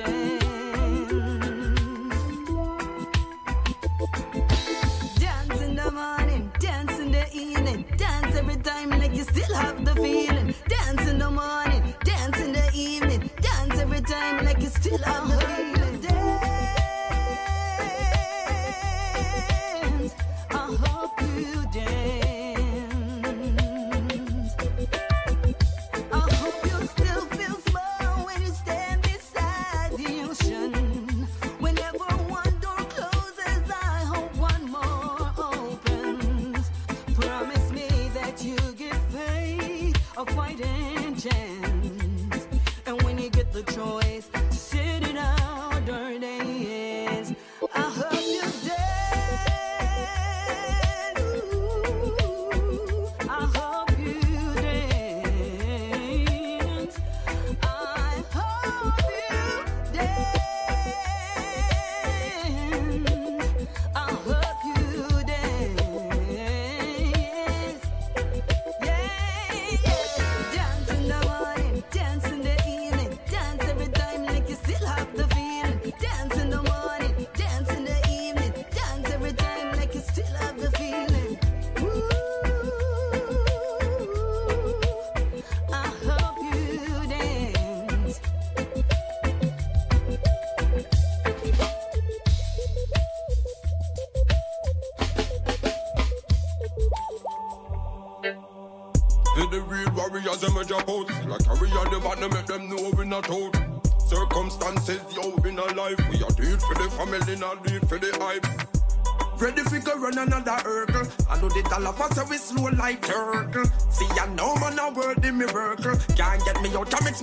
like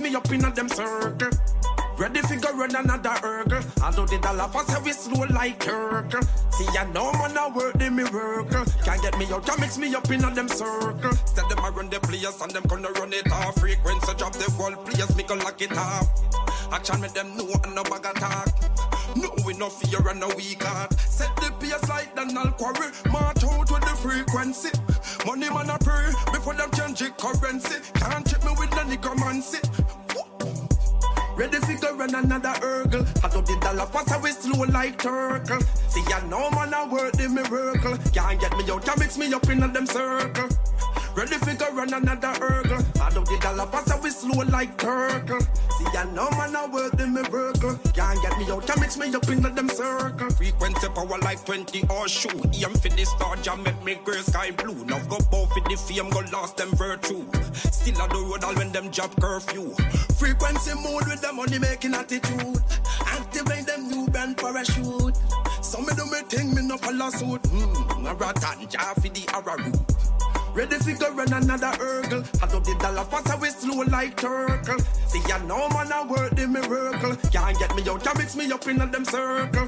mix me up in a them circle. Ready fi go run another hurdle. I do the dollar for we slow like turtle. See, I know man a word the miracle. Can't get me out, can't mix me up in a them circle. Instead them a run the place and them gonna run it off. Frequency drop the whole place, me go lock it off. Action make them know and no bag attack. No, we no fear and no weak heart. Set the pace like Donald Quarrie. March out with the frequency. Money man a pray before them change the currency. Can't check me with the necromancy. Slow like turtle. See I know man a work the miracle. Can't get me out, can't mix me up in a them circle. Ready fi go run another hurdle. I do the dollar pass we slow like turtle. I know man a work the miracle. Can't get me out, can mix me up in them circle. Frequency power like 20 or shoe. Aim for the star jam make me gray sky blue. Now go both for the fame, go lost them virtue. Still on the road all when them job curfew. Frequency mode with the money making attitude. Activate them new brand parachute. Some of them me think me no follow suit. Hmm, a rat and for the arrow Ready fi go run another hurdle. I do the dollar fast away slow like turtle. See ya know man I work the miracle. Can't get me out, can mix me up in a them circle.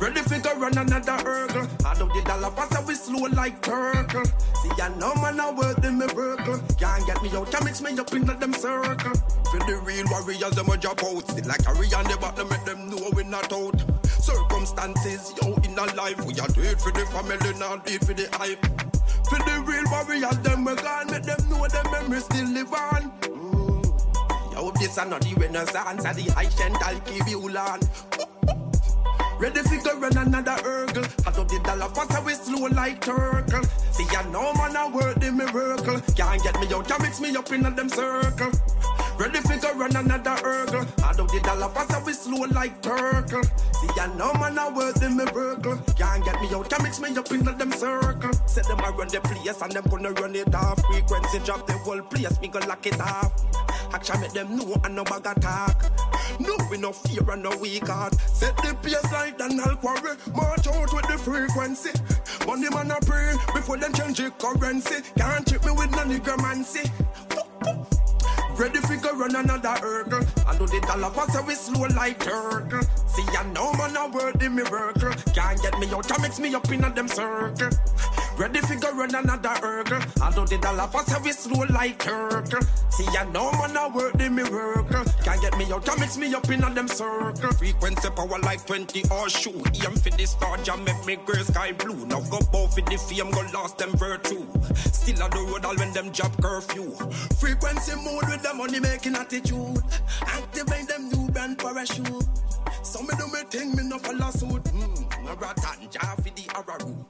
Ready fi go run another hurdle. I do the dollar fast away slow like turtle. See ya know man I work the miracle. Can't get me out, can mix me up in a them circle. For the real warriors, them a drop out. Still like a on the bottom, make them know we not out. Circumstances, yo, in a life, we are do it for the family, not do it for the hype. For the real warriors, them we gone, make them know them memories still live on. Mm. Yo, this are not the renaissance, of the ancient Alkiviulan. Ready to go run another hurdle. Hot up the dollar fast away slow like turtle. See I know man I work the miracle. Can't get me out, can't mix me up in them circle. Ready fi go run another hurdle. Hot up the dollar fast away slow like turtle. See I know man I work the miracle. Can't get me out, can mix me up in them circle. Set them I run the place and them gonna run it off. Frequency drop the whole place, me go lock it off. Action make them know and no bag attack. No, we no fear and no weak heart. Set the pace like Donald Quarrie. March out with the frequency. Money man a pray before them change the currency. Can't trick me with no niggermancy. Ready fi go run another hurdle. I do the dollar pass we slow like turtle. See I know man a worthy miracle. Can't get me out, can mix me up in a them circle. Ready fi go run another hurdle. I do the dollar pass we slow like turtle. See I know man a worthy miracle. Can't get me out, can mix me up in a them circle. Frequency power like 20 or shoe. Aim for the star jam make me gray sky blue. Now go bow for the fame, go lost them virtue. Still on the road all when them job curfew. Frequency mode with the money making attitude. Activate them new and parachute. Some me do me thing, me no follow suit. Hmm, a ratan, jar for the arrow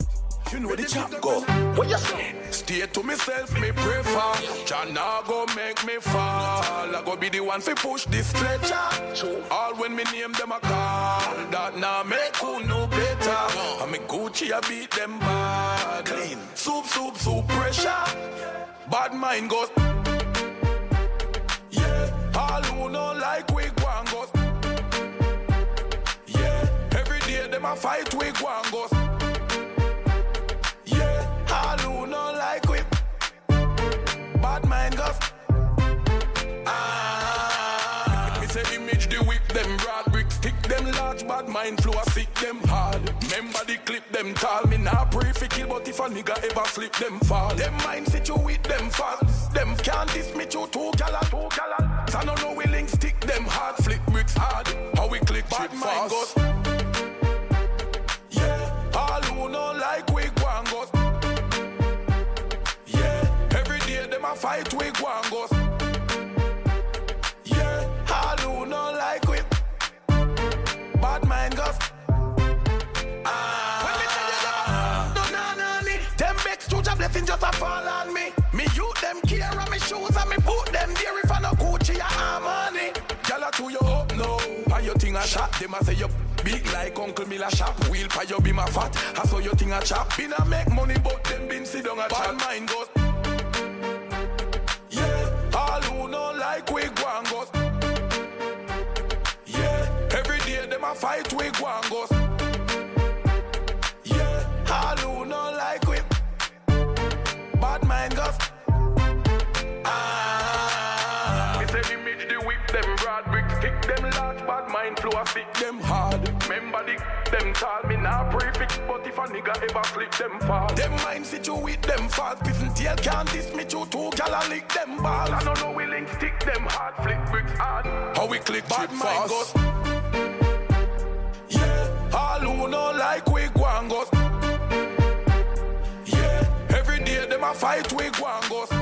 you know the chap go. What you say? Stay to myself, me pray for. Jana go make me fall. I go be the one fi push this stretcher. All when me name them a call. That now make who know better. I me Gucci, I beat them bad. Clean. Soup, soup, soup, pressure. Bad mind goes. Yeah. All who know like we go and go. Yeah. Every day them a fight we go and go. bad mind goes. Ah, me say image the whip them broad brick stick them large bad mind flow sick them hard. Remember the clip them tall me nah pray for kill but if a nigga ever slip them fall. Them mind sit you with them false. Them can't diss me to two gala two gala. So no know we link stick them hard flip bricks hard. How we click bad mind goes. Yeah, all who know like we go Yeah, every day them a fight, we go Think I shot? Them a say you big like Uncle Miller shop. Wheel pa you be my fat. I saw you thing I chop. Been a make money but them been sit down a chat. Bad mind goes. Yeah. All who know like we go and go. Yeah, every day them a fight we go and go. Yeah, all who know like we. Bad mind goes. Bad mind flow a stick them hard. Remember the them tall me nah prefix, but if a nigga ever slip them fall. Them mind sit you with them fast, and tail can't diss me you two gal lick them balls. I don't know we link stick them hard, flick bricks hard. How we click bad mind fast. goes. Yeah, all who know like we go and goes. Yeah, every day them a fight we go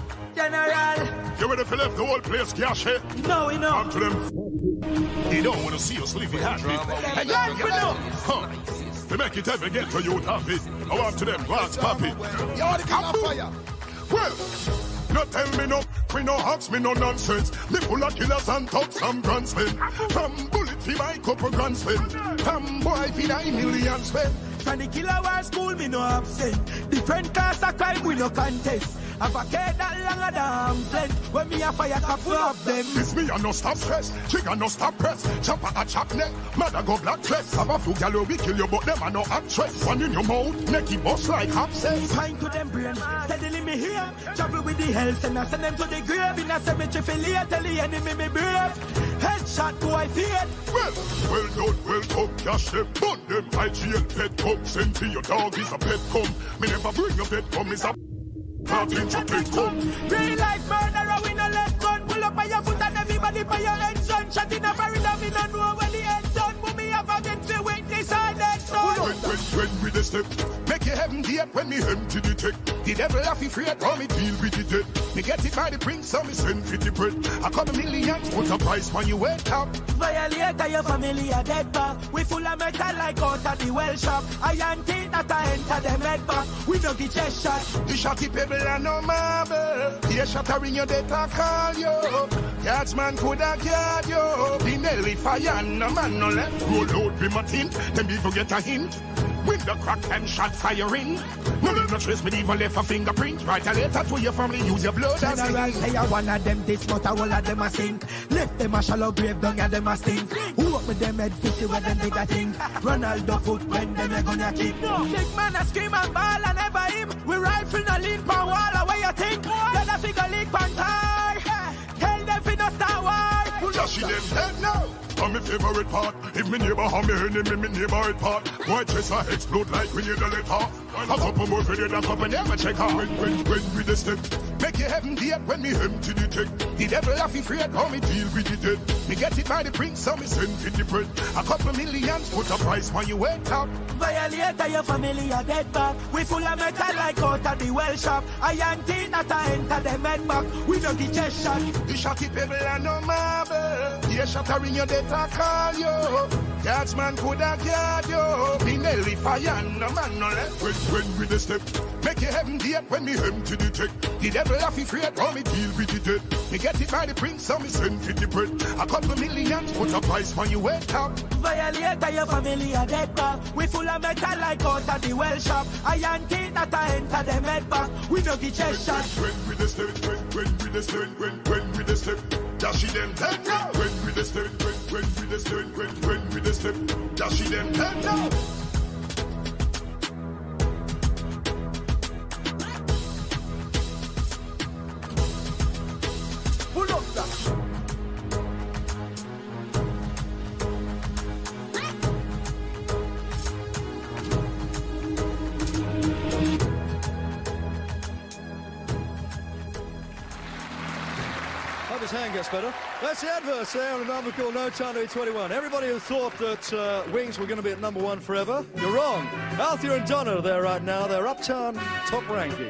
General! You ready for left the whole place, Gashi? No, we know. Come to them. They don't want to see us leave it happy. Hey, yes, we know. Huh. They make it ever get to you happy. I want to them, glass pappy. You're the king fire. Well, no tell me no, we no hawks, me no nonsense. Me full of killers and thugs and grand spend. From bullet fi my couple grand spend. From boy fi nine million spend. From the killer war school, me no absent. Different class of crime, we no contest. Have a care that longer than length. When me a fire cap full of them. This me a no stop stress. Trigger no stop press. Chopper a chop neck. Mother go black dress. Have a few gallo we kill you, but them a no actress. One in your mouth, necky bust like says. Pine to them brain. Steadily me here. Travel with the health and I send them to the grave. In a cemetery for later. Tell the enemy me brave. Headshot boy fear. Well, well done, well done. Cash them, burn them. IGL pet come. Send to your dog is a pet come. Me never bring a pet come. Is a To big gun. Real life murderer, we no let gun. Pull up by your foot and everybody by your head, son. Shot in a barrel, we no know When, when, when we the step, make your heaven gate when me empty the tech. The devil have afraid, how me deal with the dead. Me get it by the prince, so me send for the bread. A couple millions, put a price when you wake up. Violator, your family a dead back. We full of metal like out of the well shop. Iron teeth that I enter them head back. We don't get chest shot. The shotty pebble and no marble. Here shattering your death, I call you. Yardsman could have guard you. The Nelly fire, no man no left. Roll out with my tint, then people get a hint. Window crack and shot firing. No leave no trace, me even left a fingerprint. Write a letter to your family, use your blood as General say I one of them this, but a whole of them a sink. Left them a shallow grave down and them a stink. Who up with them head 50 where them did a think. Ronaldo foot when them a gonna kick. Big man a scream and ball and never him. We rifle a lean pan wall, away you think. Let a figure leak pan tar. Tell them fi no star war. Just them head now. A me favorite part. If me neighbor have me enemy, me neighbor it part. Boy, chest explode like we need a letter. A couple more video, that couple never check out. When, when, when we the step, make you heaven dead when me empty the tech. The devil have afraid how me deal with the dead. Me get it by the prince, so me send it the bread. A couple millions, put a price when you wake up. Violator your family a dead back. We full of metal like out of the well shop. I ain't teen not a enter the med back. We don't get chest shot. You shot it pebble and no marble. Yeah, shattering your death I call you. Guardsman coulda guard you. Me Nelly fire, no man no left. When, when we the step, make you heaven deep when me empty the tech. The devil have to afraid how me deal with the dead. Me get it by the prince, so me send it the bread. A couple millions, put a price when you wake up. Violator your family a dead back. We full of metal like out of the well shop. I ain't teen not a enter the med back. We don't get chest shot. When, when we the step, when, when we the step, when, when we the step. Dashing them dead now. When we the step, when, when we the step, when, when we the step. Dashing them dead now. Pull up that. Gets better. That's the Adverts there on a number called No Time to Be 21. Everybody who thought that uh, Wings were going to be at number one forever, you're wrong. Althea and Donna are there right now. They're uptown top ranking.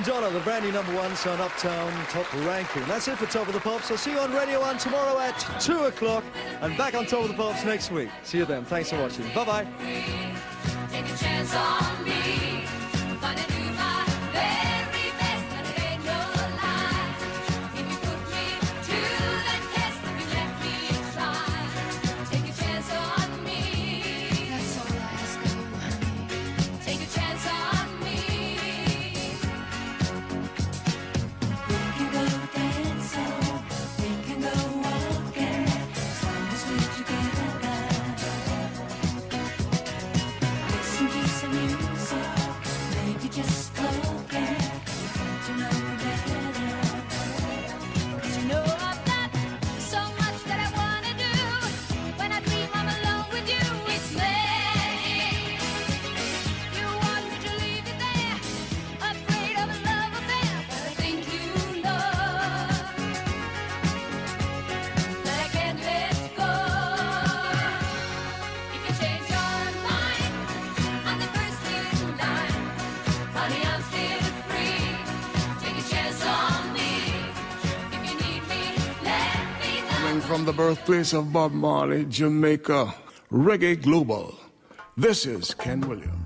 Althea and Donna, the brand new number one on Uptown Top Ranking. That's it for Top of the Pops. I'll see you on Radio 1 tomorrow at 2 o'clock and back on Top of the Pops next week. See you then. Thanks for watching. Bye-bye. place of Bob Marley, Jamaica, Reggae Global. This is Ken Williams.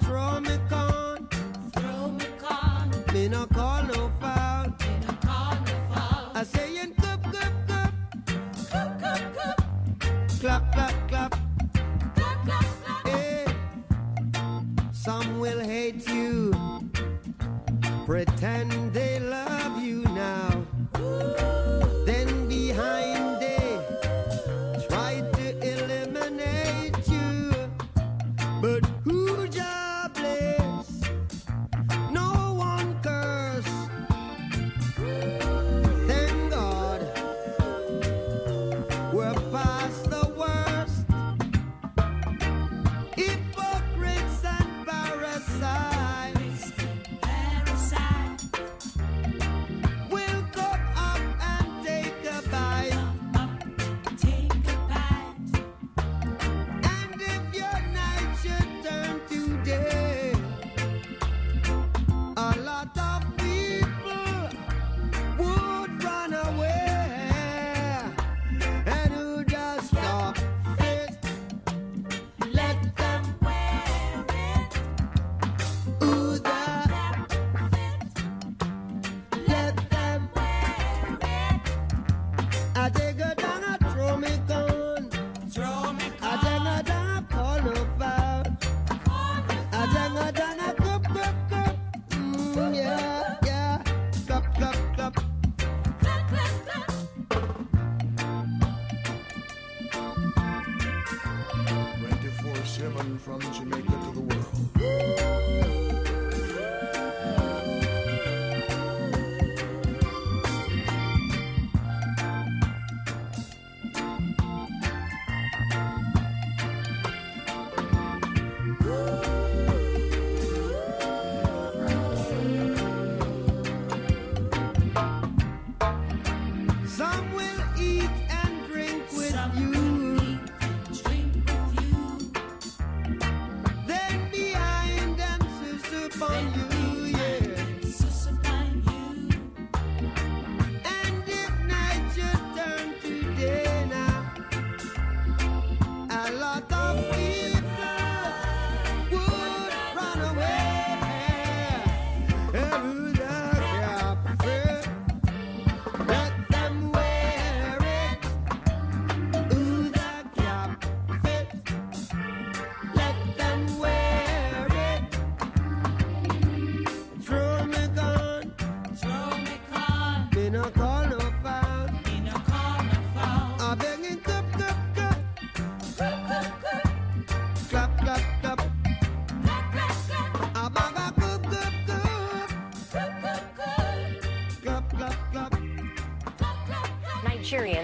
promise.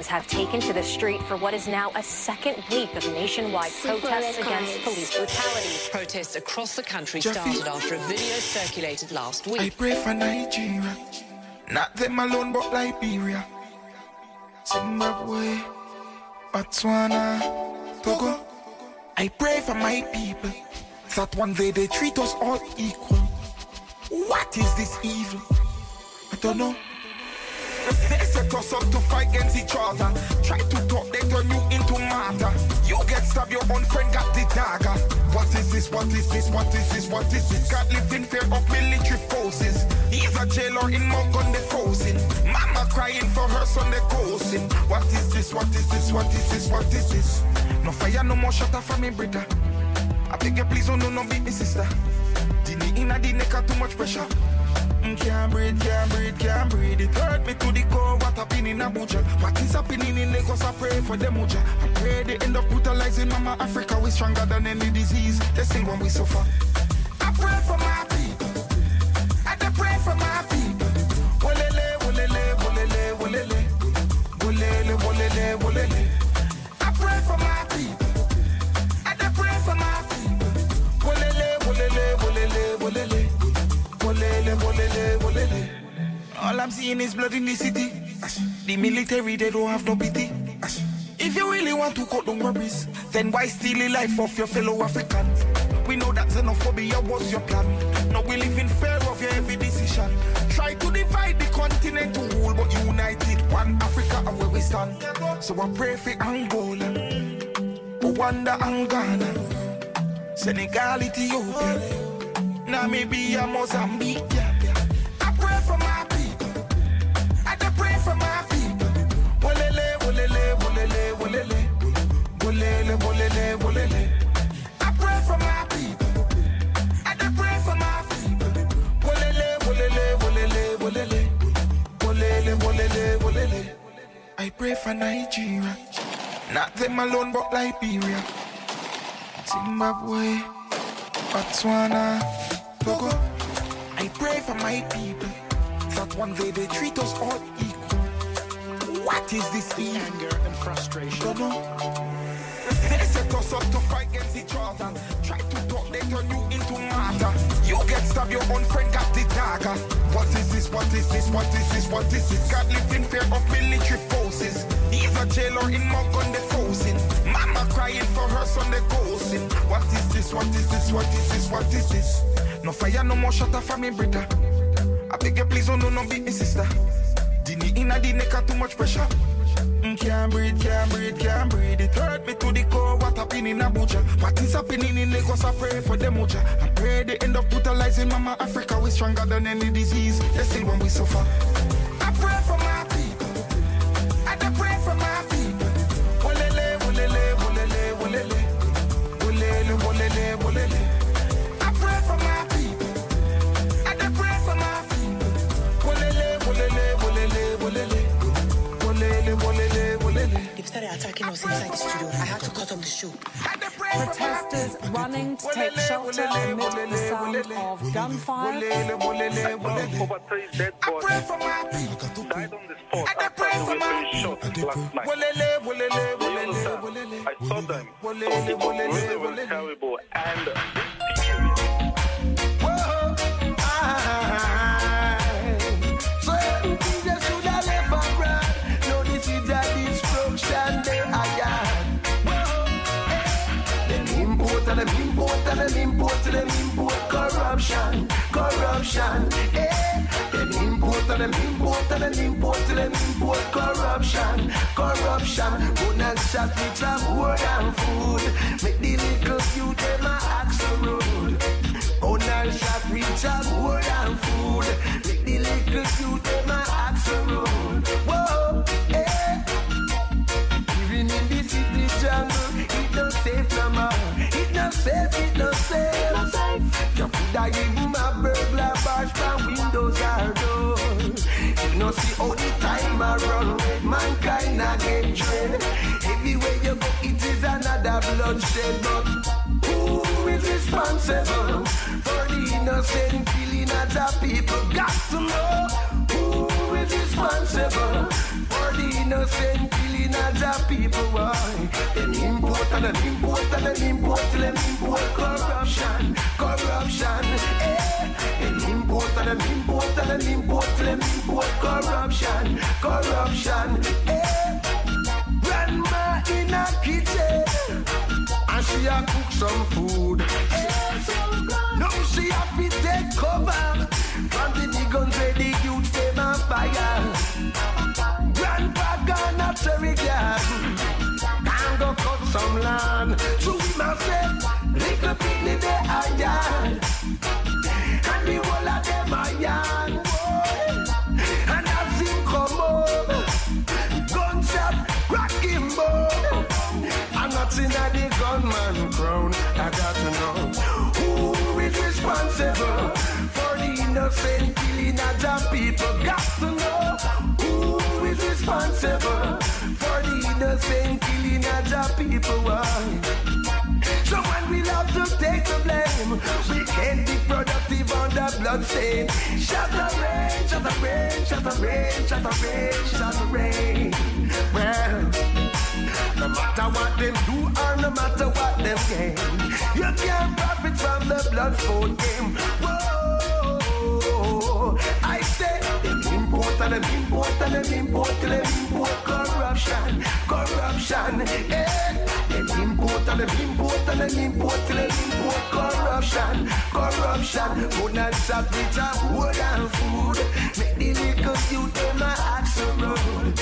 have taken to the street for what is now a second week of nationwide protests against police brutality. Protests across the country started after a video circulated last week. I pray for Nigeria, not them alone, but Liberia, Zimbabwe, Botswana, Togo. I pray for my people that one day they treat us all equal. What is this evil? I don't know. Us up to fight against each other. Try to talk, they turn you into martyr. You get stabbed, your own friend got the dagger. What is this? What is this? What is this? What is this? Can't live in fear of military forces. He's a jailer in Mount on the frozen. Mama crying for her son, they ghosting. What is this? What is this? What is this? What is this? No fire, no more shutter for me, brother. I beg you, please, don't no, no, beat me, sister. The knee in the neck, too much pressure. Can't breathe, can't breathe, can't breathe. It hurt me to the core. What happened in Abuja? What is happening in Lagos? I pray for them, Uja. I pray they end up brutalizing Mama Africa. We stronger than any disease. They say when we suffer. All I'm is blood in the city. The military, they don't have no pity. If you really want to cut down worries, then why steal the life of your fellow Africans? We know that xenophobia was your plan. Now we live in fear of your every decision. Try to divide the continent to rule, but united, one Africa and where we stand. So I pray for Angola, Rwanda and Ghana, Senegal, Ethiopia, Namibia, Mozambique. Wolele. Wolele, wolele, wolele. I pray for my people. I dey pray for my people. Wolele, wolele, wolele, wolele. Wolele, wolele, wolele. I pray for Nigeria. Not them alone, but Liberia. Zimbabwe. Botswana. Togo. I pray for my people. That one day they treat us all equal. What is this anger and frustration? Don't know. They set us up to fight against each other. Try to talk, they turn you into martyr. You get stabbed, your own friend got the dagger. What is this? What is this? What is this? What is this? Can't live in fear of military forces. He's a jailer in Mount on the frozen. Mama crying for her son, they ghosting. What is this? What is this? What is this? What is this? No fire, no more shutter for me, brother. I beg you, please, don't no, no, beat me, sister. The knee in the neck, too much pressure. Mm, Can't breathe, can't breathe, can't breathe. It hurt me to the core. What happened in Abuja? What is happening in Lagos? I pray for them, Uja. I pray they end up brutalizing Mama Africa. We stronger than any disease. They say when we suffer. Inside. I had to cut off the show. Protesters running to take shelter amid the sound of gunfire. Overturned dead body. Died on the spot after he was being shot last night. Wolele, wolele, Do you wolele, understand? wolele. I saw them. Wolele, wolele, Really, really wolele. terrible. And corruption, corruption. Eh. Them import and them import and them import and them import corruption, corruption. Good and shot rich and poor than food. Make the little youth them a axe road. On and shot rich and poor than food. Make the little youth them a responsible for the innocent killing of the people? Got to know who is responsible for the innocent killing of the people. Why? Them import and them import and them import till them import corruption, corruption. Eh? Them import and them import and them import till them import corruption, corruption. Eh? Grandma in a kitchen and she a cook some food. Shut the rain. Well, no matter what them do or no matter what them gain, you can't profit from the blood sport game. Whoa, I say them import and them import and them import and them import corruption, corruption. Them import and them import and them import and them import corruption, corruption. Food and shop with a wood and food. Make the little youth them a act so rude.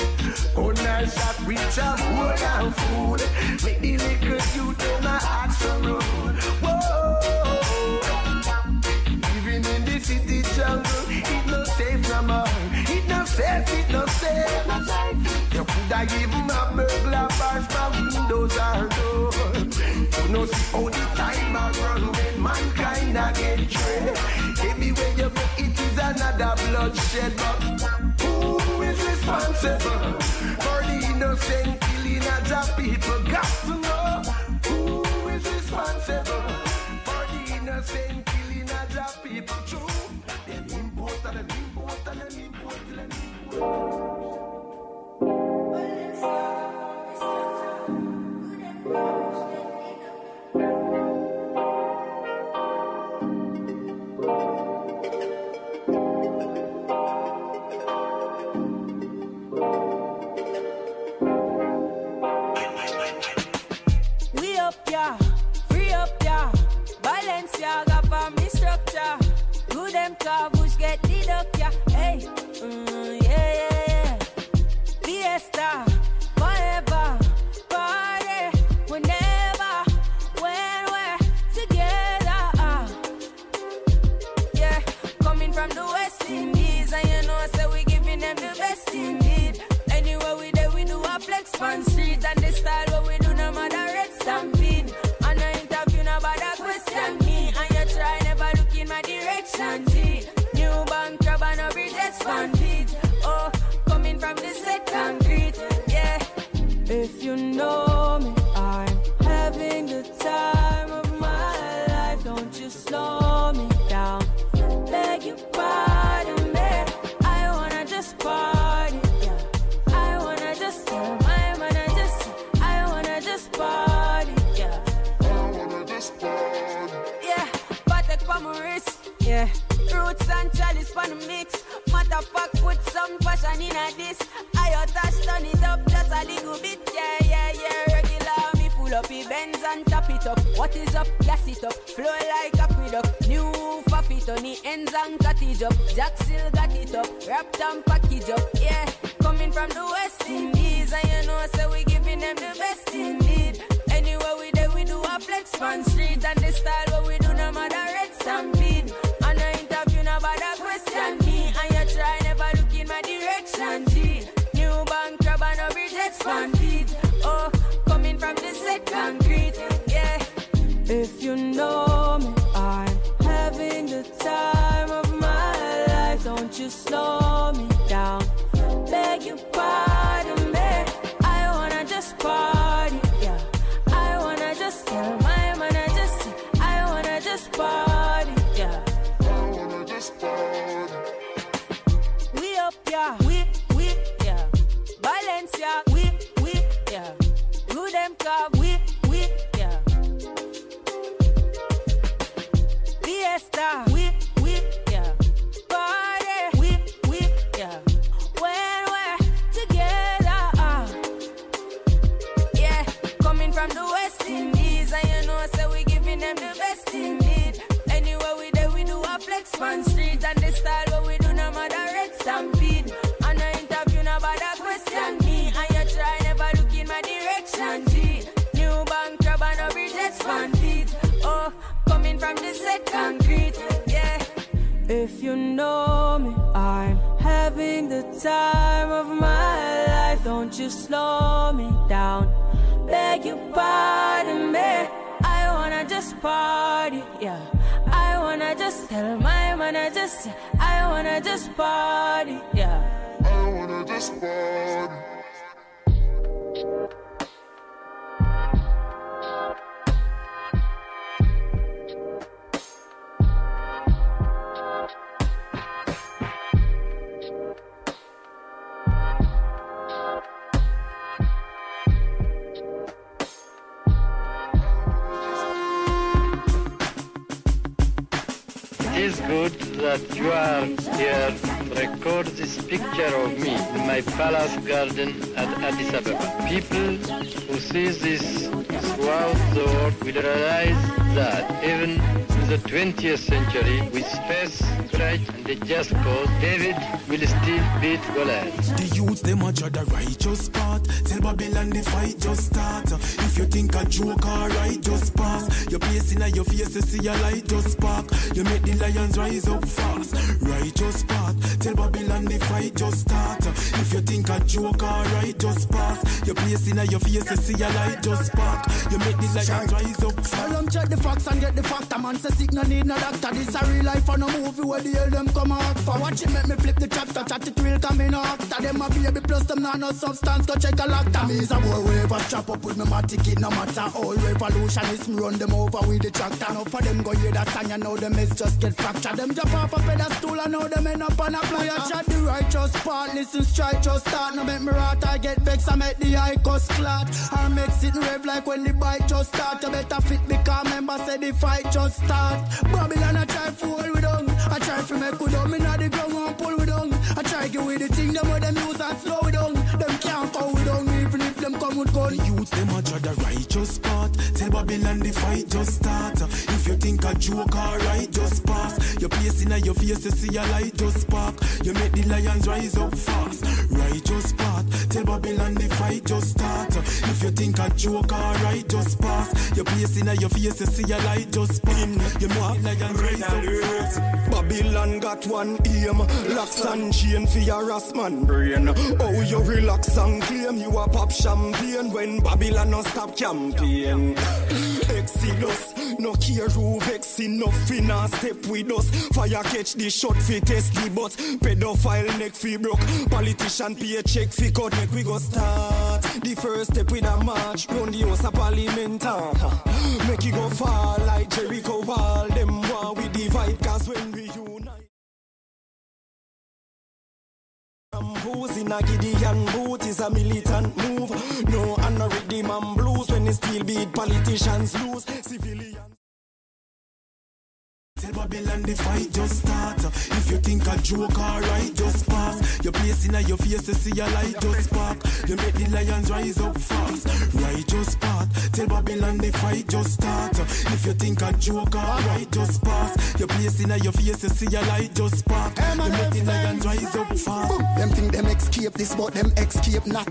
Food and shop with a wood and food. Make the little youth them a act so rude. Whoa. Living in the city jungle, it no safe no more. It no safe, it no safe. You coulda given You know how the time a run when mankind a get trained. Everywhere you go, it is another bloodshed. But who is responsible for the innocent killing of the people? Got to know who is responsible for the innocent killing of the people. True, them import and them import and them import and them import. Them car get deduct, yeah. Hey, mm, yeah, yeah, yeah. Fiesta, forever, party, whenever, when we're together. ah. Yeah, coming from the West Indies, and you know, say we giving them the best indeed. Anywhere we there, we do a flex on What is up? Gas it up. Flow like aqueduct. New faffy on the ends and cottage up. Jack still got it up. Wrapped and package up. Yeah. Coming from the West Indies. And you know, so we giving them the best indeed. Anywhere we there, we do a flex on street. And the style what we do, no matter red stampede. And I interview, no bother question me. And you try never look in my direction. G. New bank crab and a bridge expanded. Oh, coming from the. Yeah. If you know me, Fiesta, we, we, yeah. Party, we, we, yeah. When we're together, ah. Yeah, coming from the West Indies, and you know, so we giving them the best indeed. Anywhere we there, we do a flex on street, and the style what we do, no matter red stampede. And I interview, no bother question me, and you try never look in my direction. G, new bank crab and a bridge expanded. Oh, coming from the yeah. If you know me, I'm having the time of my life. Don't you slow me down. Beg your pardon, me. I wanna just party, yeah. I wanna just tell my manager, say, I wanna just party, yeah. I wanna just party. It is good that you are here to record this picture of me in my palace garden at Addis Ababa. People who see this throughout the world will realize that even in the 20th century, with space, courage, and a just cause, David will still beat Goliath. The youths them a judge the righteous part. Tell Babylon the fight just start. If you think a joke alright, just pass. Your place in your face, you see a light just spark. You make the lions rise up fast. Righteous part. Tell Babylon the fight just start. If you think a joke alright, just pass. Your place in your face, you see a light just spark. You make the lions rise up fast. Tell them check the facts and get the fact. A man say sick no need no doctor. This a real life and a movie where the hell them come out for. Watch it make me flip the chapter. Chat it real come in no actor. Them a baby plus them nah no substance. Go check a lacta. Me is a boy wherever strap up with me my ticket. No matter all revolutionists run them over with the tractor. Now for them go hear that song you know them is just get fractured. Them jump off a pedestal and now them end up on a player. Chat the righteous part. Listen strike just start. No make me rot. I get vexed. I make the eye cost clot. Or make it rev like when the bike just start. You better fit because member say the fight just start. Babylon I try hold we down. I try to make down. Me not the ground and pull we down. I try to with the thing them with them use and slow we down. Them can't go even if them come with gun. The youths them a judge the righteous part. Tell Babylon the fight just start. If you think a joke alright, just pass. Your place in your face, you see a light just spark. You make the lions rise up fast. Righteous part. Tell Babylon the fight just start. If you think a joke alright, just pass. Your place in your face, you see a light just spark. You make the lions rise up fast. Babylon got one aim Locks and chain for your ass man brain Oh you relax and claim you a pop champagne When Babylon no stop campaign. Exodus No care who vex enough in a step with us. Fire catch the shot fi test the butt Pedophile neck fi broke Politician pay check fi cut. Neck we go start The first step with a march Round the house of parliament. Make it go far like Jericho wall Them war we divide cause when we unite. Who's in a Gideon boot is a militant still beat politicians lose. Babylon the fight just start. If you think a joke alright, just pass. Your place in your face, you see a light just spark. You make the lions rise up fast. Righteous part. Tell Babylon the fight just start. If you think a joke alright, just pass. Your place in your face, you see a light just spark. You make the lions rise up fast. Them think them escape this, but them escape not.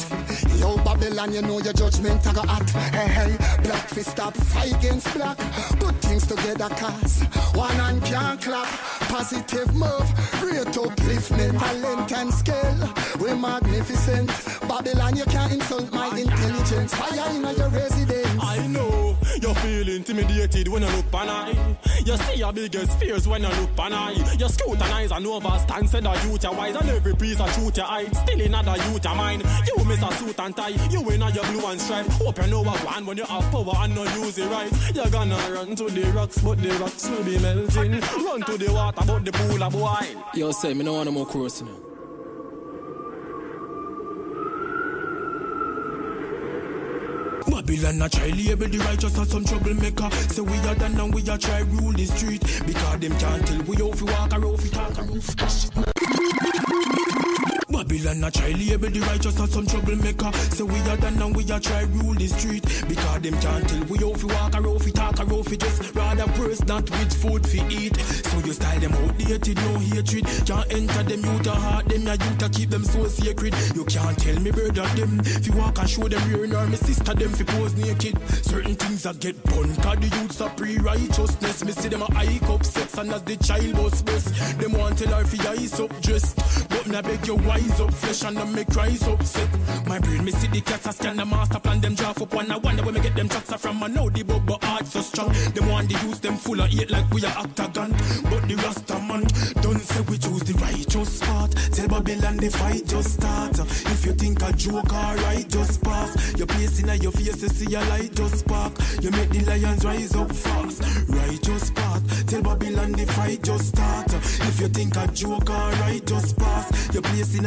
Yo, Babylon, you know your judgment I got hot. Hey, hey, black fist stop, fight against black. Put things together, cause one hand can't clap. Positive move, great upliftment, talent and skill. We're magnificent. Babylon, you can't insult my intelligence. Fire in your residence. I know you feel intimidated when you look pan I. You see your biggest fears when you look pan I. You scrutinize and overstand, said that youth wise and every piece of truth you hide. Still in other youth your mind. You miss a suit and tie. You win your blue and stripe. Hope you know what one when you have power and not use it right. You're gonna run to the rocks, but the rocks will be melting. Run to the water, but the pool a boil. Yo, say, me no want no more chorus now. Babylon a try label the righteous as some troublemaker. Say we are done and we are try rule the street. Because them can't tell we how fi walk or how fi talk or just. Babylon a try label the righteous as some troublemaker. Say we are done and we are try rule the street. Because them can't tell we how fi walk or how fi talk or how fi just. Rather purse not with food fi eat. So you style them outdated, no hatred. Can't enter them youth a heart, them ya youth a keep them so sacred. You can't tell me brother them. Fi walk and show them rear nor me sister them fi pose naked. Certain things that get bun, cause the youths are pre-righteousness. Me see them a hike up sex and as the child bust breast. Them want tell her fi ice up dressed. But me I beg you rise up flesh and them make rise up sick. My brain me see the cats a scan the master plan them draft up one. I wonder where me get them tracks from. I know the bubble heart so strong. Them want to use them full of hate like we are octagon. But the Rasta man don't say we choose the righteous part. Tell Babylon the fight just start. If you think a joke alright just pass. Your place in your face you see a light just spark. You make the lions rise up fast. Righteous path. Tell Babylon the fight just start. If you think a joke alright just pass. Your place in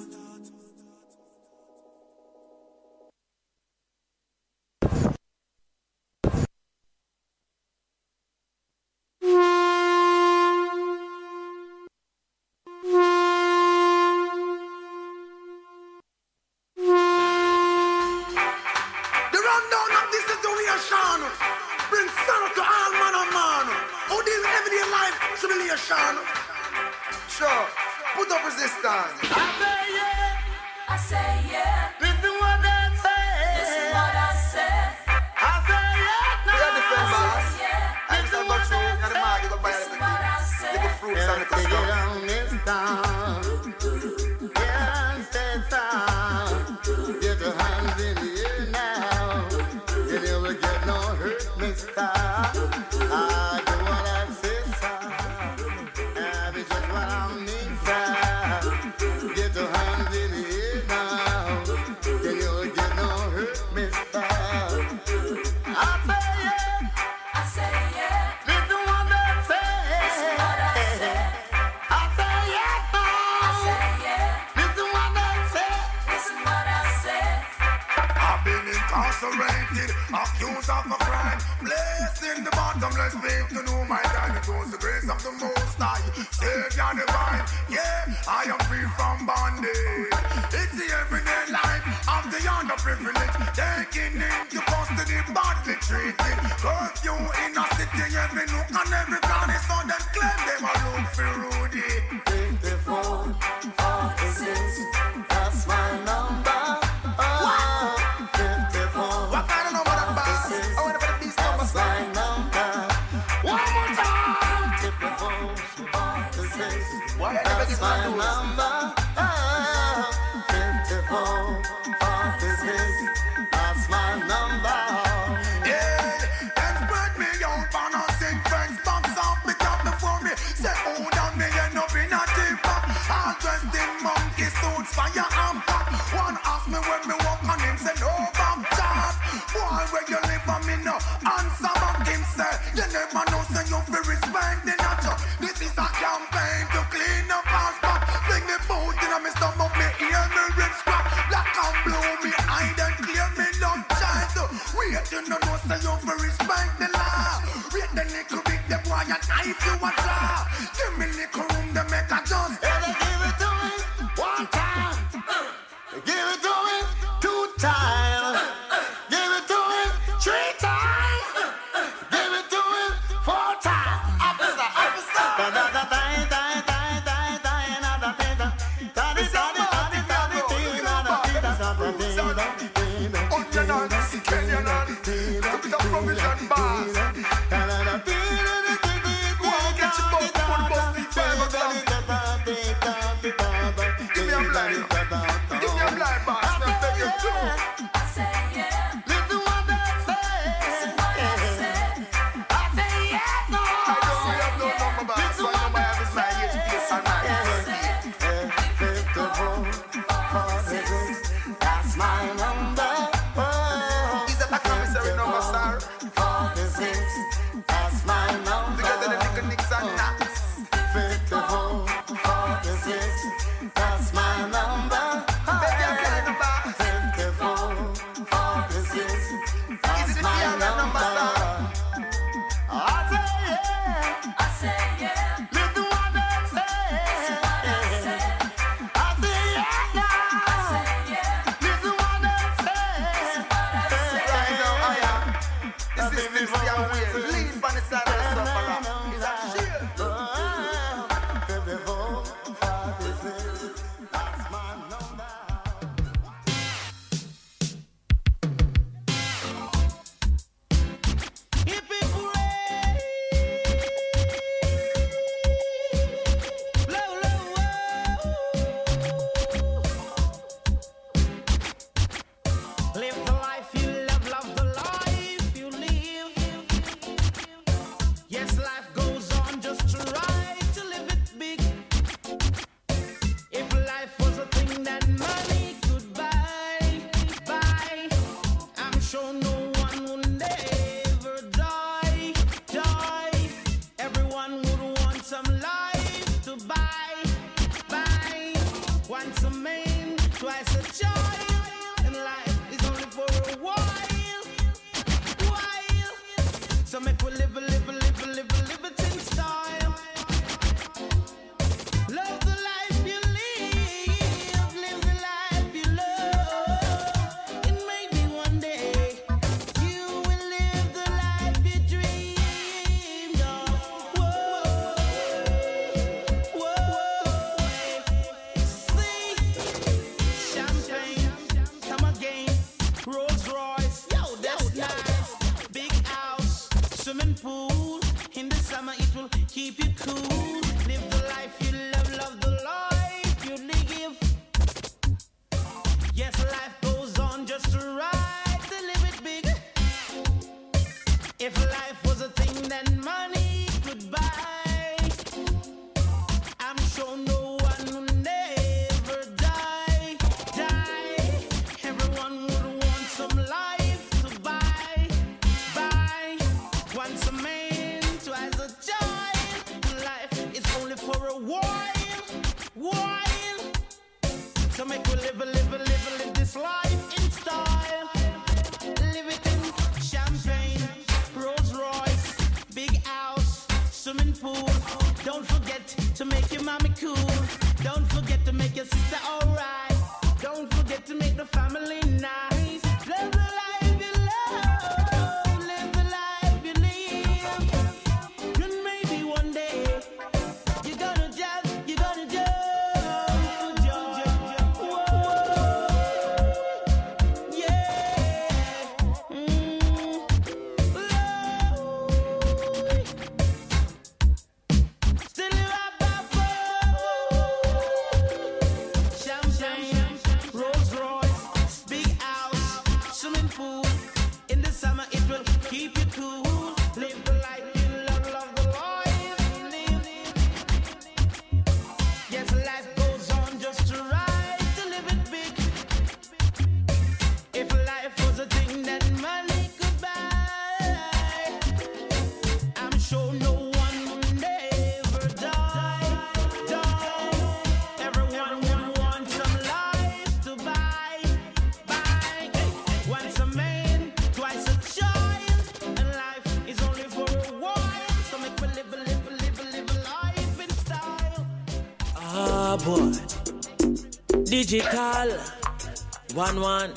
one one,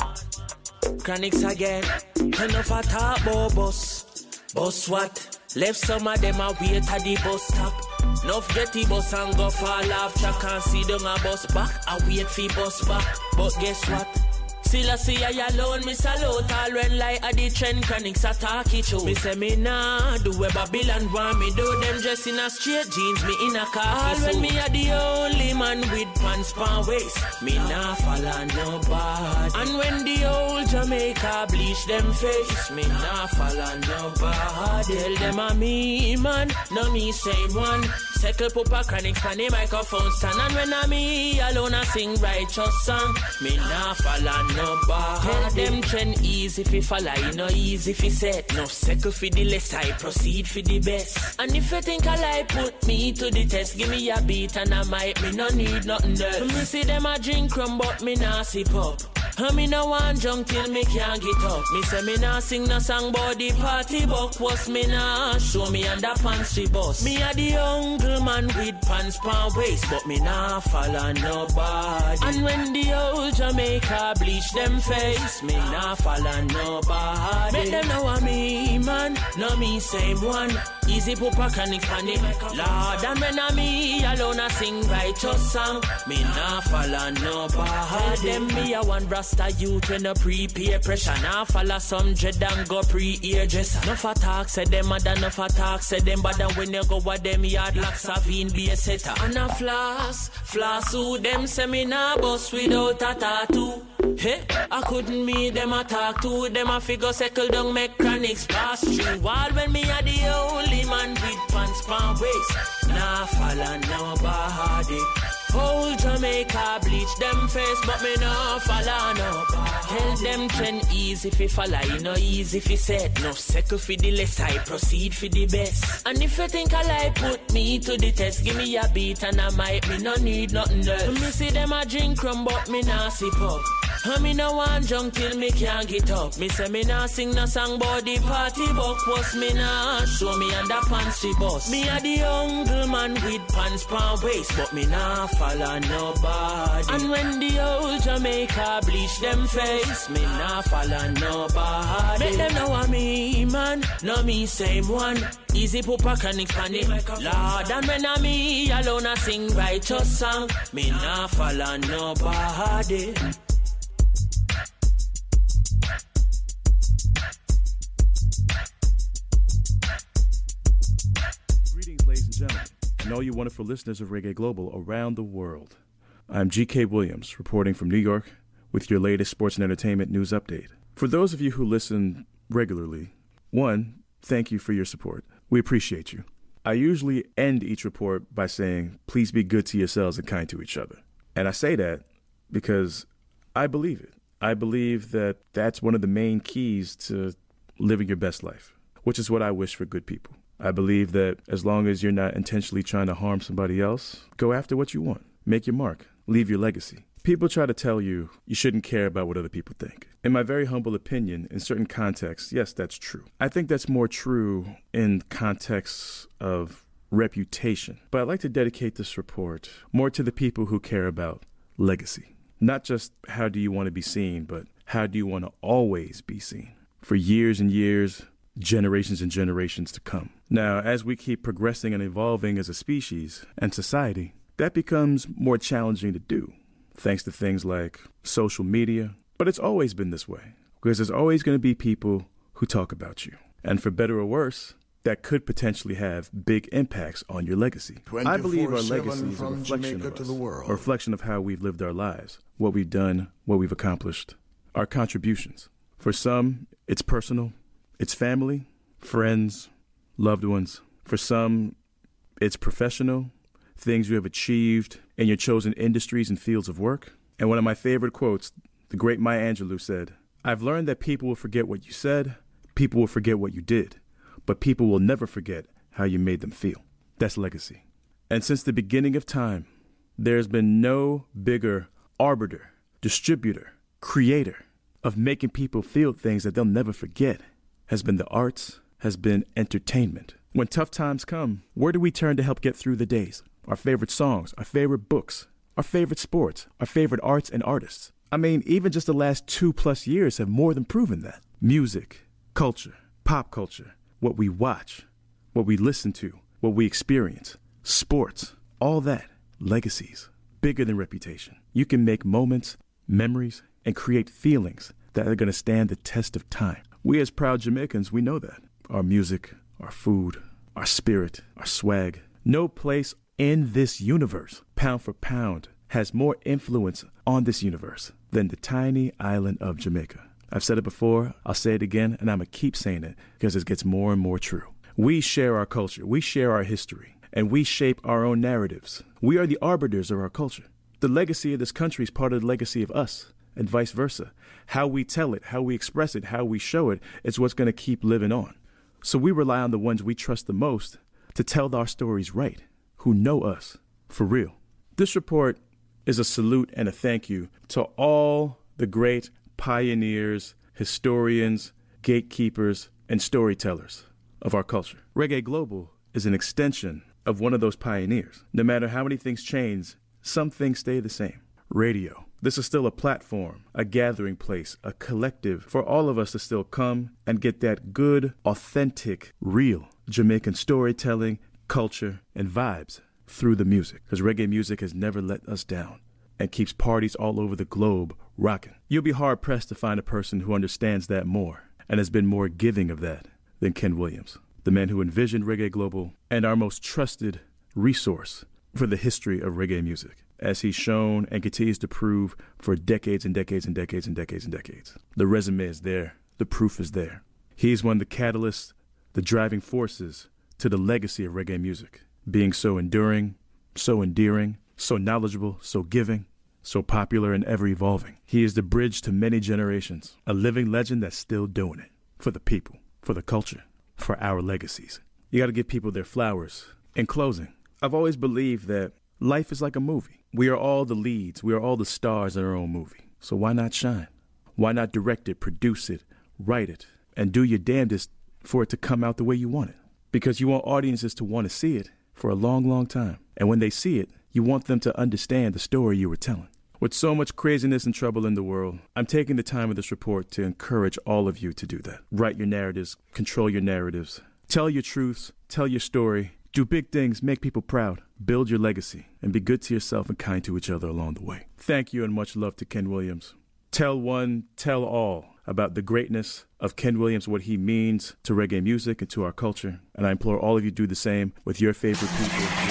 chronics again. Enough a talk about oh, bus, bus what? Left some of them a wait at the bus stop. Nuff get the bus and go fall off track and see them a bus back. I wait for bus back, but guess what? Still I see I alone, me salute all when like a the trend chronics attack it show. Me say me nah do where Babylon want me do them dress in a straight jeans, me in a khaki suit. when me a the only man with pants pan waist, me nah follow nobody. And when the old Jamaica bleach them face, me nah follow nobody. Tell them a me man, no me same one. Settle pupa chronic pan the microphone stand and when I me alone I sing righteous song, me nah follow nobody. Tell them trend easy fi follow, you know easy fi set. No settle for the less, I proceed for the best. And if you think I lie, put me to the test. Give me a beat and I might me no need nothing else. Me see them a drink rum, but me nah sip up. And me no want junk till me can't get up. Me say me nah sing no song about the party buck was me nah show me under pants we bust. Me a the uncle man with pants pan waist, but me nah follow nobody. And when the old Jamaica bleach them face, me nah follow nobody. Make them know a me man, no me same one. Easy put a chronic panic. Lord, and when I me alone, I sing righteous song. Me nah follow no bad. Them me a one rasta youth when a prepare pressure. Nah follow some dread and go pre-ear dress. No for talk, say them mother, no for talk, say them bad. And when you go with them yard like Savine be a setter. And a floss, floss who them nah bust without a tattoo. Hey, I couldn't meet them, I talk to them, I figure settle down, make chronics pass through. While when me are the only man with pants pan waist, nah follow nobody. Whole Jamaica bleach them face, but me nah follow nobody. Tell them trend easy fi follow, you know easy fi set. No second fi the less, I proceed fi the best. And if you think I like put me to the test, give me a beat and I might me no need nothing else. Me see them a drink rum, but me nah sip up. And me no want drunk till me can't get up. Me say me nah sing no song but the party buck was me nah show me under pants she bust. Me a the young man with pants pan waist, but me nah nobody. And when the old Jamaica bleach them face, me nah follow nobody. Make them know I'm me man, no me same one. Easy put a chronic panic. Lord, and when I'm me alone, I sing righteous song. Me nah follow nobody. Greetings, ladies and gentlemen, and all you wonderful listeners of Reggae Global around the world. I'm GK Williams, reporting from New York with your latest sports and entertainment news update. For those of you who listen regularly, one, thank you for your support. We appreciate you. I usually end each report by saying, please be good to yourselves and kind to each other. And I say that because I believe it. I believe that that's one of the main keys to living your best life, which is what I wish for good people. I believe that as long as you're not intentionally trying to harm somebody else, go after what you want, make your mark, leave your legacy. People try to tell you you shouldn't care about what other people think. In my very humble opinion, in certain contexts, yes, that's true. I think that's more true in contexts of reputation. But I'd like to dedicate this report more to the people who care about legacy. Not just how do you want to be seen, but how do you want to always be seen for years and years, generations and generations to come. Now, as we keep progressing and evolving as a species and society, that becomes more challenging to do thanks to things like social media. But it's always been this way because there's always going to be people who talk about you. And for better or worse, that could potentially have big impacts on your legacy. I believe our 24/7 legacy is a reflection Jamaica of to us, the world. a reflection of how we've lived our lives, what we've done, what we've accomplished, our contributions. For some, it's personal, it's family, friends, loved ones. For some, it's professional, things you have achieved in your chosen industries and fields of work. And one of my favorite quotes, the great Maya Angelou said, I've learned that people will forget what you said, people will forget what you did, but people will never forget how you made them feel. That's legacy. And since the beginning of time, there's been no bigger arbiter, distributor, creator of making people feel things that they'll never forget has been the arts, has been entertainment. When tough times come, where do we turn to help get through the days? Our favorite songs, our favorite books, our favorite sports, our favorite arts and artists. I mean, even just the last two plus years have more than proven that. Music, culture, pop culture, what we watch, what we listen to, what we experience, sports, all that, legacies, bigger than reputation. You can make moments, memories, and create feelings that are going to stand the test of time. We as proud Jamaicans, we know that. Our music, our food, our spirit, our swag. No place in this universe, pound for pound, has more influence on this universe than the tiny island of Jamaica. I've said it before, I'll say it again, and I'm going to keep saying it because it gets more and more true. We share our culture, we share our history, and we shape our own narratives. We are the arbiters of our culture. The legacy of this country is part of the legacy of us, and vice versa. How we tell it, how we express it, how we show it is what's going to keep living on. So we rely on the ones we trust the most to tell our stories right, who know us for real. This report is a salute and a thank you to all the great pioneers, historians, gatekeepers, and storytellers of our culture. Reggae Global is an extension of one of those pioneers. No matter how many things change, some things stay the same. Radio, This is still a platform, a gathering place, a collective for all of us to still come and get that good, authentic, real Jamaican storytelling, culture, and vibes through the music. Because reggae music has never let us down and keeps parties all over the globe rocking. You'll be hard pressed to find a person who understands that more and has been more giving of that than Ken Williams, the man who envisioned Reggae Global and our most trusted resource for the history of reggae music, as he's shown and continues to prove for decades and decades and decades and decades and decades. The resume is there, the proof is there. He's one of the catalysts, the driving forces to the legacy of reggae music, being so enduring, so endearing, so knowledgeable, so giving, so popular and ever evolving. He is the bridge to many generations, a living legend that's still doing it for the people, for the culture, for our legacies. You got to give people their flowers. In closing, I've always believed that life is like a movie. We are all the leads, we are all the stars in our own movie. So why not shine? Why not direct it, produce it, write it, and do your damnedest for it to come out the way you want it? Because you want audiences to want to see it for a long, long time. And when they see it, you want them to understand the story you were telling. With so much craziness and trouble in the world, I'm taking the time of this report to encourage all of you to do that. Write your narratives, control your narratives, tell your truths, tell your story, do big things, make people proud, build your legacy, and be good to yourself and kind to each other along the way. Thank you and much love to Ken Williams. Tell one, tell all about the greatness of Ken Williams, what he means to reggae music and to our culture. And I implore all of you do the same with your favorite people.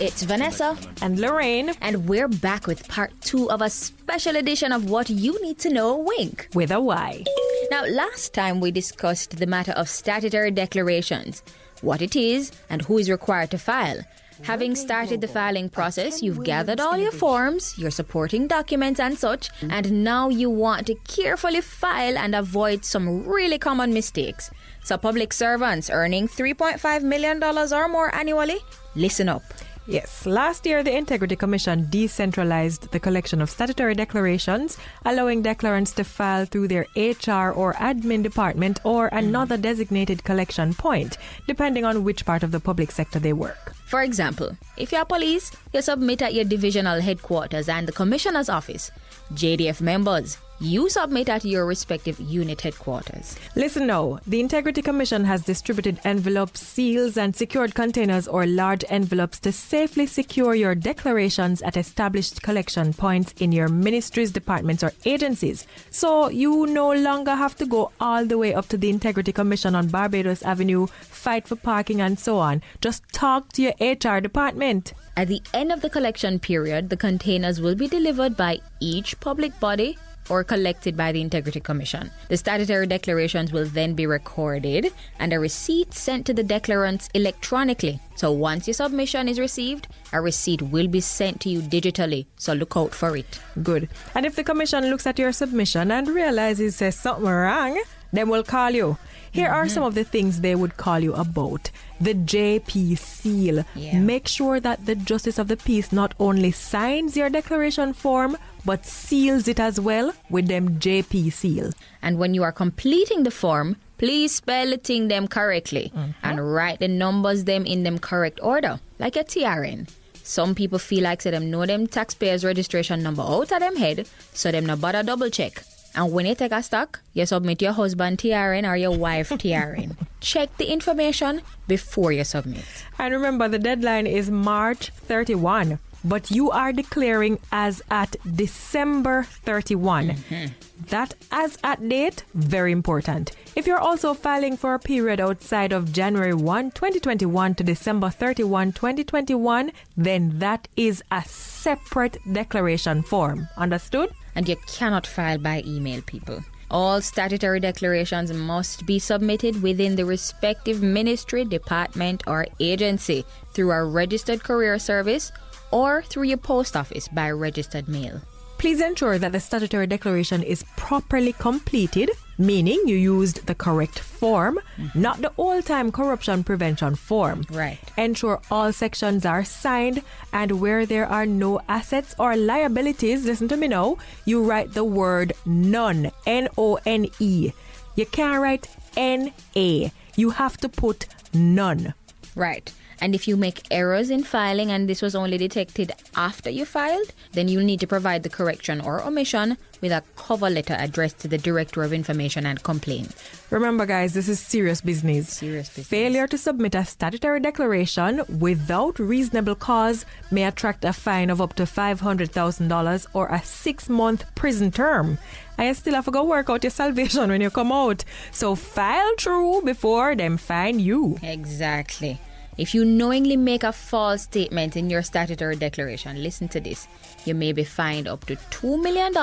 It's Vanessa and Lorraine, and we're back with part two of a special edition of What You Need to Know Wink. with a Y. Now, last time we discussed the matter of statutory declarations, what it is, and who is required to file. Having started the filing process, you've gathered all your forms, your supporting documents, and such, and now you want to carefully file and avoid some really common mistakes. So, public servants earning $3.5 million or more annually, listen up. Yes, last year the Integrity Commission decentralized the collection of statutory declarations, allowing declarants to file through their HR or admin department or another designated collection point, depending on which part of the public sector they work. For example, if you're police, you submit at your divisional headquarters and the commissioner's office. JDF members, you submit at your respective unit headquarters. Listen now, the Integrity Commission has distributed envelopes, seals, and secured containers or large envelopes to safely secure your declarations at established collection points in your ministries, departments, or agencies. So you no longer have to go all the way up to the Integrity Commission on Barbados Avenue, fight for parking, and so on. Just talk to your HR department. At the end of the collection period, the containers will be delivered by each public body or collected by the Integrity Commission. The statutory declarations will then be recorded and a receipt sent to the declarants electronically. So once your submission is received, a receipt will be sent to you digitally. So look out for it. Good. And if the commission looks at your submission and realizes there's something wrong, then we'll call you. Here are mm-hmm. some of the things they would call you about. The JP seal. Yeah. Make sure that the Justice of the Peace not only signs your declaration form, but seals it as well with them JP seal. And when you are completing the form, please spell the thing them correctly mm-hmm. and write the numbers them in them correct order, like a TRN. Some people feel like say them know them taxpayers registration number out of them head, so them no bother double check. And when you take a stock, you submit your husband TRN or your wife TRN. Check the information before you submit. And remember, the deadline is March 31, but you are declaring as at December 31. Mm-hmm. That as at date, very important. If you're also filing for a period outside of January 1, 2021 to December 31, 2021, then that is a separate declaration form. Understood? And you cannot file by email, people. All statutory declarations must be submitted within the respective ministry, department, or agency through a registered courier service or through your post office by registered mail. Please ensure that the statutory declaration is properly completed, meaning you used the correct form, not the old time corruption prevention form. Right. Ensure all sections are signed, and where there are no assets or liabilities, listen to me now, you write the word none, N O N E. You can't write N A. You have to put none. Right. And if you make errors in filing and this was only detected after you filed, then you'll need to provide the correction or omission with a cover letter addressed to the Director of Information and Complaints. Remember, guys, this is serious business. Serious business. Failure to submit a statutory declaration without reasonable cause may attract a fine of up to $500,000 or a six month prison term. I still have to go work out your salvation when you come out. So file true before them fine you. Exactly. If you knowingly make a false statement in your statutory declaration, listen to this. You may be fined up to $2 million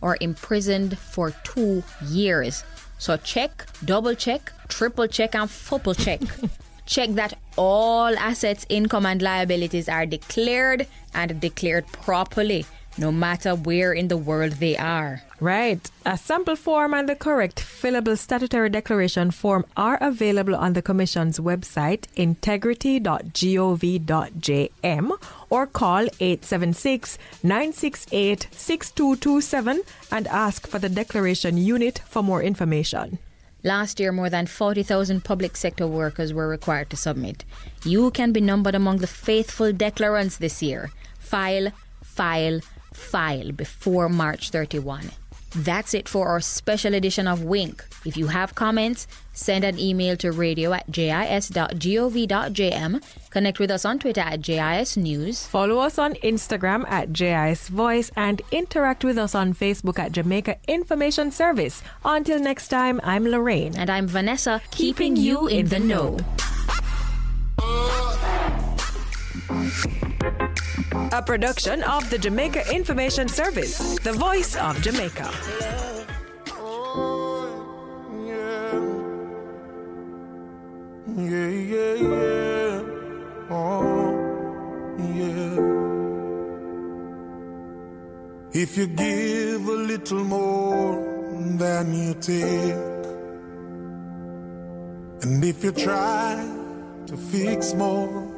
or imprisoned for two years. So check, double check, triple check, and triple check. check that all assets, income, and liabilities are declared and declared properly, no matter where in the world they are. Right. A sample form and the correct fillable statutory declaration form are available on the Commission's website, integrity.gov.jm, or call 876 968 6227 and ask for the declaration unit for more information. Last year, more than 40,000 public sector workers were required to submit. You can be numbered among the faithful declarants this year. File, file, file before March 31. That's it for our special edition of Wink. If you have comments, send an email to radio at jis.gov.jm. Connect with us on Twitter at JIS News. Follow us on Instagram at JIS Voice and interact with us on Facebook at Jamaica Information Service. Until next time, I'm Lorraine. And I'm Vanessa, keeping you in the know. A production of the Jamaica Information Service, the voice of Jamaica. Yeah, yeah, yeah. Oh, yeah. If you give a little more than you take, and if you try to fix more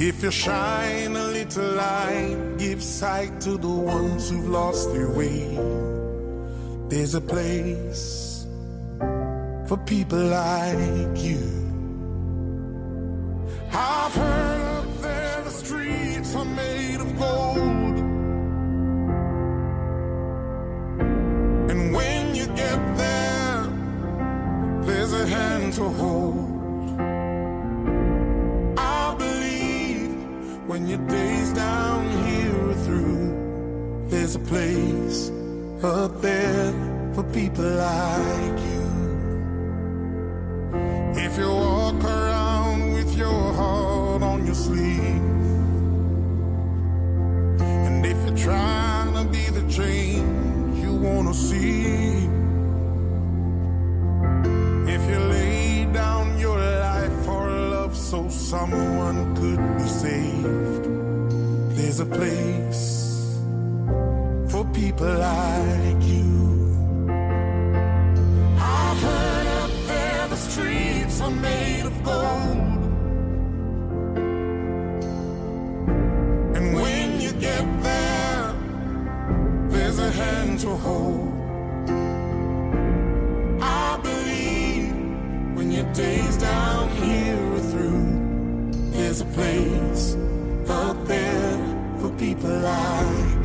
If you shine a little light, give sight to the ones who've lost their way. There's a place for people like you. I've heard up there the streets are made of gold. And when you get there, there's a hand to hold. When your days down here are through, there's a place up there for people like you. If you walk around with your heart on your sleeve, and if you're trying to be the change you wanna see, if you lay down your life so someone could be saved, there's a place for people like you. I've heard up there the streets are made of gold. And when you get there, there's a hand to hold. Your days down here are through, there's a place up there for people like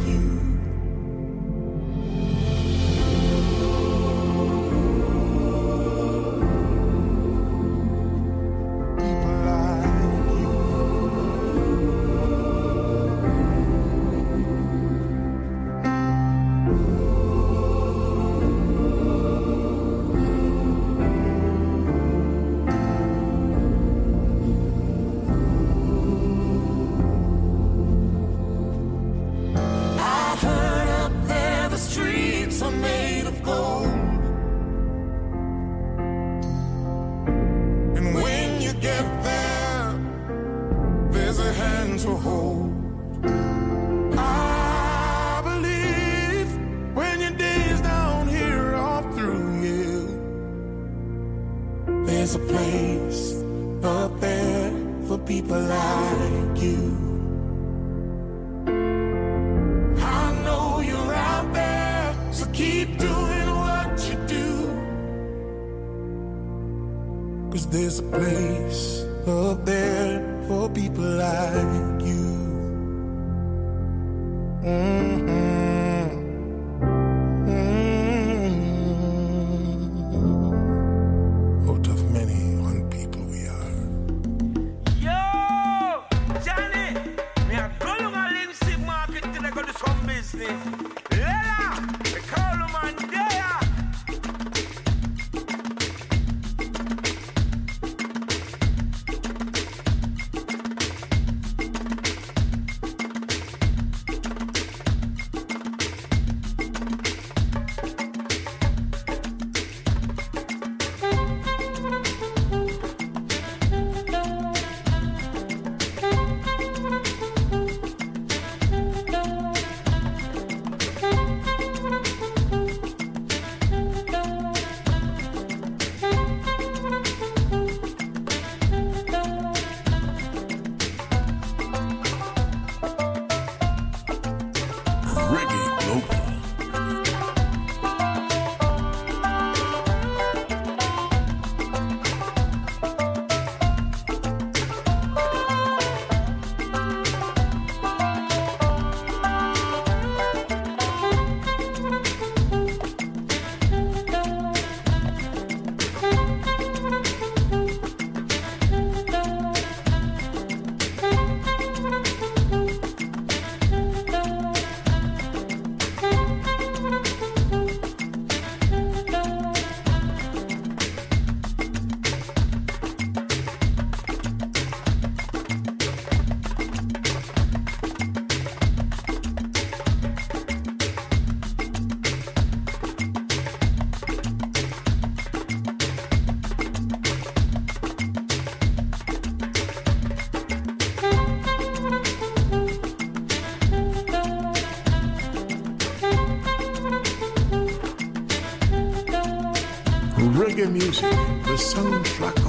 the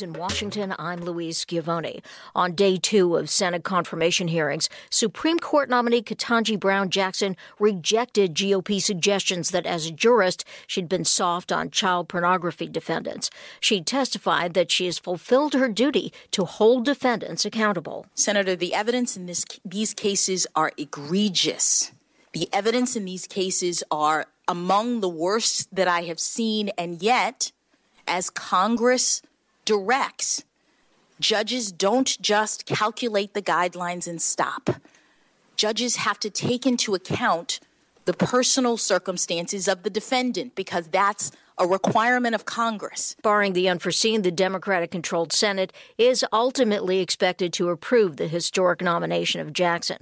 In Washington, I'm Louise Schiavone. On day two of Senate confirmation hearings, Supreme Court nominee Ketanji Brown Jackson rejected GOP suggestions that as a jurist, she'd been soft on child pornography defendants. She testified that she has fulfilled her duty to hold defendants accountable. Senator, the evidence in this, these cases are egregious. The evidence in these cases are among the worst that I have seen, and yet, as Congress directs, judges don't just calculate the guidelines and stop. Judges have to take into account the personal circumstances of the defendant because that's a requirement of Congress. Barring the unforeseen, the Democratic controlled Senate is ultimately expected to approve the historic nomination of Jackson.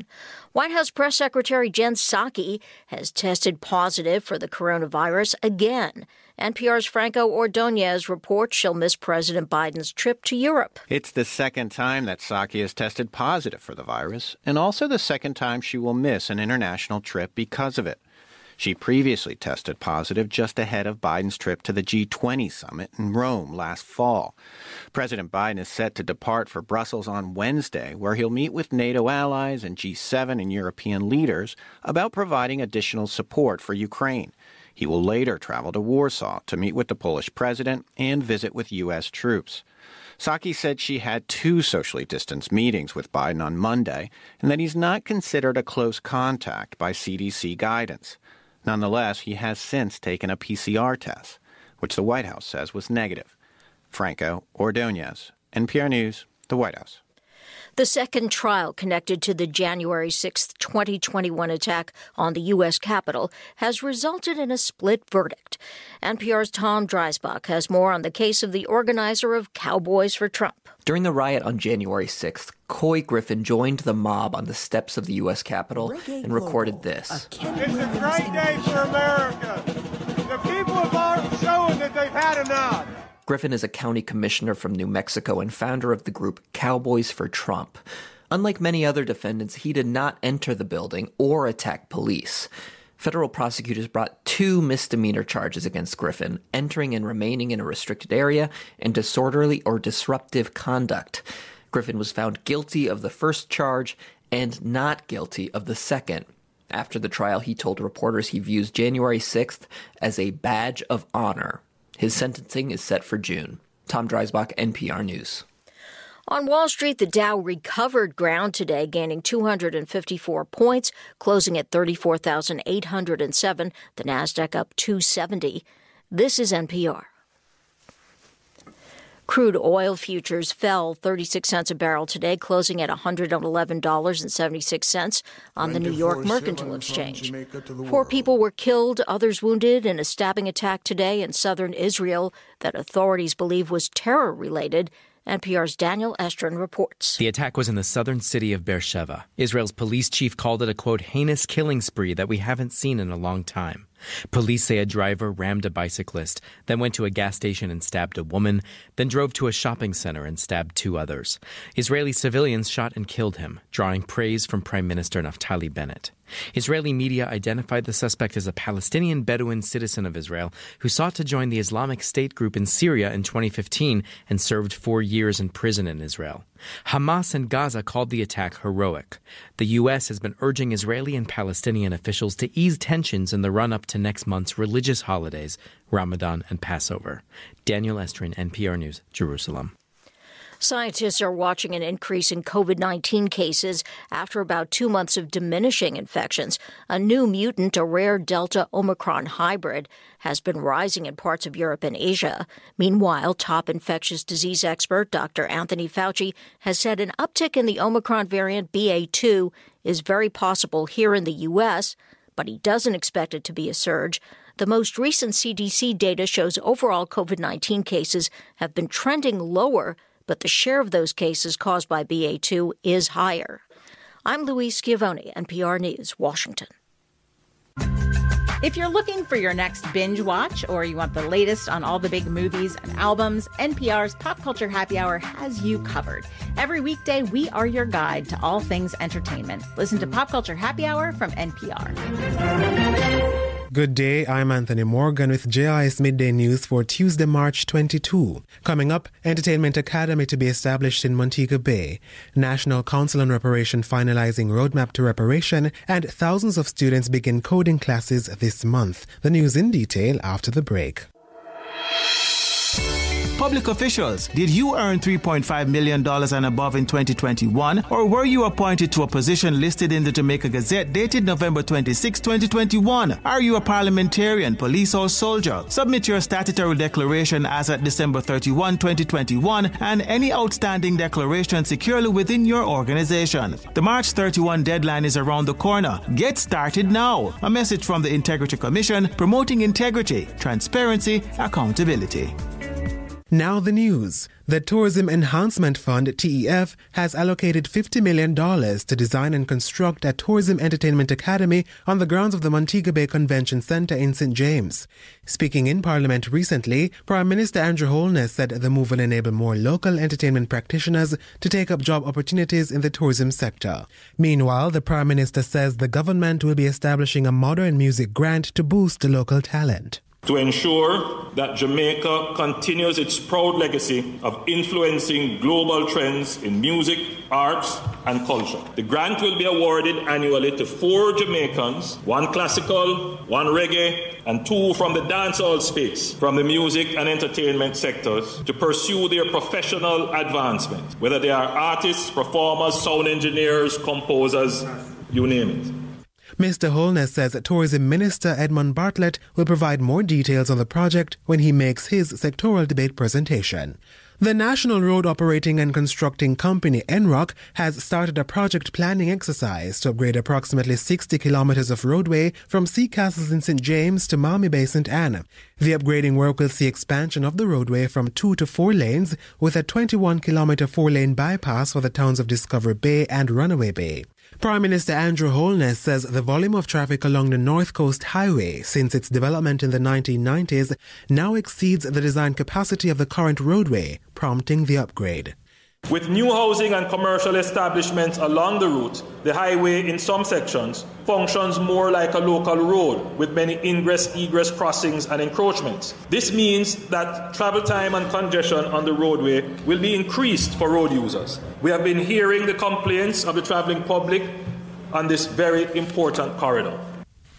White House Press Secretary Jen Psaki has tested positive for the coronavirus again. NPR's Franco Ordonez reports she'll miss President Biden's trip to Europe. It's the second time that Psaki has tested positive for the virus, and also the second time she will miss an international trip because of it. She previously tested positive just ahead of Biden's trip to the G20 summit in Rome last fall. President Biden is set to depart for Brussels on Wednesday, where he'll meet with NATO allies and G7 and European leaders about providing additional support for Ukraine. He will later travel to Warsaw to meet with the Polish president and visit with U.S. troops. Psaki said she had two socially distanced meetings with Biden on Monday and that he's not considered a close contact by CDC guidance. Nonetheless, he has since taken a PCR test, which the White House says was negative. Franco Ordonez, NPR News, the White House. The second trial connected to the January 6, 2021 attack on the U.S. Capitol has resulted in a split verdict. NPR's Tom Dreisbach has more on the case of the organizer of Cowboys for Trump. During the riot on January 6th, Coy Griffin joined the mob on the steps of the U.S. Capitol and recorded this. It's a great day for America. The people are showing that they've had enough. Griffin is a county commissioner from New Mexico and founder of the group Cowboys for Trump. Unlike many other defendants, he did not enter the building or attack police. Federal prosecutors brought two misdemeanor charges against Griffin entering and remaining in a restricted area and disorderly or disruptive conduct. Griffin was found guilty of the first charge and not guilty of the second. After the trial, he told reporters he views January 6th as a badge of honor. His sentencing is set for June. Tom Dreisbach, NPR News. On Wall Street, the Dow recovered ground today, gaining 254 points, closing at 34,807. The Nasdaq up 270. This is NPR. Crude oil futures fell 36 cents a barrel today, closing at $111.76 on the New York Mercantile Exchange. Four people were killed, others wounded in a stabbing attack today in southern Israel that authorities believe was terror related. NPR's Daniel Estrin reports. The attack was in the southern city of Beersheba. Israel's police chief called it a quote heinous killing spree that we haven't seen in a long time. Police say a driver rammed a bicyclist, then went to a gas station and stabbed a woman, then drove to a shopping center and stabbed two others. Israeli civilians shot and killed him, drawing praise from Prime Minister Naftali Bennett. Israeli media identified the suspect as a Palestinian Bedouin citizen of Israel who sought to join the Islamic State group in Syria in 2015 and served four years in prison in Israel. Hamas and Gaza called the attack heroic. The U.S. has been urging Israeli and Palestinian officials to ease tensions in the run up to next month's religious holidays, Ramadan and Passover. Daniel Estrin, NPR News, Jerusalem. Scientists are watching an increase in COVID 19 cases after about two months of diminishing infections. A new mutant, a rare Delta Omicron hybrid, has been rising in parts of Europe and Asia. Meanwhile, top infectious disease expert Dr. Anthony Fauci has said an uptick in the Omicron variant BA2 is very possible here in the U.S., but he doesn't expect it to be a surge. The most recent CDC data shows overall COVID 19 cases have been trending lower but the share of those cases caused by BA2 is higher. I'm Louise Schiavone, NPR News, Washington. If you're looking for your next binge watch or you want the latest on all the big movies and albums, NPR's Pop Culture Happy Hour has you covered. Every weekday, we are your guide to all things entertainment. Listen to Pop Culture Happy Hour from NPR. Good day, I'm Anthony Morgan with JIS Midday News for Tuesday, March 22. Coming up, Entertainment Academy to be established in Montego Bay, National Council on Reparation finalizing roadmap to reparation, and thousands of students begin coding classes this month. The news in detail after the break. Public officials, did you earn $3.5 million and above in 2021? Or were you appointed to a position listed in the Jamaica Gazette dated November 26, 2021? Are you a parliamentarian, police, or soldier? Submit your statutory declaration as at December 31, 2021, and any outstanding declaration securely within your organization. The March 31 deadline is around the corner. Get started now. A message from the Integrity Commission promoting integrity, transparency, accountability. Now the news. The Tourism Enhancement Fund, TEF, has allocated $50 million to design and construct a tourism entertainment academy on the grounds of the Montego Bay Convention Centre in St. James. Speaking in Parliament recently, Prime Minister Andrew Holness said the move will enable more local entertainment practitioners to take up job opportunities in the tourism sector. Meanwhile, the Prime Minister says the government will be establishing a modern music grant to boost local talent to ensure that Jamaica continues its proud legacy of influencing global trends in music, arts, and culture. The grant will be awarded annually to four Jamaicans one classical, one reggae, and two from the dancehall space, from the music and entertainment sectors, to pursue their professional advancement, whether they are artists, performers, sound engineers, composers, you name it. Mr. Holness says Tourism Minister Edmund Bartlett will provide more details on the project when he makes his sectoral debate presentation. The National Road Operating and Constructing Company, NROC, has started a project planning exercise to upgrade approximately 60 kilometers of roadway from Sea Castles in St. James to Mammee Bay St. Ann. The upgrading work will see expansion of the roadway from two to four lanes with a 21 kilometer four lane bypass for the towns of Discovery Bay and Runaway Bay. Prime Minister Andrew Holness says the volume of traffic along the North Coast Highway since its development in the 1990s now exceeds the design capacity of the current roadway, prompting the upgrade. With new housing and commercial establishments along the route, the highway in some sections functions more like a local road with many ingress egress crossings and encroachments. This means that travel time and congestion on the roadway will be increased for road users. We have been hearing the complaints of the traveling public on this very important corridor.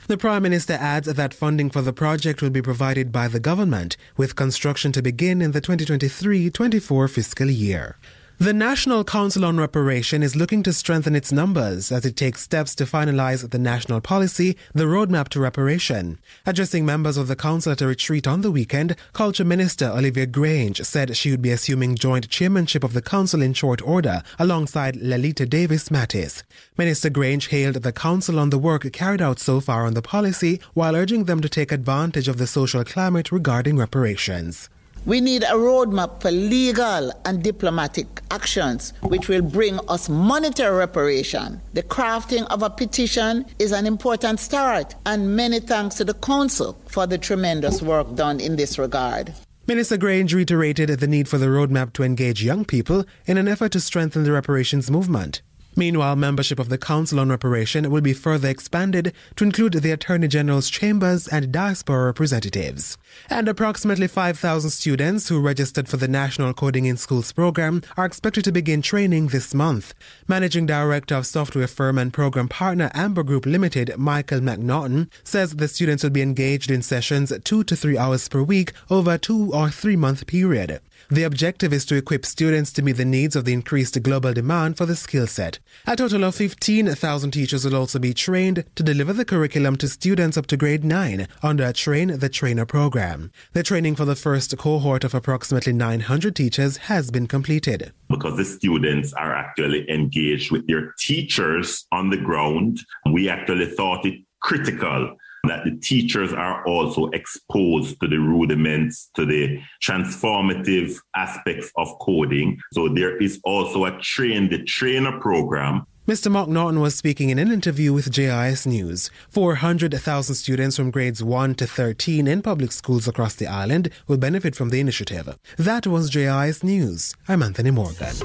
The Prime Minister adds that funding for the project will be provided by the government, with construction to begin in the 2023 24 fiscal year. The National Council on Reparation is looking to strengthen its numbers as it takes steps to finalize the national policy, the Roadmap to Reparation. Addressing members of the council at a retreat on the weekend, Culture Minister Olivia Grange said she would be assuming joint chairmanship of the council in short order alongside Laleta Davis Mattis. Minister Grange hailed the council on the work carried out so far on the policy while urging them to take advantage of the social climate regarding reparations. We need a roadmap for legal and diplomatic actions which will bring us monetary reparation. The crafting of a petition is an important start, and many thanks to the Council for the tremendous work done in this regard. Minister Grange reiterated the need for the roadmap to engage young people in an effort to strengthen the reparations movement. Meanwhile, membership of the Council on Reparation will be further expanded to include the Attorney General's chambers and diaspora representatives. And approximately 5,000 students who registered for the National Coding in Schools program are expected to begin training this month. Managing Director of software firm and program partner Amber Group Limited, Michael McNaughton, says the students will be engaged in sessions two to three hours per week over a two or three month period. The objective is to equip students to meet the needs of the increased global demand for the skill set. A total of 15,000 teachers will also be trained to deliver the curriculum to students up to grade 9 under a Train the Trainer program. The training for the first cohort of approximately 900 teachers has been completed. Because the students are actually engaged with their teachers on the ground, we actually thought it critical that the teachers are also exposed to the rudiments, to the transformative aspects of coding. So there is also a train the trainer program Mr. McNaughton was speaking in an interview with JIS News. 400,000 students from grades 1 to 13 in public schools across the island will benefit from the initiative. That was JIS News. I'm Anthony Morgan.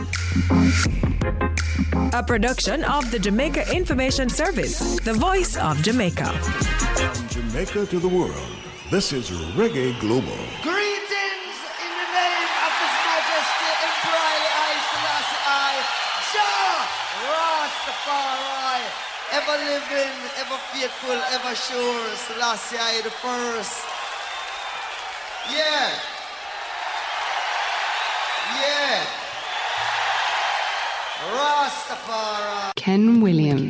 A production of the Jamaica Information Service, the voice of Jamaica. From Jamaica to the world, this is Reggae Global. Greetings in the name of His Majesty Emperor I, Selassie I, Jah Rastafari, ever living, ever faithful, ever sure, Selassie I the first. Yeah. Yeah. Rastafari. Ken Williams.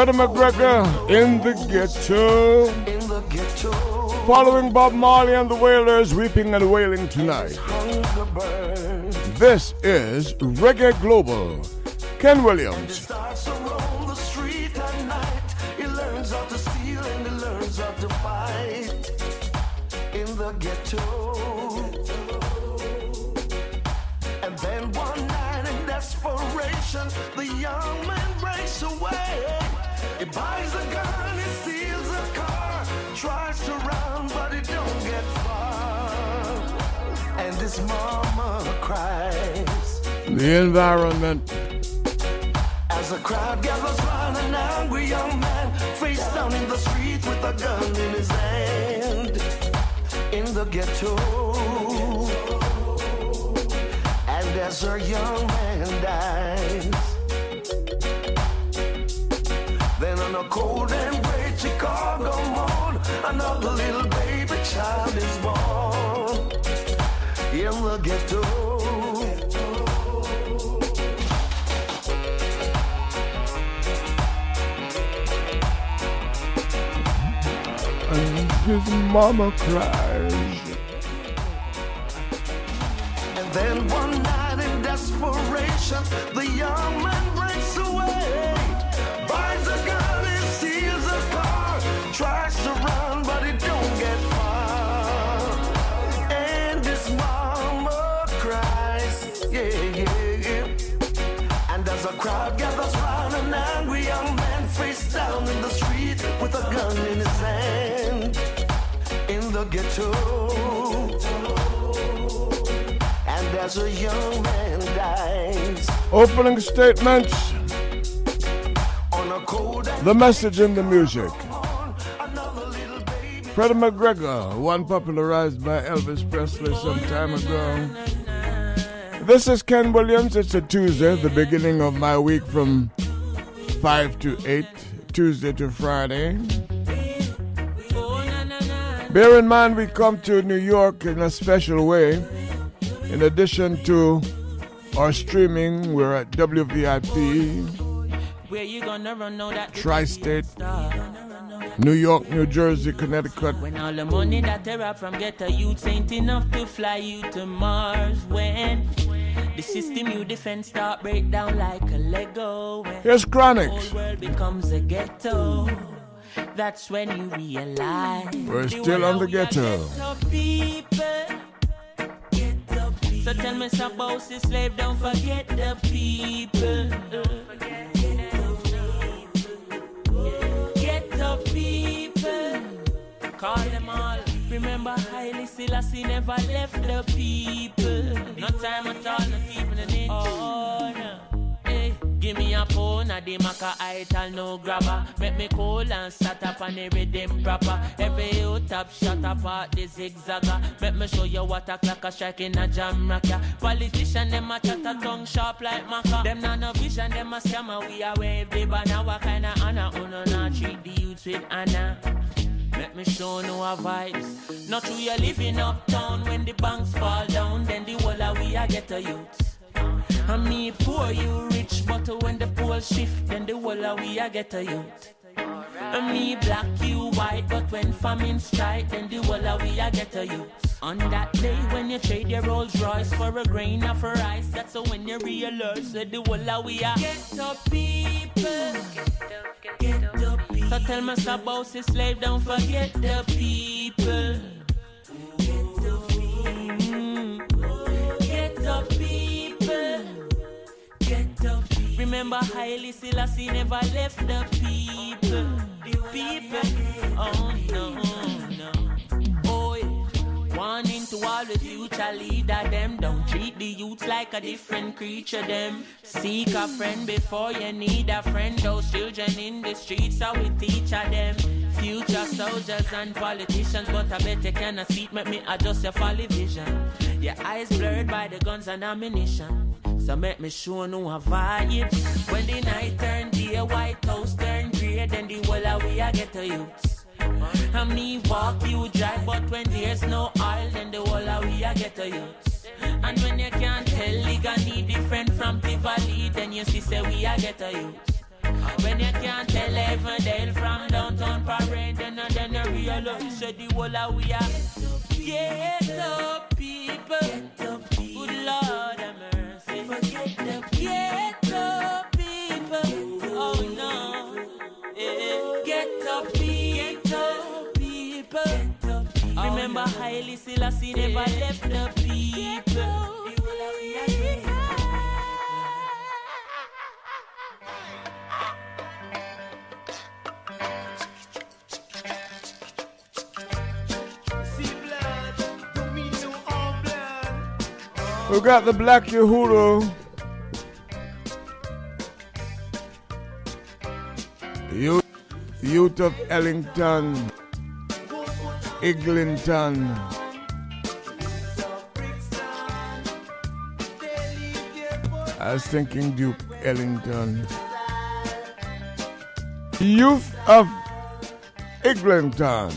Freddie McGregor in the ghetto. in the ghetto. Following Bob Marley and the Wailers weeping and wailing tonight. This is Reggae Global. Ken Williams. Environment. As crowd gathers round an angry young man, face down in the street with a gun in his hand, in the ghetto. And as a young man dies, then on a cold and gray Chicago morn, another little baby child is born in the ghetto. His mama cries. And then one night in desperation, the young man breaks away. Buys a gun and steals a car. Tries to run, but he don't get far. And his mama cries, yeah, yeah, yeah. And as a crowd gathers round, an angry young man face down in the street with a gun in his hand. The ghetto. And as a young man dies Opening statements. on a cold and The message in the music. Freddie McGregor, one popularized by Elvis Presley some time ago. This is Ken Williams. It's a Tuesday, the beginning of my week from 5 to 8, Tuesday to Friday. Bear in mind, we come to New York in a special way. In addition to our streaming, we're at WVIP, Where you gonna run now that Tri State, New York, New Jersey, Connecticut. When all the money that they rob from get a youth ain't enough to fly you to Mars. When the system you defend start break down like a Lego. Here's Chronic. The whole world becomes a ghetto. That's when you realize We're still on the ghetto. So tell me some boss the slave, don't forget the people. Get the people. Call them all. Remember Haile Selassie never left the people. No time at all, give me a phone, a the maca ital no grabber. Make me cool and start up on the rhythm proper. Every you top shot apart the zigzagger. Make me show you what a clock a in a jam rocker. Politician them a chat a tongue sharp like maca. Them not no vision, them a scammer. We a wave the banner. What kind of honor? Uno not treat the youths with honor. Let me show no vibes. Not true you living uptown when the banks fall down, then the whole of we a get a youth. And me poor, you rich, but when the pool shift, then the whole of we a get a youth. And me black, you white, but when famine strike, then the whole of we a get a youth. On that day when you trade your Rolls Royce for a grain of rice, that's when you realize that the whole of we a get up people. Get up, people. So tell me about the slave, don't forget the people. Remember, Haile Selassie never left the people. The people. Oh no, no. Yeah. warning to all the future leader them. Don't treat the youths like a different creature them. Seek a friend before you need a friend. Those children in the streets are we teach a them. Future soldiers and politicians, but I bet you cannot see it. Make me adjust your folly vision. Your eyes blurred by the guns and ammunition. So make me show no a vibe. When the night turn day, White House turn grey, then the whole of we a get to youths. And me walk, you drive, but when there's no oil, then the whole of we a get to youths. And when you can't tell Liguanea different from Tivoli, then you see say we a get to youths. When you can't tell Everdale from downtown parade, then uh, then you realize say the whole of we a get up people. Good Lord have mercy. Forget Get up people. Oh no. Eh, Get up people. people. Remember Haile Selassie never left the people. We got the Black Uhuru. Youth, youth of Ellington, Eglinton. I was thinking Duke Ellington. Youth of Eglinton.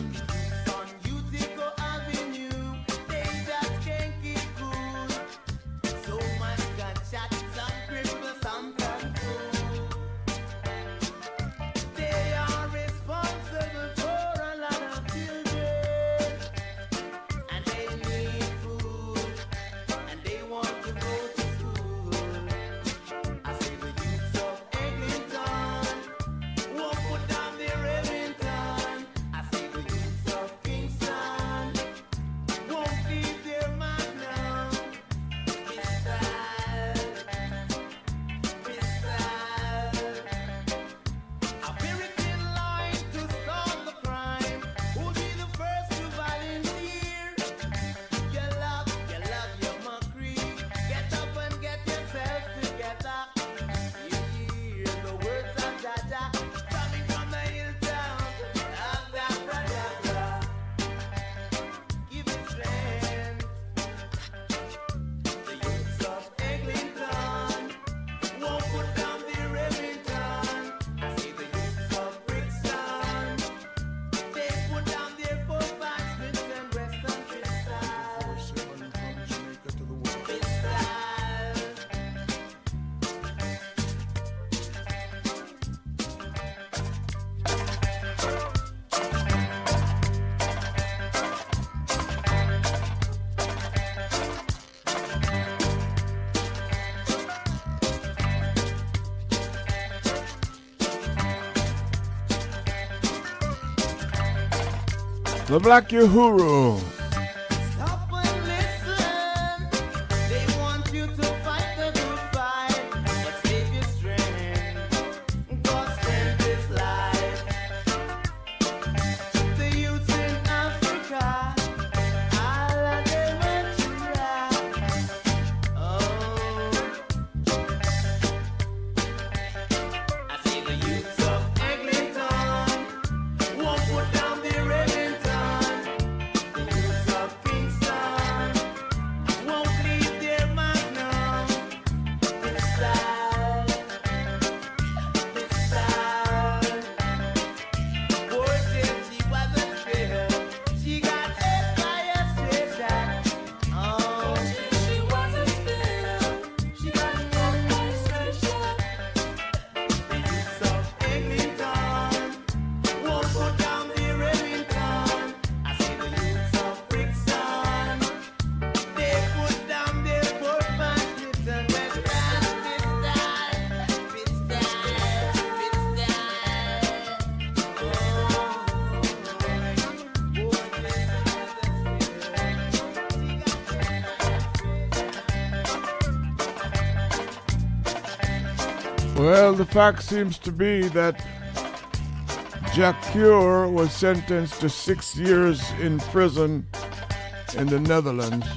The Black Uhuru. Well, the fact seems to be that Jah Cure was sentenced to six years in prison in the Netherlands.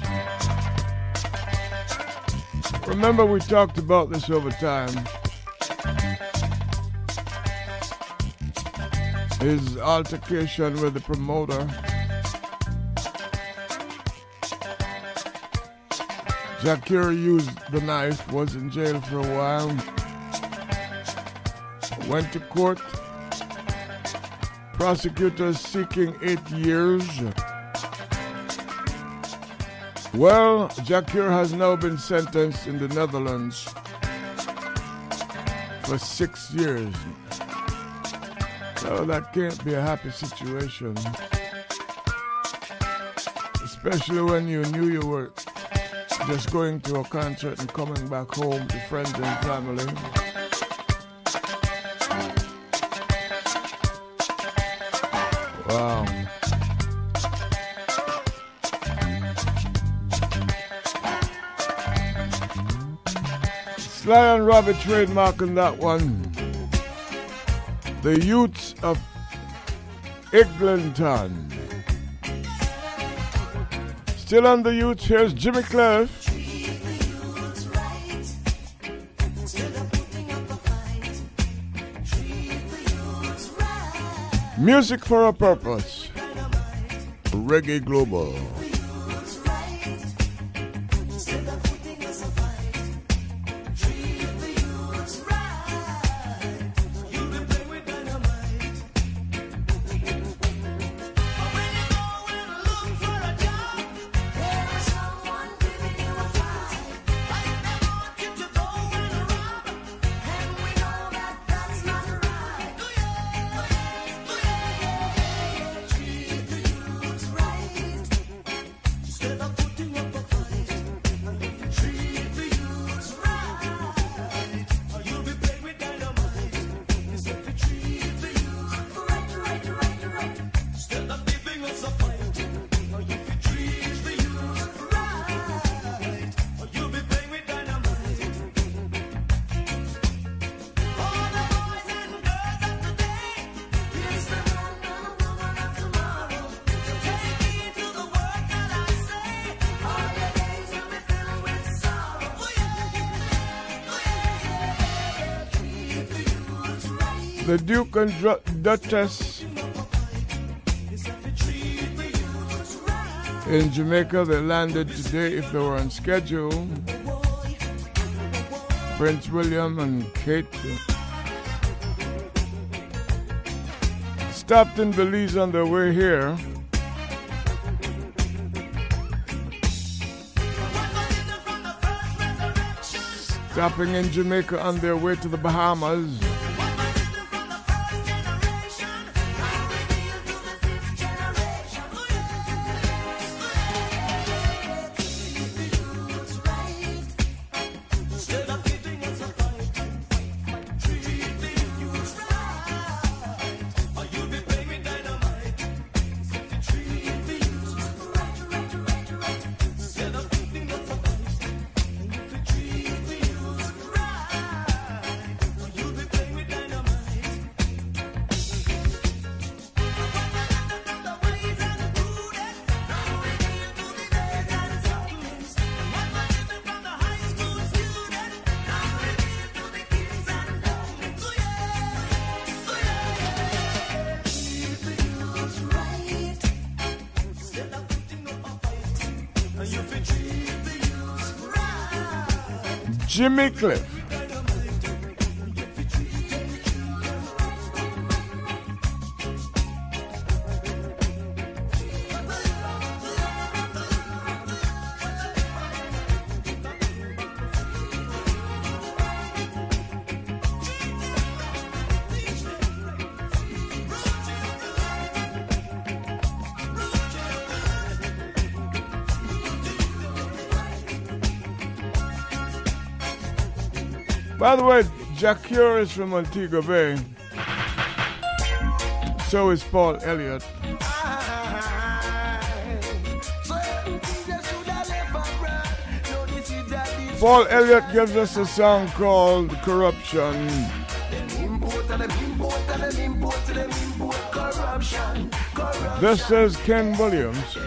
Remember, we talked about this over time. His altercation with the promoter. Jah Cure used the knife, was in jail for a while, went to court. Prosecutors seeking eight years. Well, Jah Cure has now been sentenced in the Netherlands for six years. So that can't be a happy situation. Especially when you knew you were just going to a concert and coming back home to friends and family. Sly and Robbie trademarking that one. The Youths of Eglinton. Still on the Youths, here's Jimmy Cliff. Music for a purpose. Reggae Global. The Duke and Dr- Duchess in Jamaica. They landed today if they were on schedule. Prince William and Kate stopped in Belize on their way here. Stopping in Jamaica on their way to the Bahamas. Jimmy Cliff. By the way, Jah Cure is from Montego Bay. So is Paul Elliott. Paul Elliott gives us a song called Corruption. This is Ken Williams.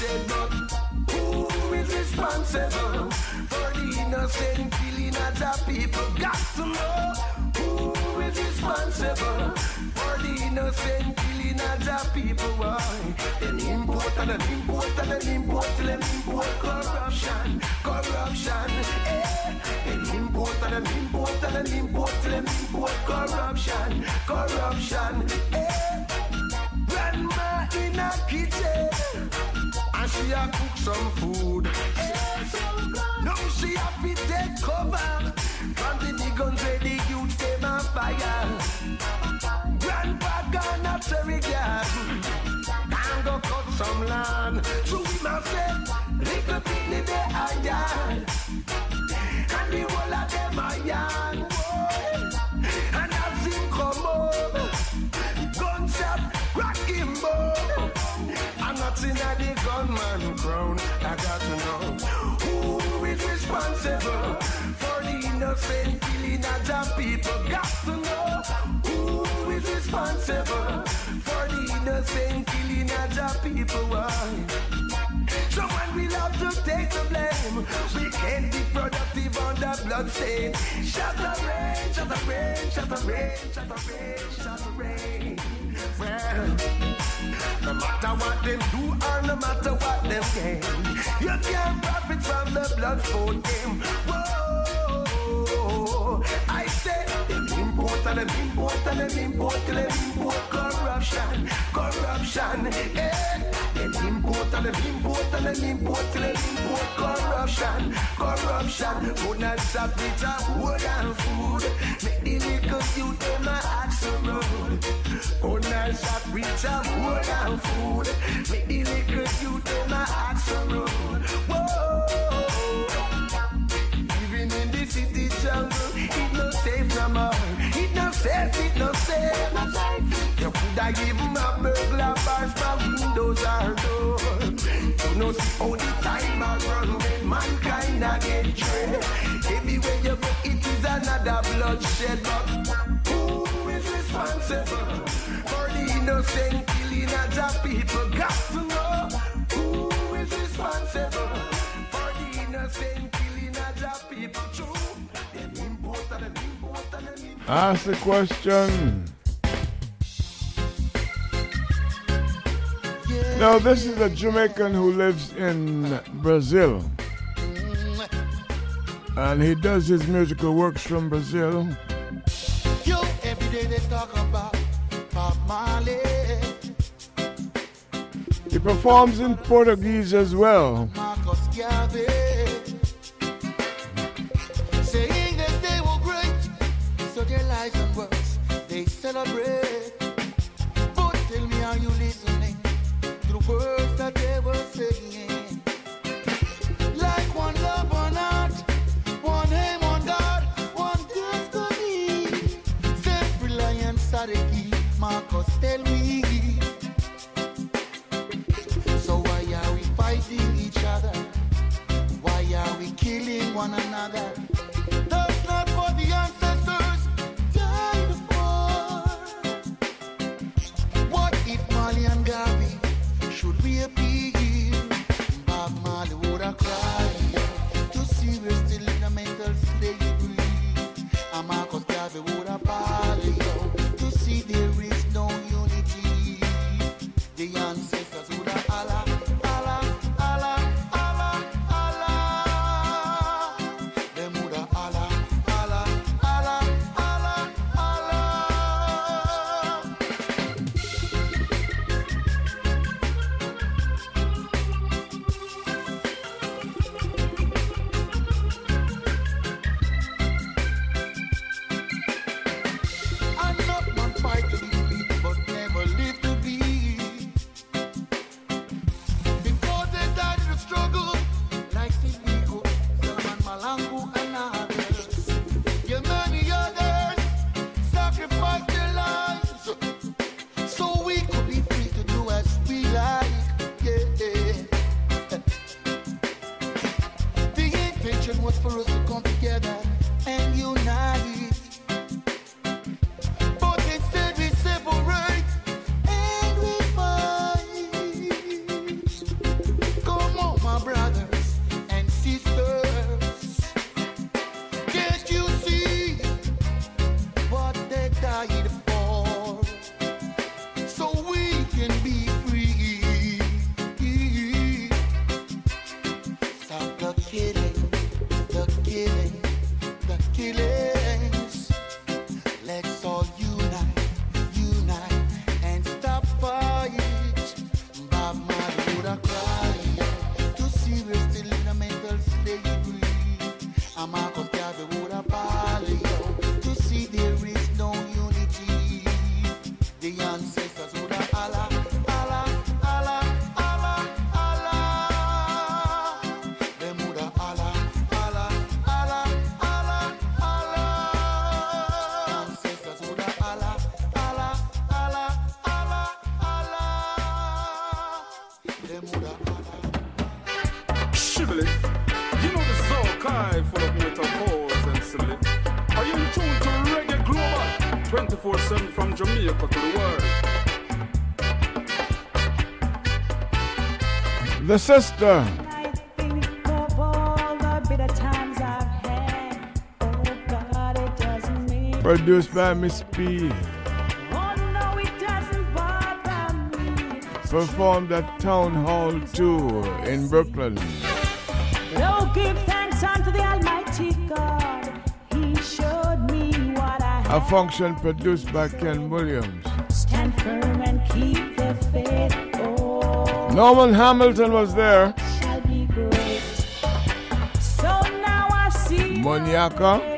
bloodshed. But who is responsible for the innocent killing of the people? Got to know who is responsible for the innocent killing of the people. Why? Them import and them import and them import till them import corruption, corruption. Eh? Them import and them import and them import them import corruption, corruption. Eh? Grandma in a kitchen and she a cook some food. Oh now she a fit take cover from the big guns shut the rain. Well, no matter what them do or no matter what them gain, you can't profit from the blood sport game. Whoa, I say them import and them import and them import and them import corruption, corruption. Eh? Them import and them import and them import and them import corruption, corruption. Food shop with a wood and food. Make the little youth them a act so rude. Food shop with a wood and food. Make the little youth them a act so. Coulda give 'em a burglar bars from windows or doors. You know see all the time I run mankind a get dread. Everywhere you go, it is another bloodshed. But who is responsible for the innocent killing of the people? Got to know who is responsible for the innocent killing of the people. True. Ask the question. Now, this is a Jamaican who lives in Brazil. And he does his musical works from Brazil. Yo, every day they talk about Bob Marley, He performs in Portuguese as well. Saying that they were great, so their lives and works they celebrate. But tell me, are you the words that they were saying? Like one love, one heart, one aim, one God, one destiny. Self-reliance are the. Marcus, tell me. So why are we fighting each other? Why are we killing one another? the sister. Produced by Miss P. Oh, no, Performed at Town Hall 2 in Brooklyn. Oh, give thanks unto the Almighty God. He showed me what I. A function produced by Ken Williams. Stand firm and keep the faith. Norman Hamilton was there. Moniaka.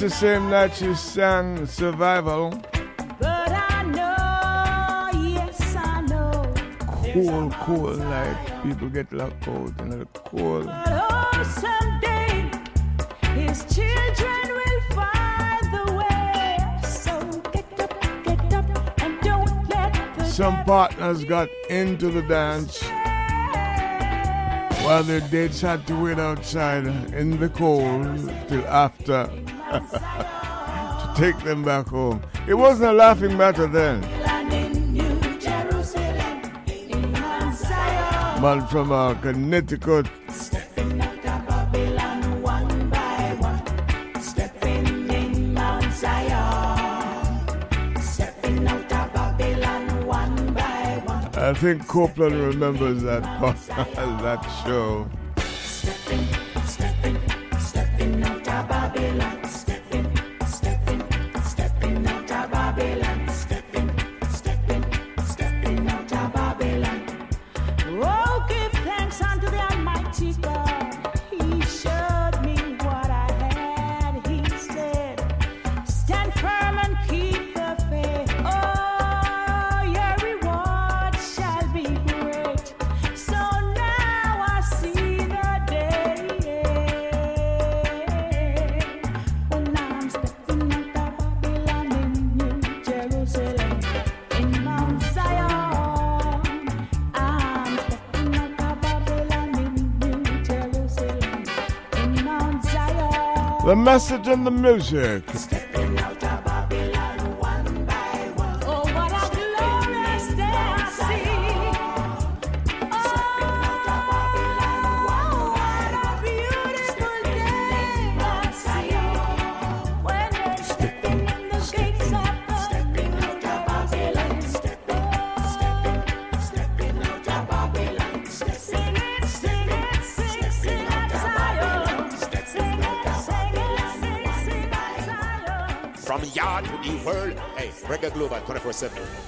That's the same night you sang Survival. But I know, yes, I know. Cool, cool, like people get locked out and they're cool. But oh, someday his children will find the way. So get up, get up, and don't let Some partners got into the dance while their dates had to wait outside in the cold till after take them back home. It wasn't a laughing matter then. Man from uh, Connecticut I think Copeland remembers that part, that show. Stepping, stepping, stepping out of Babylon. in the music.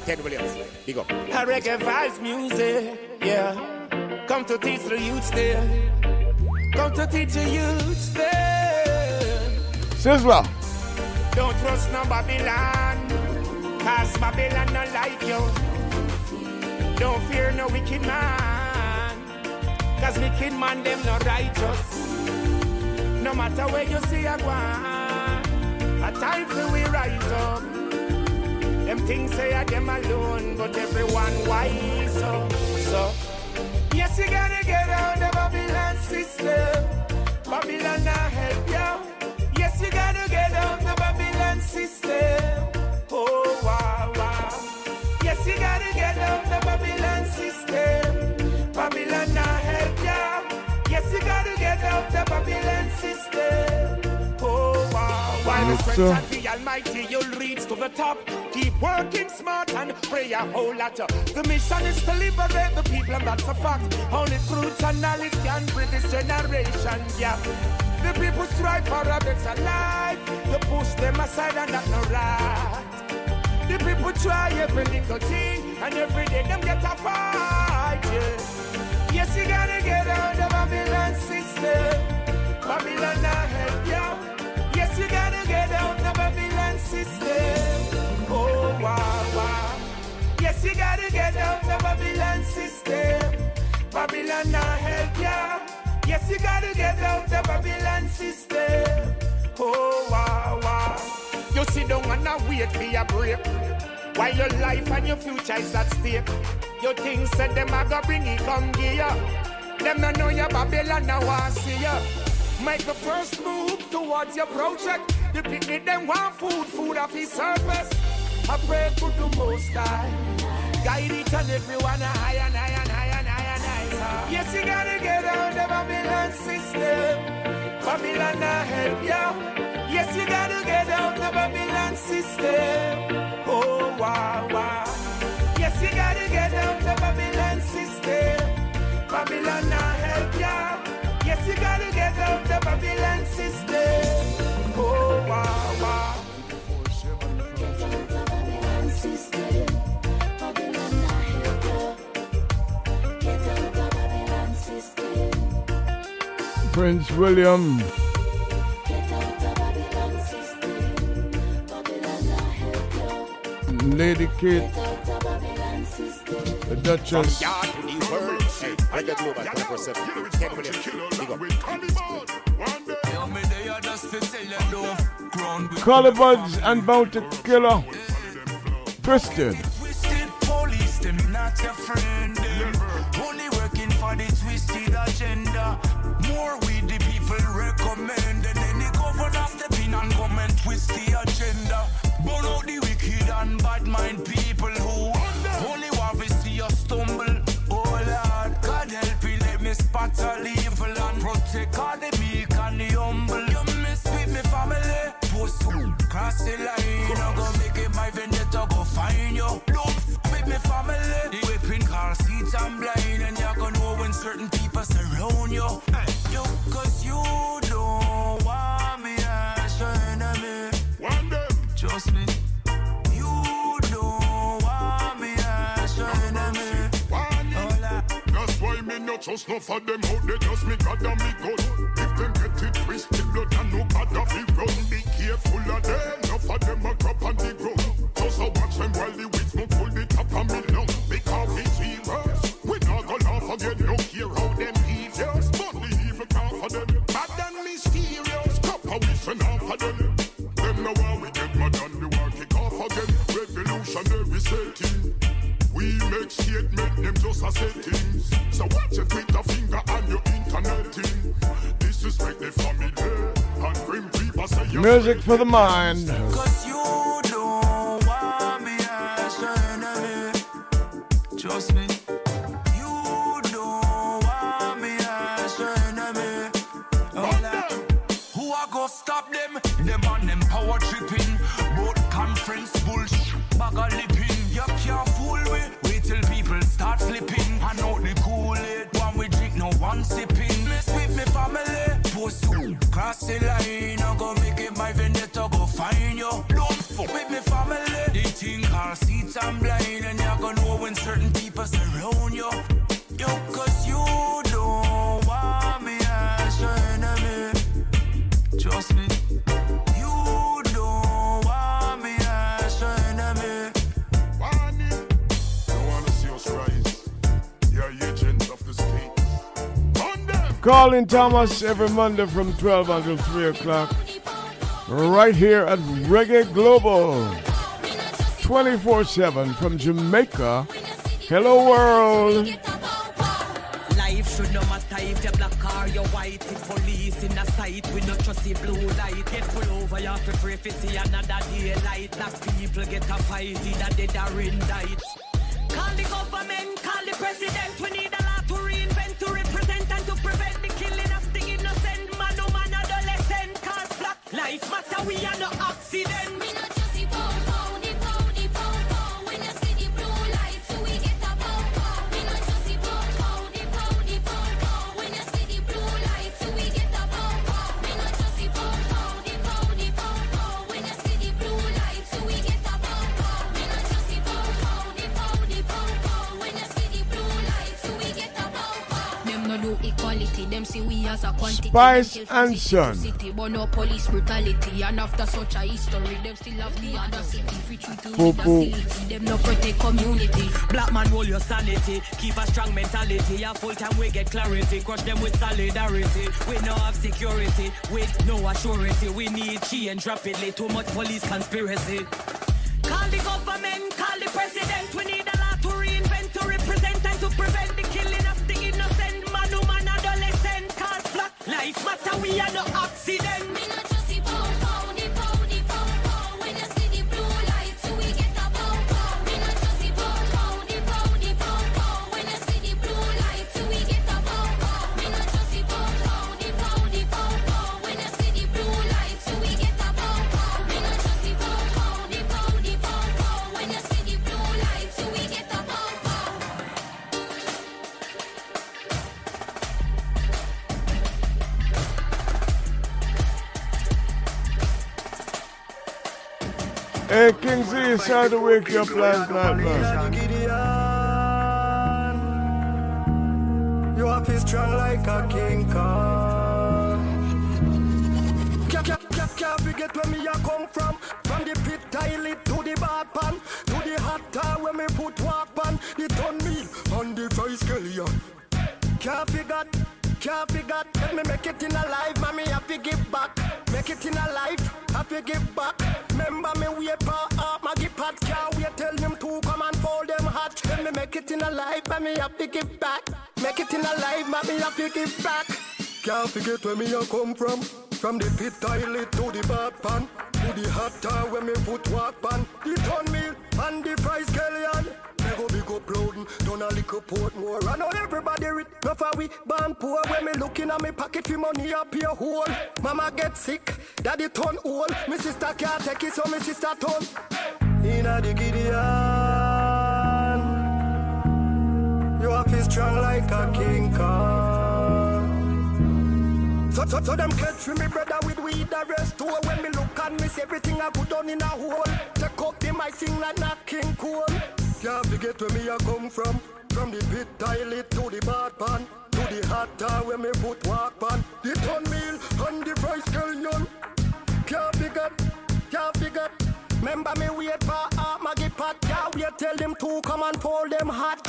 7. Ken Williams, big up. A reggae vibes music, yeah. Come to teach the youths there. Come to teach the youths there. Sizzla. Don't trust no Babylon, cause Babylon not like you. Don't fear no wicked man, cause wicked man them not righteous. No matter where you see a one, a time for we rise up. Things say are them alone, but everyone wise up. So, yes, you gotta get out the Babylon system. Babylon not help you. Yes, you gotta get out the Babylon system. Oh, wow, wow. Yes, you gotta get out the Babylon system. Babylon not help you. Yes, you gotta get out the Babylon system. Oh, wow, wow. The Almighty, you'll reach to top. Keep working smart and pray a whole lot. The mission is to liberate the people, and that's a fact. Only truth and knowledge can bridge this generation gap. The people strive for a better life. You push them aside, and that's not right. The people try every little thing, and every day them get a fight. Yeah. Yes, you gotta get out of Babylon system. Babylon system. Oh, wow, wow. Yes, you gotta get out of Babylon system. Babylon not help you. Yes, you gotta get out of Babylon system. Oh, wow, wow. You sit down and now wait for your break. While your life and your future is at stake. You think said them I a go bring it come gear. Them no know your Babylon now want see ya. Make the first move towards your project. The picnic them want food, food off his surface. I pray to the most high. Guide each and everyone high and high and high and high and high. Yes, you gotta get out the Babylon system. Babylon not help you. Yes, you gotta get out the Babylon system. Oh, wow, wow. Yes, you gotta get out the Babylon system. Babylon not help you. Yes, you gotta get out the Babylon system. Prince William. Lady Kate. The Duchess. From yard to the world. Hey, Reggae Global 24 7. Ken Williams, big up. Collarbuds and Bounty Killer. Twisted. Twisted police, them not your friend. In and come and twist the agenda. Burn out the wicked and bad mind people who only want to see us stumble. Oh Lord, God help me, let me spot all evil and protect all the meek and the humble. You miss with me family, post cross the line. I'm gonna make it my vendetta, go find you. Don't with me family. The whipping car seats I'm blind, and you're gonna know when certain people surround you, trust no for them out they just me God and me gun. If them get it twisted, blood and no God of it run. Be careful of them, no for them a crop on the ground. Just a watch them while the weeds no pull the top of me lung. Because it's serious. We not go laugh again, no care how them devious. But the evil can't for them. Bad and mysterious. Cup a wishing off for them. Them no one we get mad and the war kick off again. Revolutionary setting. We make statement, them just a settings. So watch your Twitter finger and your internet thing. Disrespect the family and grim people say you Music for the mind. Cause you don't want me as your enemy. Trust me. Cross the line, I go make it my vendetta, go find you. Colin Thomas every Monday from 12 until 3 o'clock. Right here at Reggae Global. 24 7 from Jamaica. Hello, world. Life should no matter if you're black or you're white. If police in sight, we not trust the blue light. Get over, you have to pray for see another daylight. People get a fight, either dead or. Call the government, call the president. We need a life matter, we are no accident. Equality, them see we as a quantity. Spice and Son. city, but no police brutality. And after such a history, them still have the other city. Free treat to Poo, with poo. hostility. Them no protect community. Black man, hold your sanity. Keep a strong mentality. A full time we get clarity. Crush them with solidarity. We no have security. With no assurance. We need change rapidly. Too much police conspiracy. Call the government, life matter, we are no accident. Hey, King Z, sorry to wake you up last night, man. You are strong like a king Kong. Can't, forget where me a come from. From the pit toilet to the bad pan, to the hot tub where me put walk pan, the ton meal on the fry scallion. Can't forget, can't forget. Let me make it in a life, mommy I have to give back. Make it in a life, I have to give back. Remember me for up, Maggie Pat can't wait. Tell them to come and fold them hot. Let me make it in a life, mommy have to give back. Make it in a life, mommy have to give back. Can't forget where me a come from. From the pit toilet to the bad pan, to the hot tub where me put walk pan, the ton meal and the fry scallion. Me go big up loading, done a little port more. I know everybody rich, no for we born poor. When me looking at me pocket for money up your hole. Mama get sick, daddy turn old. Me sister can't take it, so me sister turn. Inna the Gideon, you are feel strong like a king Kong. So, so, so them catch me brother with weed the rest too. When me look at me, everything I put on in a hole. Take up the mic, sing like Nat King Cole. Can't forget where me a come from. From the pit toilet to the bad pan, to the hot tub where me put walk pan. The ton meal and the fry scallion. Can't forget, can't forget. Remember me wait for a Maggie Pat. Can't wait tell them to come and fold them hot.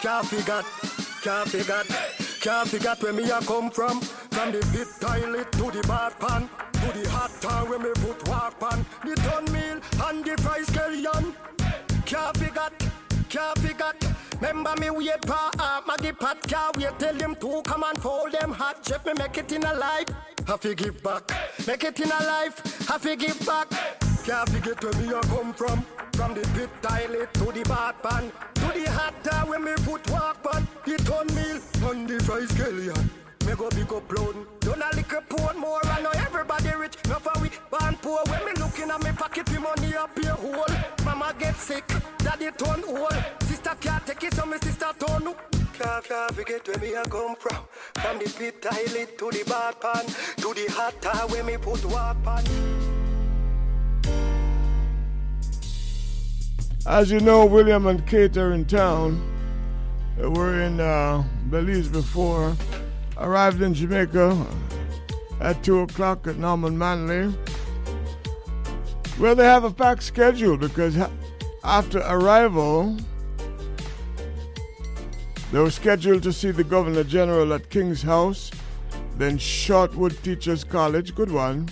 Can't forget, can't forget. Can't forget where me a come from. From the pit toilet to the bad pan, to the hot tub where me put walk pan. The ton meal and the fry scallion. Can't forget, can't forget. Remember me wait for a uh, Maggie Pat. Can't wait tell them to come and fold them hot. Check me make it in a life. Have to give back. Make it in a life. Have to give back. Can't forget where me a come from. From the pit toilet to the bad pan, to the hot uh, tub where me put walk pan. The ton meal and the fry scallion. Me go big up a liquor pour more. I know everybody rich. No for we born poor. When me looking at me pocket, me money up hole. Mama get sick, daddy turn old. Sister can't take it, so me sister turn up. Can't forget where me come from. From the pit toilet to the pan, to the hot tub where me put. As you know, William and Kate are in town. They were in uh, Belize before. Arrived in Jamaica at 2 o'clock at Norman Manley. Well, they have a packed schedule because after arrival, they were scheduled to see the Governor General at King's House, then Shortwood Teachers College, good one,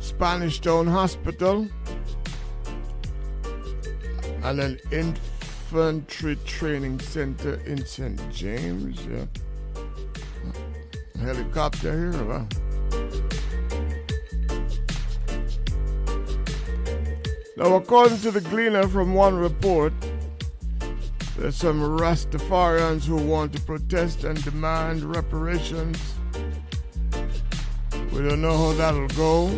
Spanish Town Hospital, and an infantry training center in St. James. Yeah. Helicopter here. Now, according to the Gleaner from one report, there's some Rastafarians who want to protest and demand reparations. We don't know how that'll go.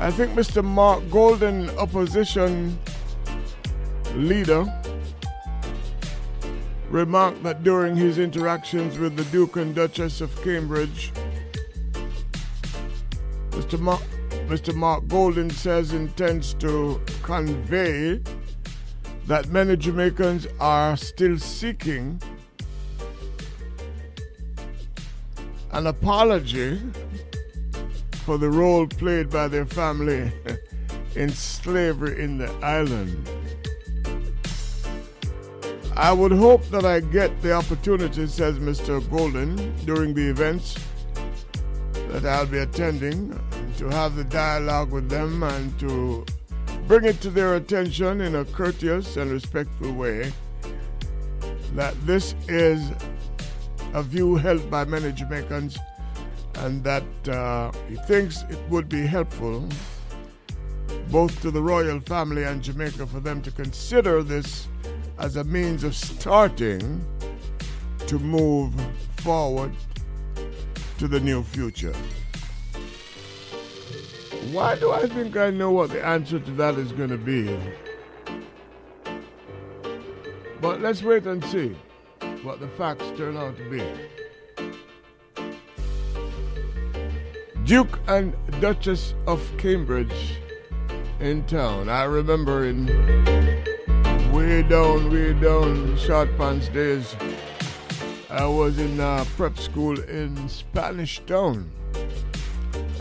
I think Mr. Mark Golding, opposition leader, remarked that during his interactions with the Duke and Duchess of Cambridge, Mr. Mark, Mr. Mark Golding says intends to convey that many Jamaicans are still seeking an apology for the role played by their family in slavery in the island. I would hope that I get the opportunity, says Mr. Golding, during the events that I'll be attending, to have the dialogue with them and to bring it to their attention in a courteous and respectful way that this is a view held by many Jamaicans and that uh, he thinks it would be helpful both to the royal family and Jamaica for them to consider this as a means of starting to move forward to the new future. Why do I think I know what the answer to that is going to be? But let's wait and see what the facts turn out to be. Duke and Duchess of Cambridge in town. I remember in way down, way down short pants days, I was in uh, prep school in Spanish Town.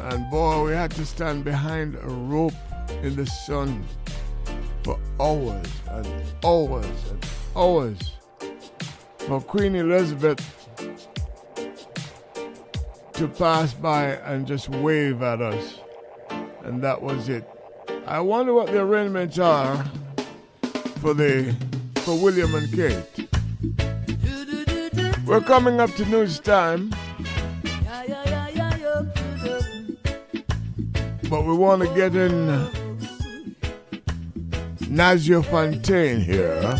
And boy, we had to stand behind a rope in the sun for hours and hours and hours for Queen Elizabeth to pass by and just wave at us. And that was it. I wonder what the arrangements are for the for William and Kate. We're coming up to news time. But we want to get in Nazio Fontaine here.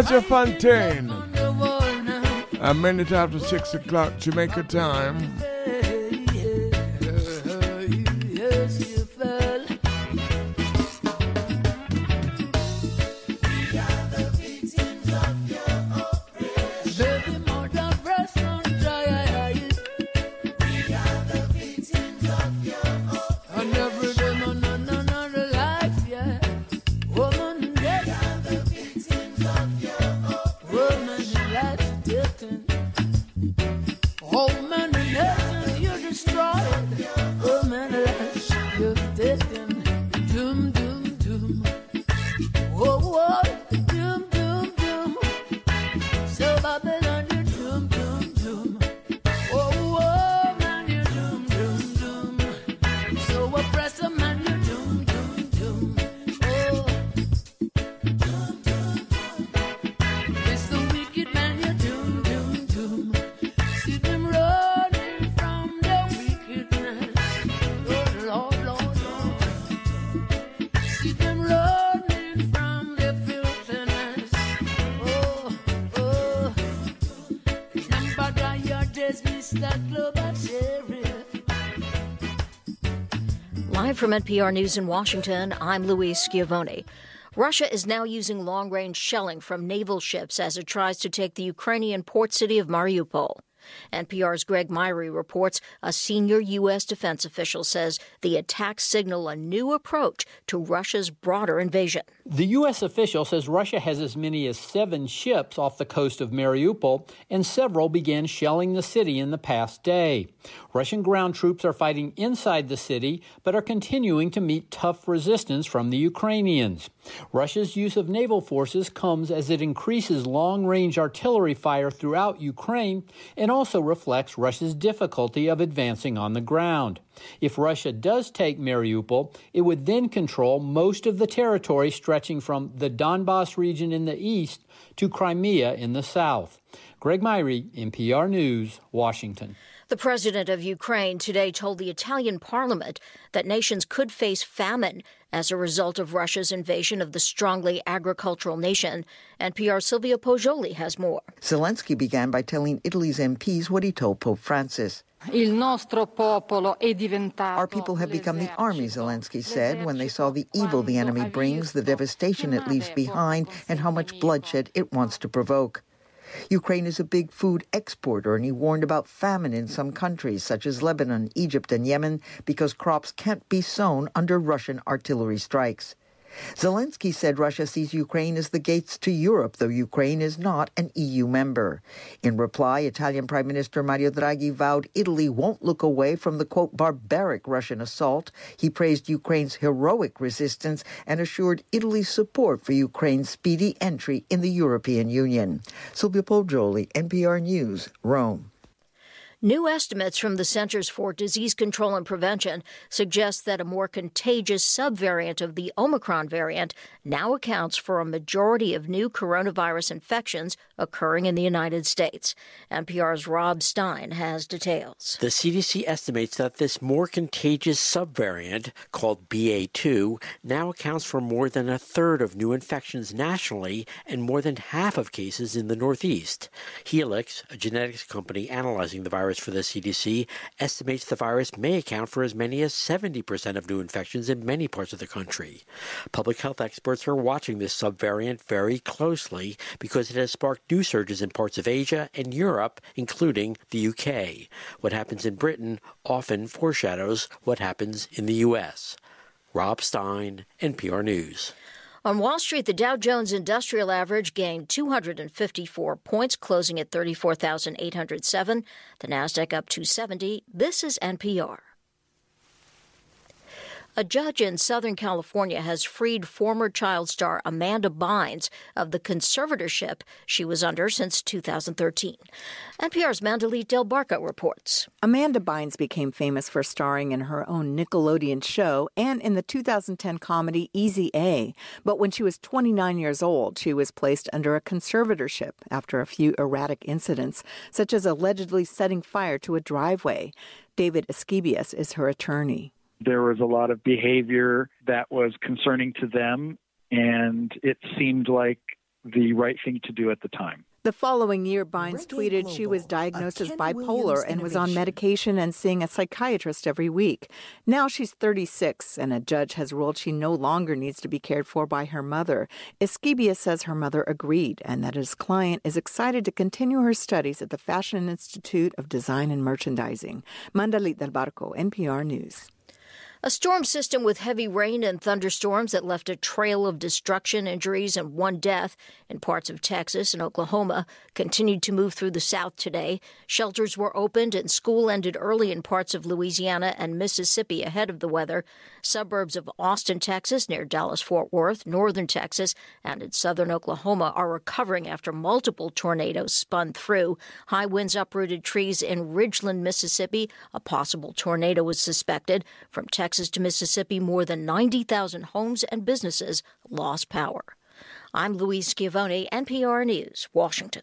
Nadia Fontaine. A minute after six o'clock Jamaica time. Live from NPR News in Washington, I'm Louise Schiavone. Russia is now using long range shelling from naval ships as it tries to take the Ukrainian port city of Mariupol. NPR's Greg Myre reports a senior U.S. defense official says the attacks signal a new approach to Russia's broader invasion. The U.S. official says Russia has as many as seven ships off the coast of Mariupol, and several began shelling the city in the past day. Russian ground troops are fighting inside the city, but are continuing to meet tough resistance from the Ukrainians. Russia's use of naval forces comes as it increases long range artillery fire throughout Ukraine and also reflects Russia's difficulty of advancing on the ground. If Russia does take Mariupol, it would then control most of the territory stretching from the Donbass region in the east to Crimea in the south. Greg Myre, NPR News, Washington. The president of Ukraine today told the Italian parliament that nations could face famine as a result of Russia's invasion of the strongly agricultural nation. NPR Silvia Poggioli has more. Zelensky began by telling Italy's MPs what he told Pope Francis. Our people have become the army, Zelensky said, when they saw the evil the enemy brings, the devastation it leaves behind, and how much bloodshed it wants to provoke. Ukraine is a big food exporter, and he warned about famine in some countries, such as Lebanon, Egypt, and Yemen, because crops can't be sown under Russian artillery strikes. Zelensky said Russia sees Ukraine as the gates to Europe, though Ukraine is not an EU member. In reply, Italian Prime Minister Mario Draghi vowed Italy won't look away from the, quote, barbaric Russian assault. He praised Ukraine's heroic resistance and assured Italy's support for Ukraine's speedy entry in the European Union. Silvia Poggioli, NPR News, Rome. New estimates from the Centers for Disease Control and Prevention suggest that a more contagious subvariant of the Omicron variant now accounts for a majority of new coronavirus infections occurring in the United States. NPR's Rob Stein has details. The CDC estimates that this more contagious subvariant, called BA2, now accounts for more than a third of new infections nationally and more than half of cases in the Northeast. Helix, a genetics company analyzing the virus for the CDC, estimates the virus may account for as many as 70% of new infections in many parts of the country. Public health experts are watching this subvariant very closely because it has sparked new surges in parts of Asia and Europe, including the UK. What happens in Britain often foreshadows what happens in the US. Rob Stein, NPR News. On Wall Street, the Dow Jones Industrial Average gained 254 points, closing at 34,807. The Nasdaq up 270. This is NPR. A judge in Southern California has freed former child star Amanda Bynes of the conservatorship she was under since 2013. NPR's Mandalit Del Barco reports. Amanda Bynes became famous for starring in her own Nickelodeon show and in the 2010 comedy Easy A. But when she was 29 years old, she was placed under a conservatorship after a few erratic incidents, such as allegedly setting fire to a driveway. David Esquibias is her attorney. There was a lot of behavior that was concerning to them, and it seemed like the right thing to do at the time. The following year, Bynes tweeted she was diagnosed as bipolar and was on medication and seeing a psychiatrist every week. Now she's 36, and a judge has ruled she no longer needs to be cared for by her mother. Esquibia says her mother agreed and that his client is excited to continue her studies at the Fashion Institute of Design and Merchandising. Mandalit del Barco, NPR News. A storm system with heavy rain and thunderstorms that left a trail of destruction, injuries, and one death in parts of Texas and Oklahoma continued to move through the South today. Shelters were opened and school ended early in parts of Louisiana and Mississippi ahead of the weather. Suburbs of Austin, Texas, near Dallas Fort Worth, northern Texas, and in southern Oklahoma are recovering after multiple tornadoes spun through. High winds uprooted trees in Ridgeland, Mississippi. A possible tornado was suspected. From Texas to Mississippi, more than 90,000 homes and businesses lost power. I'm Louise Schiavone, NPR News, Washington.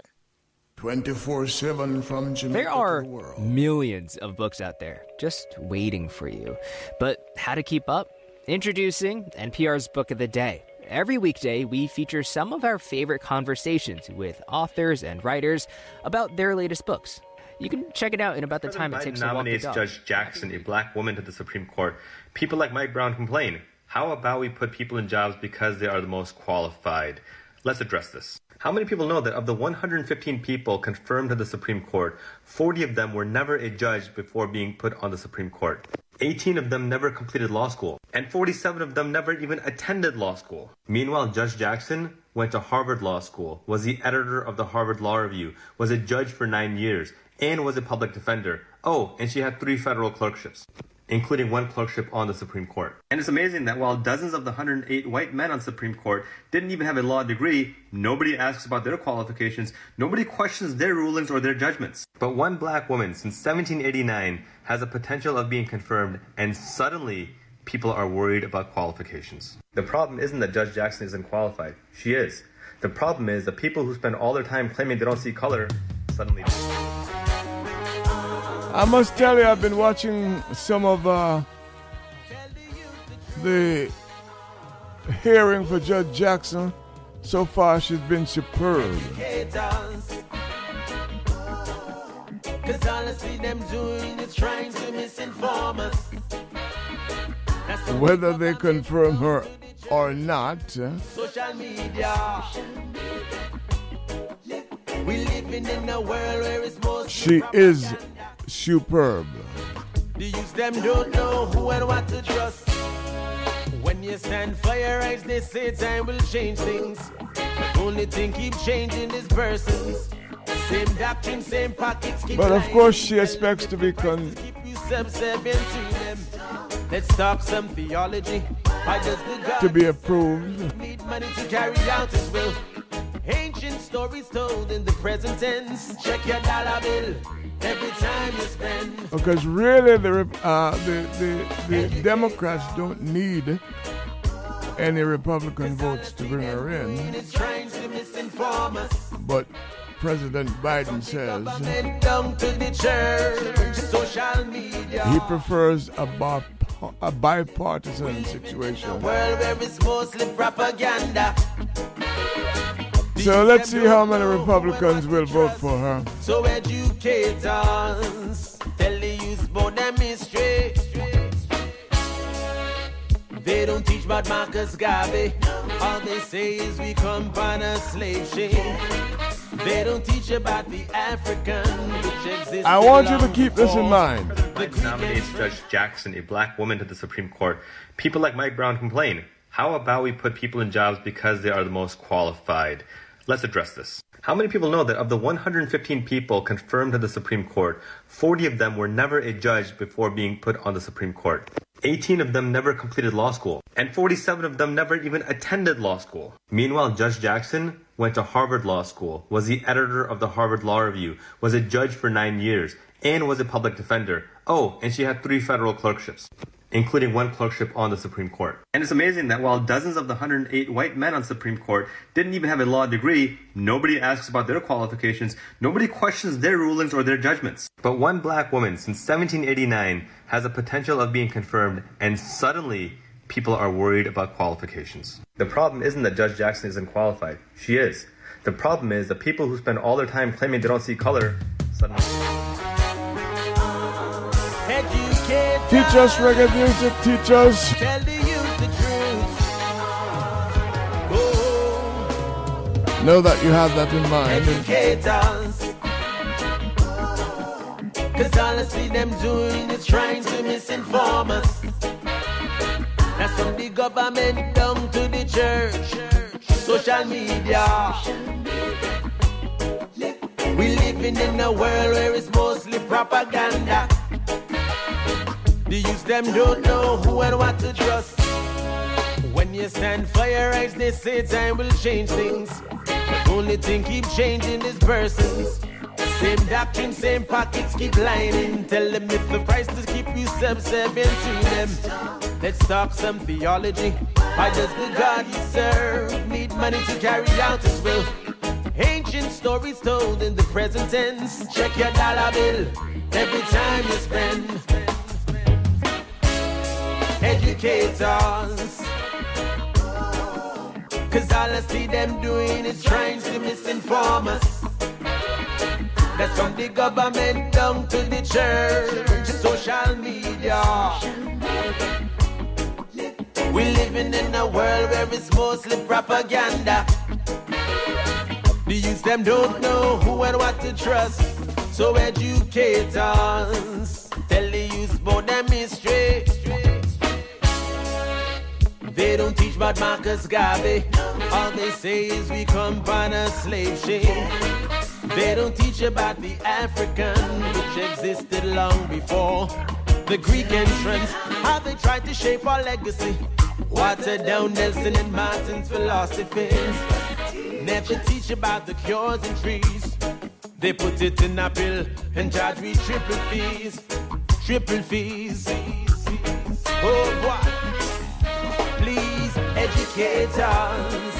24 7 from Jamaica. There are to the world. millions of books out there just waiting for you. But how to keep up? Introducing NPR's Book of the Day. Every weekday, we feature some of our favorite conversations with authors and writers about their latest books. You can check it out in about the time it takes to walk the nominates dog. Judge Jackson, a black woman, to the Supreme Court. People like Mike Brown complain. How about we put people in jobs because they are the most qualified? Let's address this. How many people know that of the 115 people confirmed to the Supreme Court, 40 of them were never a judge before being put on the Supreme Court? 18 of them never completed law school, and 47 of them never even attended law school. Meanwhile, Judge Jackson went to Harvard Law School, was the editor of the Harvard Law Review, was a judge for nine years, and was a public defender. Oh, and she had three federal clerkships, including one clerkship on the Supreme Court. And it's amazing that while dozens of the 108 white men on Supreme Court didn't even have a law degree, nobody asks about their qualifications, nobody questions their rulings or their judgments. But one black woman since 1789 has a potential of being confirmed, and suddenly people are worried about qualifications. The problem isn't that Judge Jackson isn't qualified. She is. The problem is the people who spend all their time claiming they don't see color suddenly do. I must tell you, I've been watching some of uh, the hearing for Judge Jackson. So far, she's been superb. Cause all I see them doing is trying to misinform us. Whether they confirm her or not, uh, social media. We living in a world where it's most she is superb. The youth them don't know who and what to trust. When you stand for your rights, they say time will change things. Only thing keep changing is persons. Same doctrine, same pockets. But of course, she expects to be con- you to them. Let's talk some theology. Why does the God to be approved. need money to carry out his will? Ancient stories told in the present tense. Check your dollar bill. Every time you spend. Because really, the uh, the the, the Democrats don't need any Republican votes to bring her in, It's trying to misinform us. but President Biden says Government down to the church, social media. he prefers a, bar- a bipartisan situation. World where it's mostly propaganda. So let's see how many Republicans will vote for her. So educate us, tell the youth about them history. They don't teach about Marcus Garvey. All they say is we come on a slave ship. They don't teach about the African which exists. I want you to keep this in mind. nominates Judge Jackson, a black woman, to the Supreme Court. People like Mike Brown complain. How about we put people in jobs because they are the most qualified? Let's address this. How many people know that of the 115 people confirmed to the Supreme Court, 40 of them were never a judge before being put on the Supreme Court? 18 of them never completed law school, and 47 of them never even attended law school. Meanwhile, Judge Jackson went to Harvard Law School, was the editor of the Harvard Law Review, was a judge for nine years, and was a public defender. Oh, and she had three federal clerkships, including one clerkship on the Supreme Court. And it's amazing that while dozens of the 108 white men on Supreme Court didn't even have a law degree, nobody asks about their qualifications, nobody questions their rulings or their judgments. But one black woman since 1789 has a potential of being confirmed, and suddenly people are worried about qualifications. The problem isn't that Judge Jackson isn't qualified. She is. The problem is that people who spend all their time claiming they don't see color suddenly. Teach us reggae music, teach us. Tell the youth the truth. Know that you have that in mind. Educate us. Cause all I see them doing is trying to misinform us. That's from the government down to the church, social media. We living in a world where it's mostly propaganda. The youth them don't know who and what to trust. When you stand for your rights, they say time will change things. Only thing keep changing is persons. Same doctrine, same pockets keep lining. Tell them if the price to keep you subservient to them. Let's talk some theology. Why does the God you serve need money to carry out his will? Ancient stories told in the present tense. Check your dollar bill every time you spend. Educate us. Cause all I see them doing is trying to misinform us. That's from the government down to the church, social media. We're living in a world where it's mostly propaganda. The youth them don't know who and what to trust. So educate us. Tell the youth about them history. They don't teach about Marcus Garvey. All they say is we come on a slave ship. They don't teach about the African, which existed long before the Greek entrance. How they tried to shape our legacy. Water down Nelson and Martin's philosophies. Never teach about the cures and trees. They put it in a pill and charge me triple fees. Triple fees. Oh, boy. Us.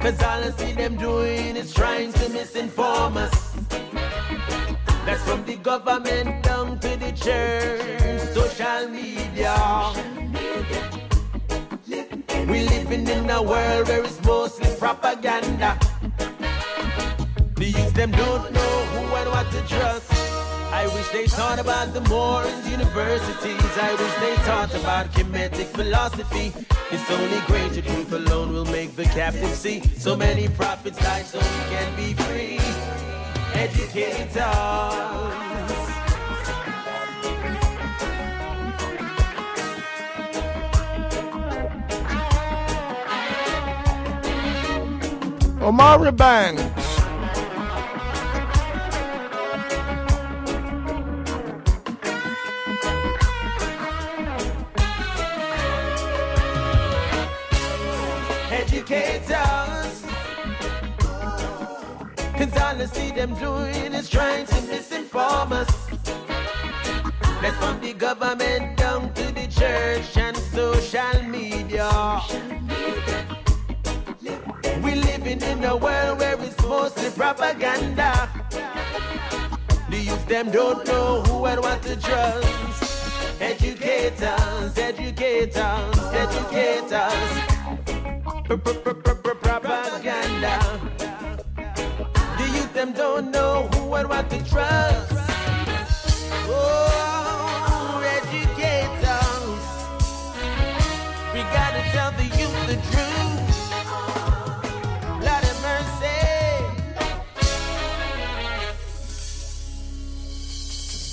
Cause all I see them doing is trying to misinform us. That's from the government down to the church, social media. We're living in a world where it's mostly propaganda. The youth them don't know who and what to trust. I wish they taught about the Moors universities. I wish they taught about Kemetic philosophy. It's only greater truth alone will make the captive see. So many prophets died so we can be free. Educate us. Omari Banks. Us. Cause all I see them doing is trying to misinform us. That's from the government down to the church and social media. We living in a world where it's mostly propaganda. The youth them don't know who and what to trust. Educators, educators, educators. Propaganda. The youth them don't know who and what to trust. Oh, educators. We gotta tell the youth the truth. Lord have mercy.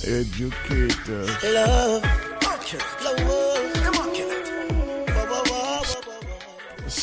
Educators. Love. Love.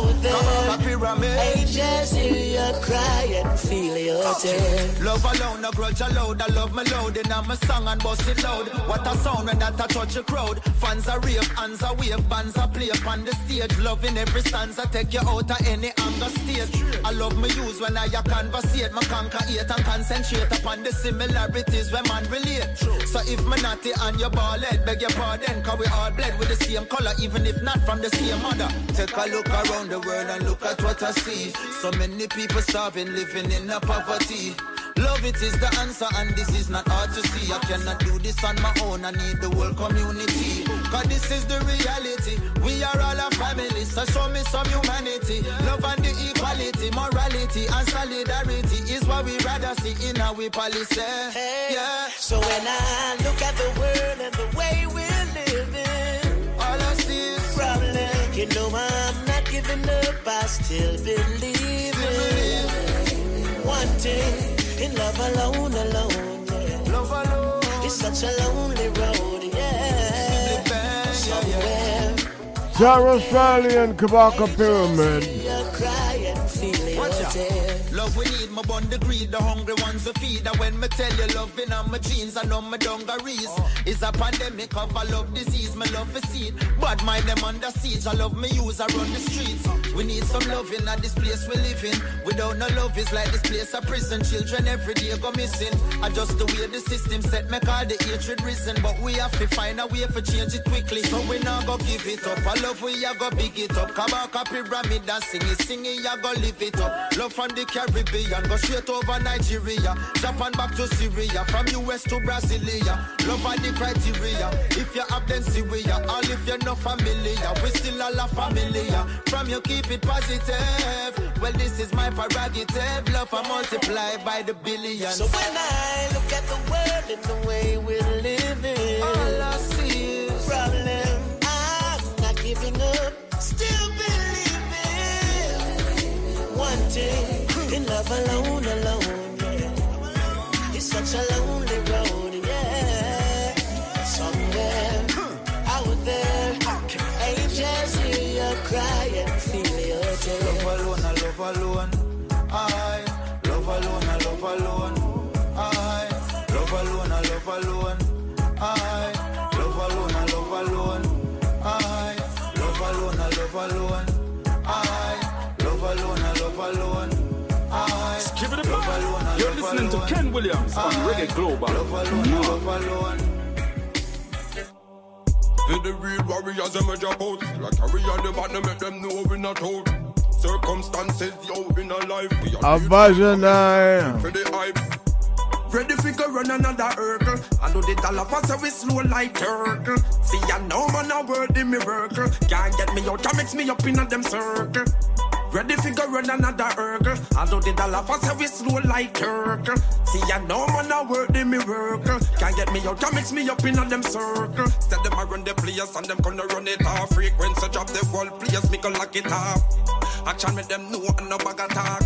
out there, Come on, Papi Ramesh. ages hear you cry and feel your tears. Love alone, no grudge allowed. I love my load, and I'm a song and bust it loud. What a sound when that I touch a crowd. Fans are rave, hands are wave, bands are play upon the stage. Loving every stanza, take you out of any anger state. I love my use when I a conversate, my conquer and concentrate upon the similarities when man relate. So if me naughty and your ball head, beg your pardon, cause we all bled with the same color, even if not from the same mother. Take a look around the world and look at what I see. So many people starving, living in a poverty. Love it is the answer, and this is not hard to see. I cannot do this on my own, I need the whole community. Cause this is the reality. We are all a family, so show me some humanity. Love and the equality, morality, and solidarity is what we rather see in our policy. Yeah. So when I look at the world and the way we're living, all I see is problem. You know I'm giving up. I still believe in wanting in love alone, alone. Yeah. Love alone. It's such a lonely road. Yeah. Somewhere Tarrus Riley and Kabaka Pyramid. you cry and feel your Watch out. Love we need, my bond the greed, the hungry ones to feed. And when me tell you loving on my jeans, I know my dungarees. It's a pandemic of a love disease, my love is seed. Bad mind them under siege, I love me use, I run the streets. We need some loving at this place we live in. Without no love, it's like this place a prison. Children every day go missing. Adjust the way the system set, make all the hatred risen. But we have to find a way for change it quickly. So we not go give it up. I love we a go big it up. Come Kabaka pyramid and sing it, sing it, ya go live it up. Love from the go straight over Nigeria. Japan back to Syria, from US to Brasilia. Love are the criteria. If you have then Syria, all if you're not familiar, we still all a familiar. From you keep it positive. Well, this is my prerogative. Love I multiply by the billions. So when I look at the world and the way we're living, all I see is problem. I'm not giving up, still believing, wanting in love alone, alone. Yeah. It's such a lonely road, yeah. Somewhere out there, angels hear you cry and feel your Love alone, I love alone. To. Ken Williams on ah, Reggae Global. Love alone, I love alone. To the real warriors, them a drop out. Like carry on the bottom, make them know we not out. Circumstances, yo, in our life. We are Abajana. for the hype. Ready fi go run another hurdle. I know the dollar pass so we slow like turtle. See I know man a word the miracle. Can't get me out, can mix me up in a them circle. Ready fi go run another hurdle. I know the dollar so we slow like turtle. See I know man a word the miracle. Can't get me out, can mix me up in a them circle. Instead them a run the players and them gonna run it off. Frequency drop the whole players me go lock it off. Action make them know and no bag attack.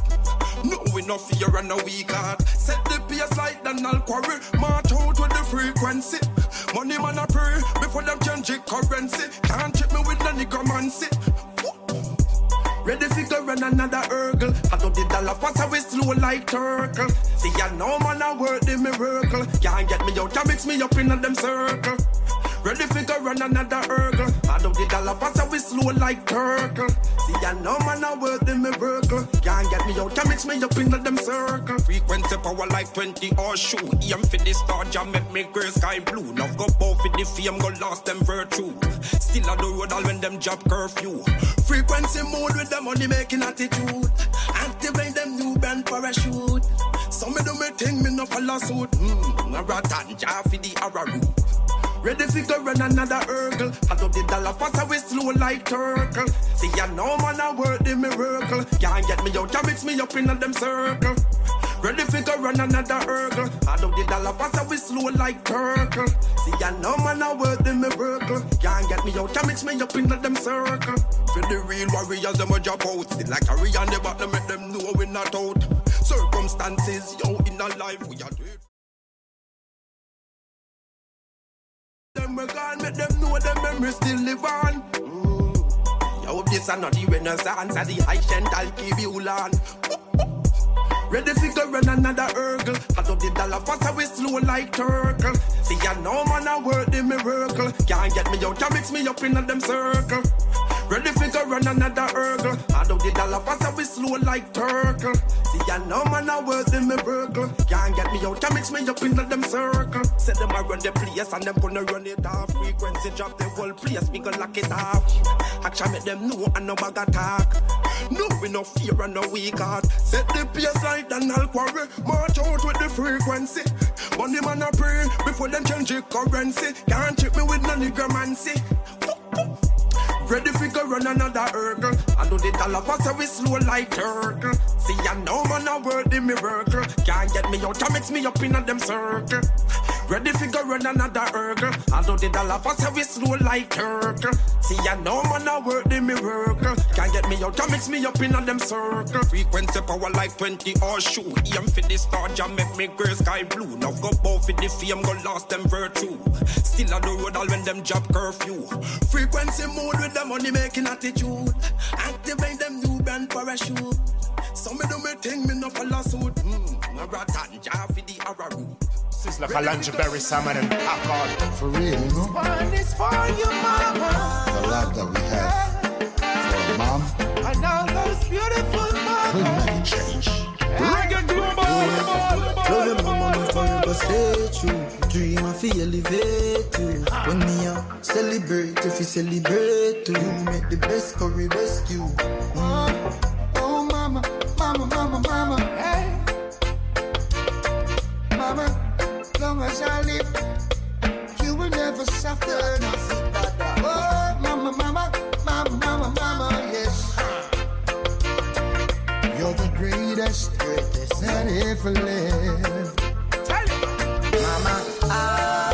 No, we no fear and no weak heart. Set the pace like Donald Quarrie. March out with the frequency. Money man I pray before them change it currency. Can't trick me with the necromancy. Ready fi go run another hurdle. I do the dollar pass away slow like turtle. See ya know man I work the miracle. Can't get me out, can't mix me up in a them circle. Ready fi go run another hurdle. I do the dollar pass away slow like turtle. See ya know man I work the miracle. Can't get me out, can mix me up in them circle. Frequency power like 20 or shoe. Aim for the star, jam make me gray sky blue. Now go both for the fame, go lost them virtue. Still on the road all when them job curfew. Frequency mode with the money making attitude. Activate them new band parachute. Some me do me thing, me no follow suit. Hmm, a rat and jar for the arrow Ready fi go run another hurdle. I do the dollar pass away slow like turtle. See ya know man I work the miracle. Can't get me out, can mix me up in a them circle. Ready fi go run another hurdle. I do the dollar pass away slow like turtle. See ya know man I work the miracle. Can't get me out, can mix me up in a them circle. For the real warriors, them a drop out. Still like a on the bottom, make them know we not out. Circumstances, yo, in our life we are. Them we gone, make them know them memories still live on. Mm. Yo, this the renaissance, are the ancient Alkiviulan. Ready fi go run another hurdle. I do the dollar pass away slow like turtle. See ya know man I work the miracle. Can't get me out, can mix me up in a them circle. Ready fi go run another hurdle. I do the dollar pass away slow like turtle. See ya know man I work the miracle. Can't get me out, can mix me up in a them circle. Say them I run the place and them gonna run it off. Frequency drop the whole place, we gonna lock it off. Action make them know and no bag attack. No we no fear and no weak heart. Set the pace like Donald Quarrie. March out with the frequency. Money man I pray before them change the currency. Can't trick me with no necromancy. Ready fi go run another hurdle. I do the dollar pass we slow like turtle. See ya know man I work the miracle. Can't get me out, mix me up in a them circle. Ready fi go run another hurdle. I do the dollar pass we slow like turtle. See ya know man I work the miracle. Can't get me out, mix me up in a them circle. Frequency power like 20 or shoe. Aim for the star, jam make me gray sky blue. Now go both for the fame, go lost them virtue. Still on the road all when them job curfew. Frequency mode with the money making attitude. Activate them new brand parachute. Some me do me thing, me no follow suit. Hmm, a rat and jar for the arrow. Sizzla Kalonji Berry Salmon and Accord. For real, you know? One is for you, mama. The love that we have for our mom And all those beautiful will mamas. never change. Reggae Global! Love your mama, no forever stay true. Dream I feel elevate you. When me a celebrate, if you celebrate too. You make the best curry best you. Mm. Oh, mama, mama, mama, mama. Hey, Mama, long as I live, you will never suffer. Oh, mama, mama, mama, mama, mama, yes. You're the greatest, greatest that ever lived. Mama, I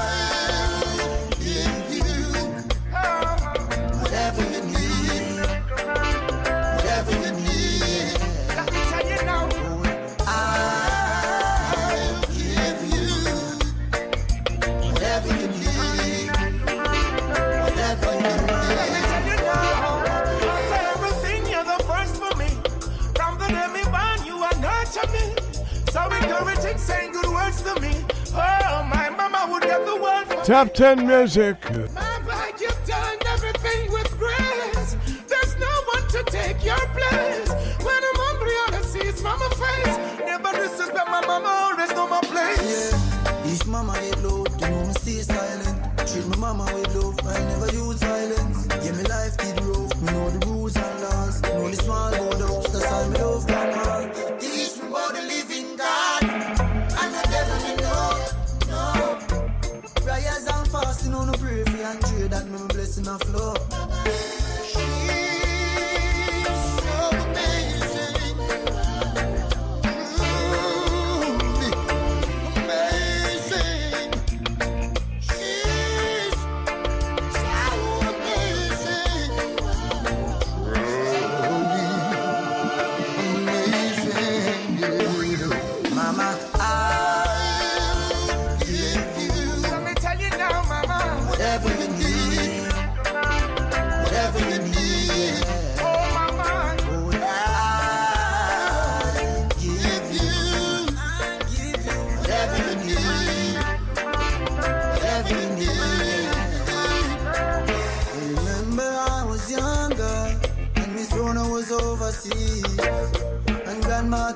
my place. yeah. If mama get low, you know me stay silent. Treat my mama with love, I never use violence. Yeah, me life did rough, me know the rules and laws. Know the small borders, that's That me blessing a flow.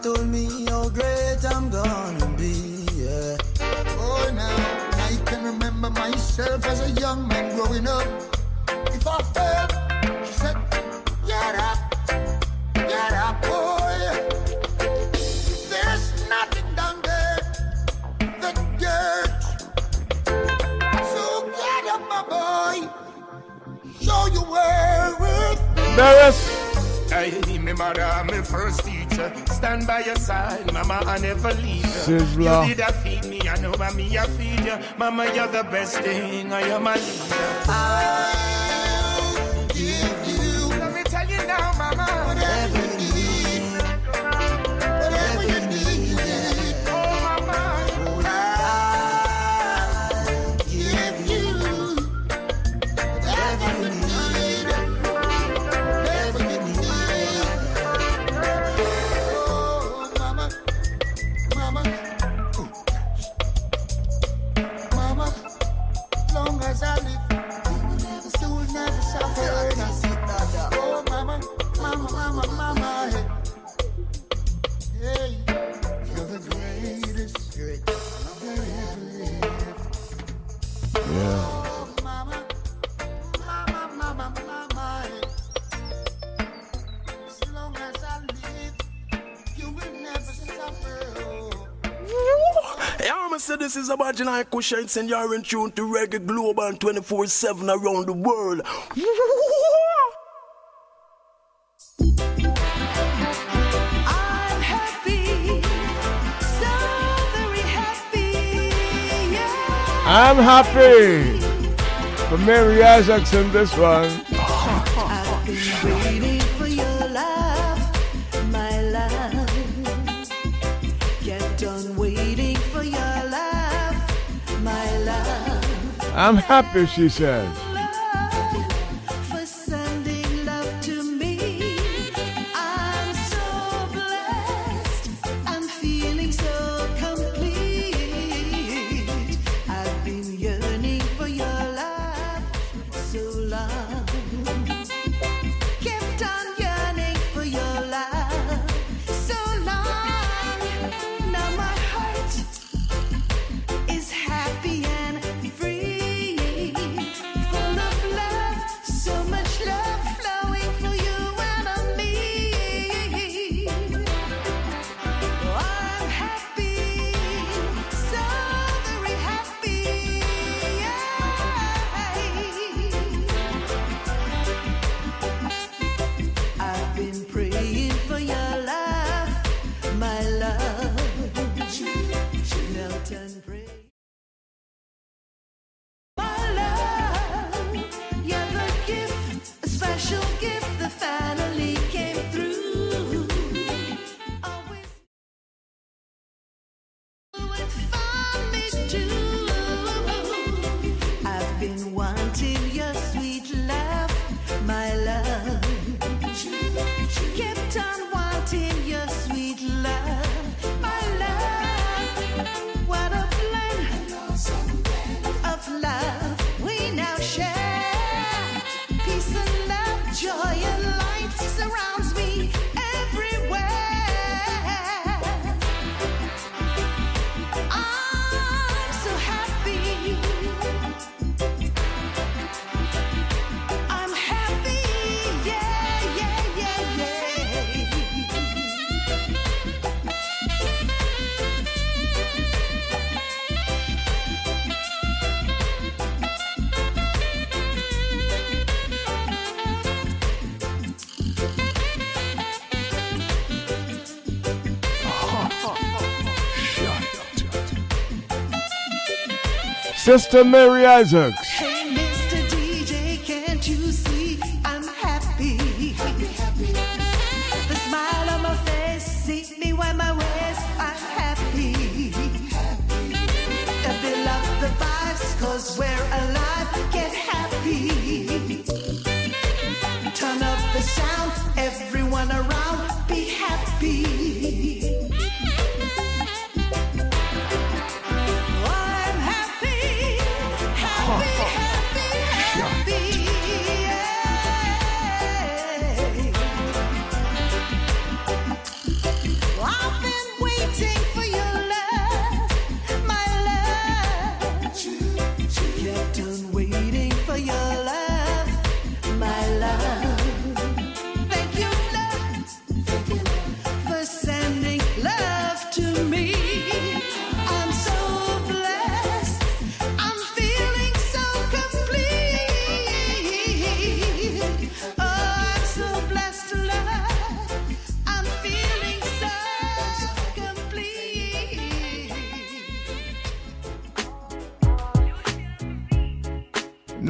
told me how great I'm gonna be. Yeah. Oh, now I can remember myself as a young man growing up. If I fell, she said, Get up, get up, boy. There's nothing down there the dirt. So get up, my boy. Show you where. Barris. I, my mother, my first stand by your side, Mama. I never leave you. Sizzla. You did I feed me, I know, Mommy, I feed you. Mama, you're the best thing. I am my leader. I Imagine I could shine and you're in tune to reggae global 24 7 around the world. I'm happy for Mary Isaacson this one. I'm happy, she says. Sister Mary Isaacs.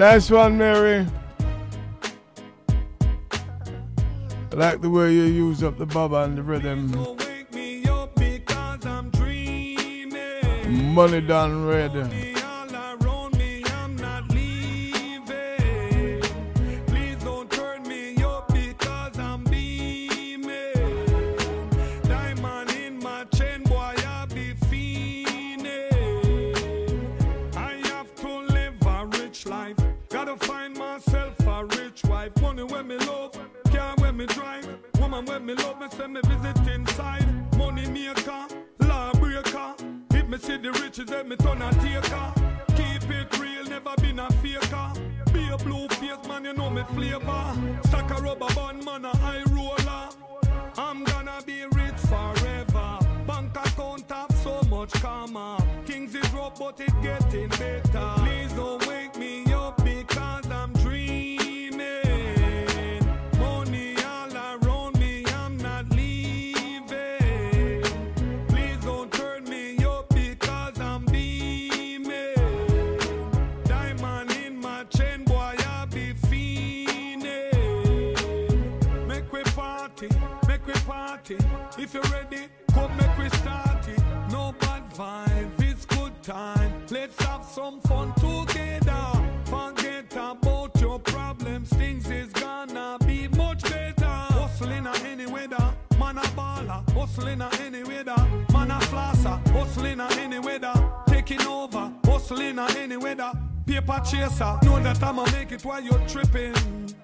Nice one, Mary. I like the way you use up the baba and the rhythm. Money done ready. Me love me, send me visit inside. Money maker, law breaker. If me see the riches, let me turn a taker. Keep it real, never been a faker. Be a blue face man, you know me flavor. Stack a rubber band, man, a high roller. I'm gonna be rich forever. Bank account have so much karma. Things is rough, but it getting better. some fun together. Forget about your problems, things is gonna be much better. Hustling at any weather, man a baller. Hustling at any weather, man a flosser. Hustling at any weather, taking over. Hustling at any weather, paper chaser. Know that I'ma make it while you're tripping.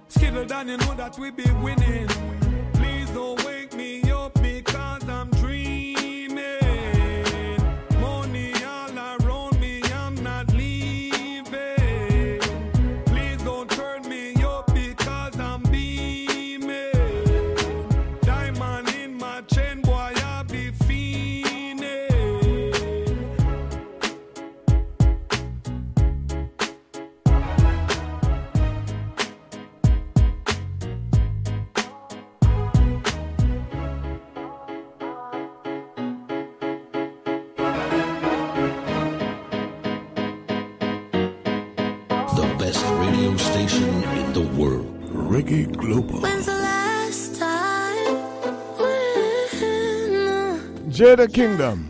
Skittle down, you know that we be winning. Please don't wake me up because I'm. station in the world. Reggae Global. When's the last time? Jada Kingdom.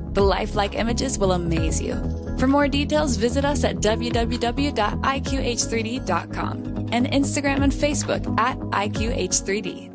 The lifelike images will amaze you. For more details, visit us at www.iqh3d.com and Instagram and Facebook at IQH3D.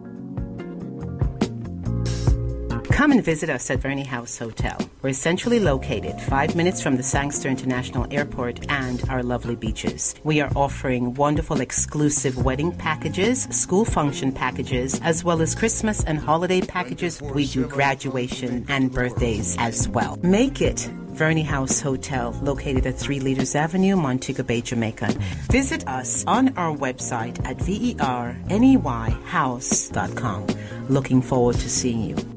Come and visit us at Verney House Hotel. We're centrally located, five minutes from the Sangster International Airport and our lovely beaches. We are offering wonderful exclusive wedding packages, school function packages, as well as Christmas and holiday packages. We do graduation and birthdays as well. Make it Verney House Hotel, located at 3 Leaders Avenue, Montego Bay, Jamaica. Visit us on our website at verneyhouse.com. Looking forward to seeing you.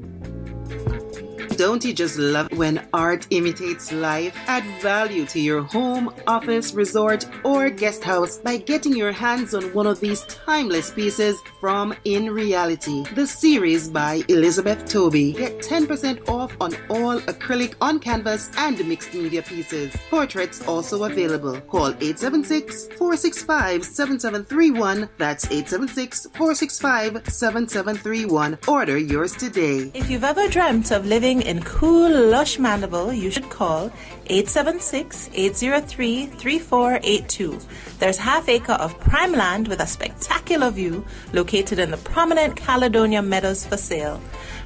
Don't you just love when art imitates life? Add value to your home, office, resort, or guest house by getting your hands on one of these timeless pieces from In Reality, the series by Elizabeth Toby. Get 10% off on all acrylic on canvas and mixed media pieces. Portraits also available. Call 876 465 7731. That's 876 465 7731. Order yours today. If you've ever dreamt of living in cool, lush Mandeville, you should call 876-803-3482. There's half acre of prime land with a spectacular view located in the prominent Caledonia Meadows for sale.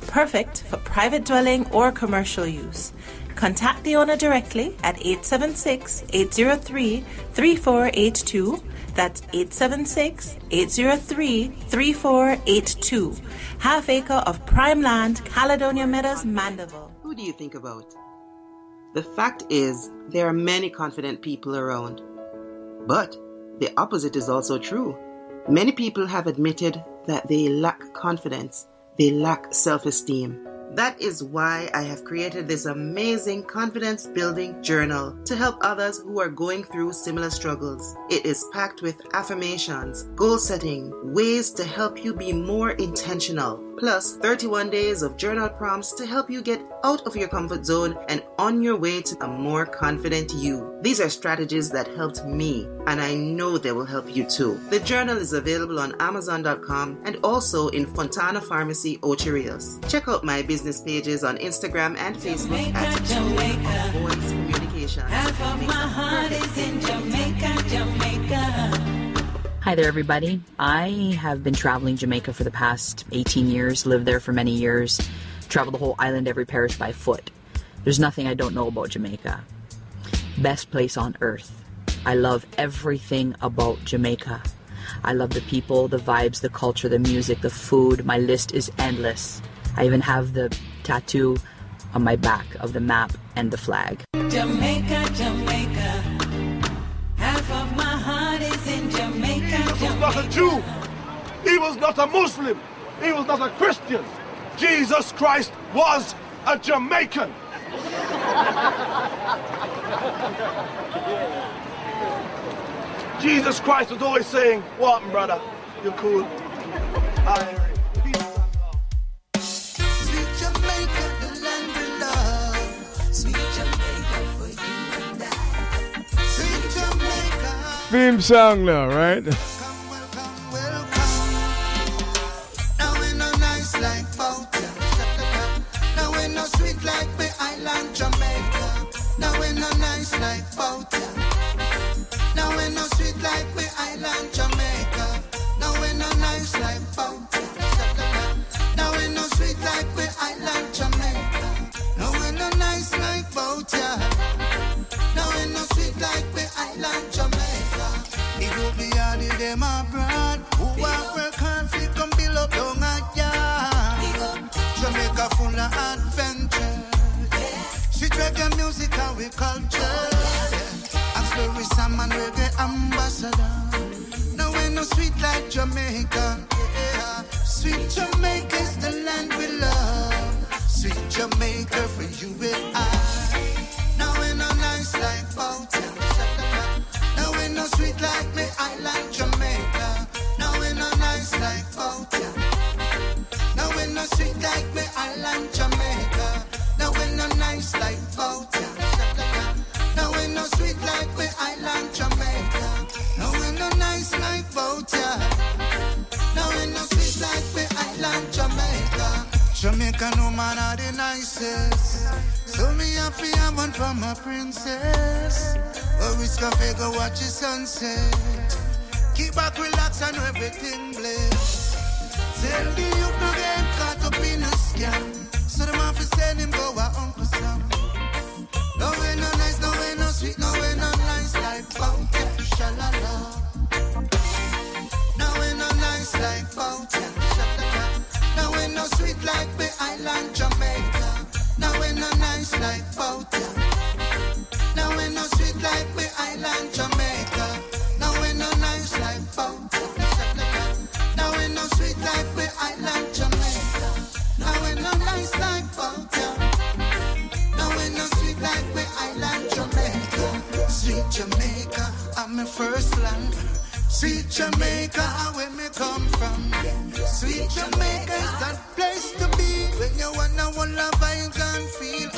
Perfect for private dwelling or commercial use. Contact the owner directly at 876-803-3482. That's 876-803-3482. Half acre of prime land, Caledonia Meadows, Mandeville. Who do you think about? The fact is, there are many confident people around. But the opposite is also true. Many people have admitted that they lack confidence, they lack self esteem. That is why I have created this amazing confidence building journal to help others who are going through similar struggles. It is packed with affirmations, goal setting, ways to help you be more intentional, plus 31 days of journal prompts to help you get out of your comfort zone and on your way to a more confident you. These are strategies that helped me, and I know they will help you too. The journal is available on Amazon.com and also in Fontana Pharmacy, Ocho Rios. Check out my business pages on Instagram and Facebook at Jamaica, Voice Communication. Half of my heart is in Jamaica, Jamaica. Hi there, everybody. I have been traveling Jamaica for the past 18 years, lived there for many years, traveled the whole island, every parish by foot. There's nothing I don't know about Jamaica. Best place on earth. I love everything about Jamaica. I love the people, the vibes, the culture, the music, the food. My list is endless. I even have the tattoo on my back of the map and the flag. Jamaica, Jamaica. Half of my heart is in Jamaica, He was not a Jew. He was not a Muslim. He was not a Christian. Jesus Christ was a Jamaican. Jesus Christ was always saying, What, brother? You're cool. I Sweet Jamaica, the land we love. Sweet Jamaica for you and I. Sweet Jamaica. Theme song now, right? Ya. Now we no sweet like we island Jamaica. Now we no nice like bout ya. Now we no sweet like we island Jamaica. Now we no nice like bout ya. Now we no sweet like we island Jamaica. It will be all of them abroad who are work hard come build up down a yard. Jamaica full of adventure. Reggae music and we culture. Axbury Sam and reggae ambassador. No we no sweet like Jamaica. Yeah. Sweet Jamaica is the land we love. Sweet Jamaica for you and I. Now we no nice like Boughton. Now we no sweet like me we. Now we no sweet like me island Jamaica. Now we no nice. Now we no sweet like me island Jamaica. Jamaica no man are the nicest. So me happy have one for my princess. Oh, cafe go watch the sunset. Keep back, relax, and everything bless. Tell the youth no get caught up in a scam. So them have to send him go a Uncle Sam. No way no nice, no way no sweet, no way no nice like Bounty, shalala. No way no nice like Bounty, shalala. No way no sweet like the island Jamaica. No way no nice like Bounty. Jamaica, I'm my first land. Sweet Jamaica, where me come from. Sweet Jamaica is that place to be when you wanna love I can feel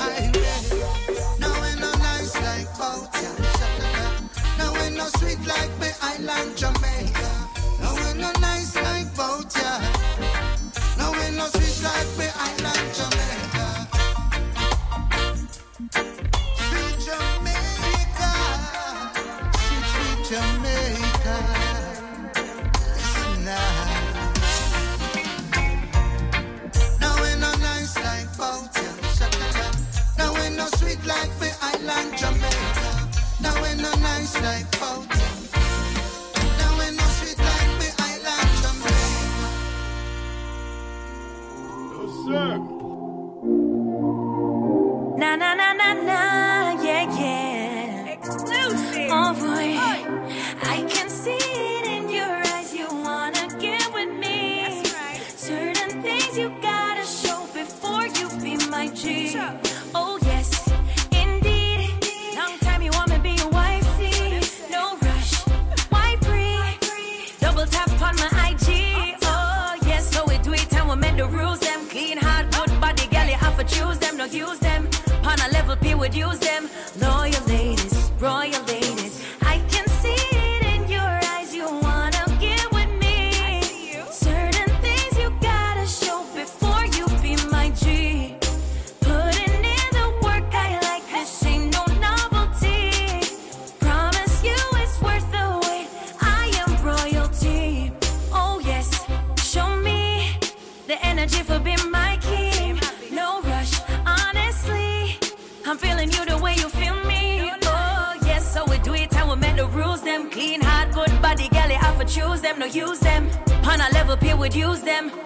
use them. Would use them.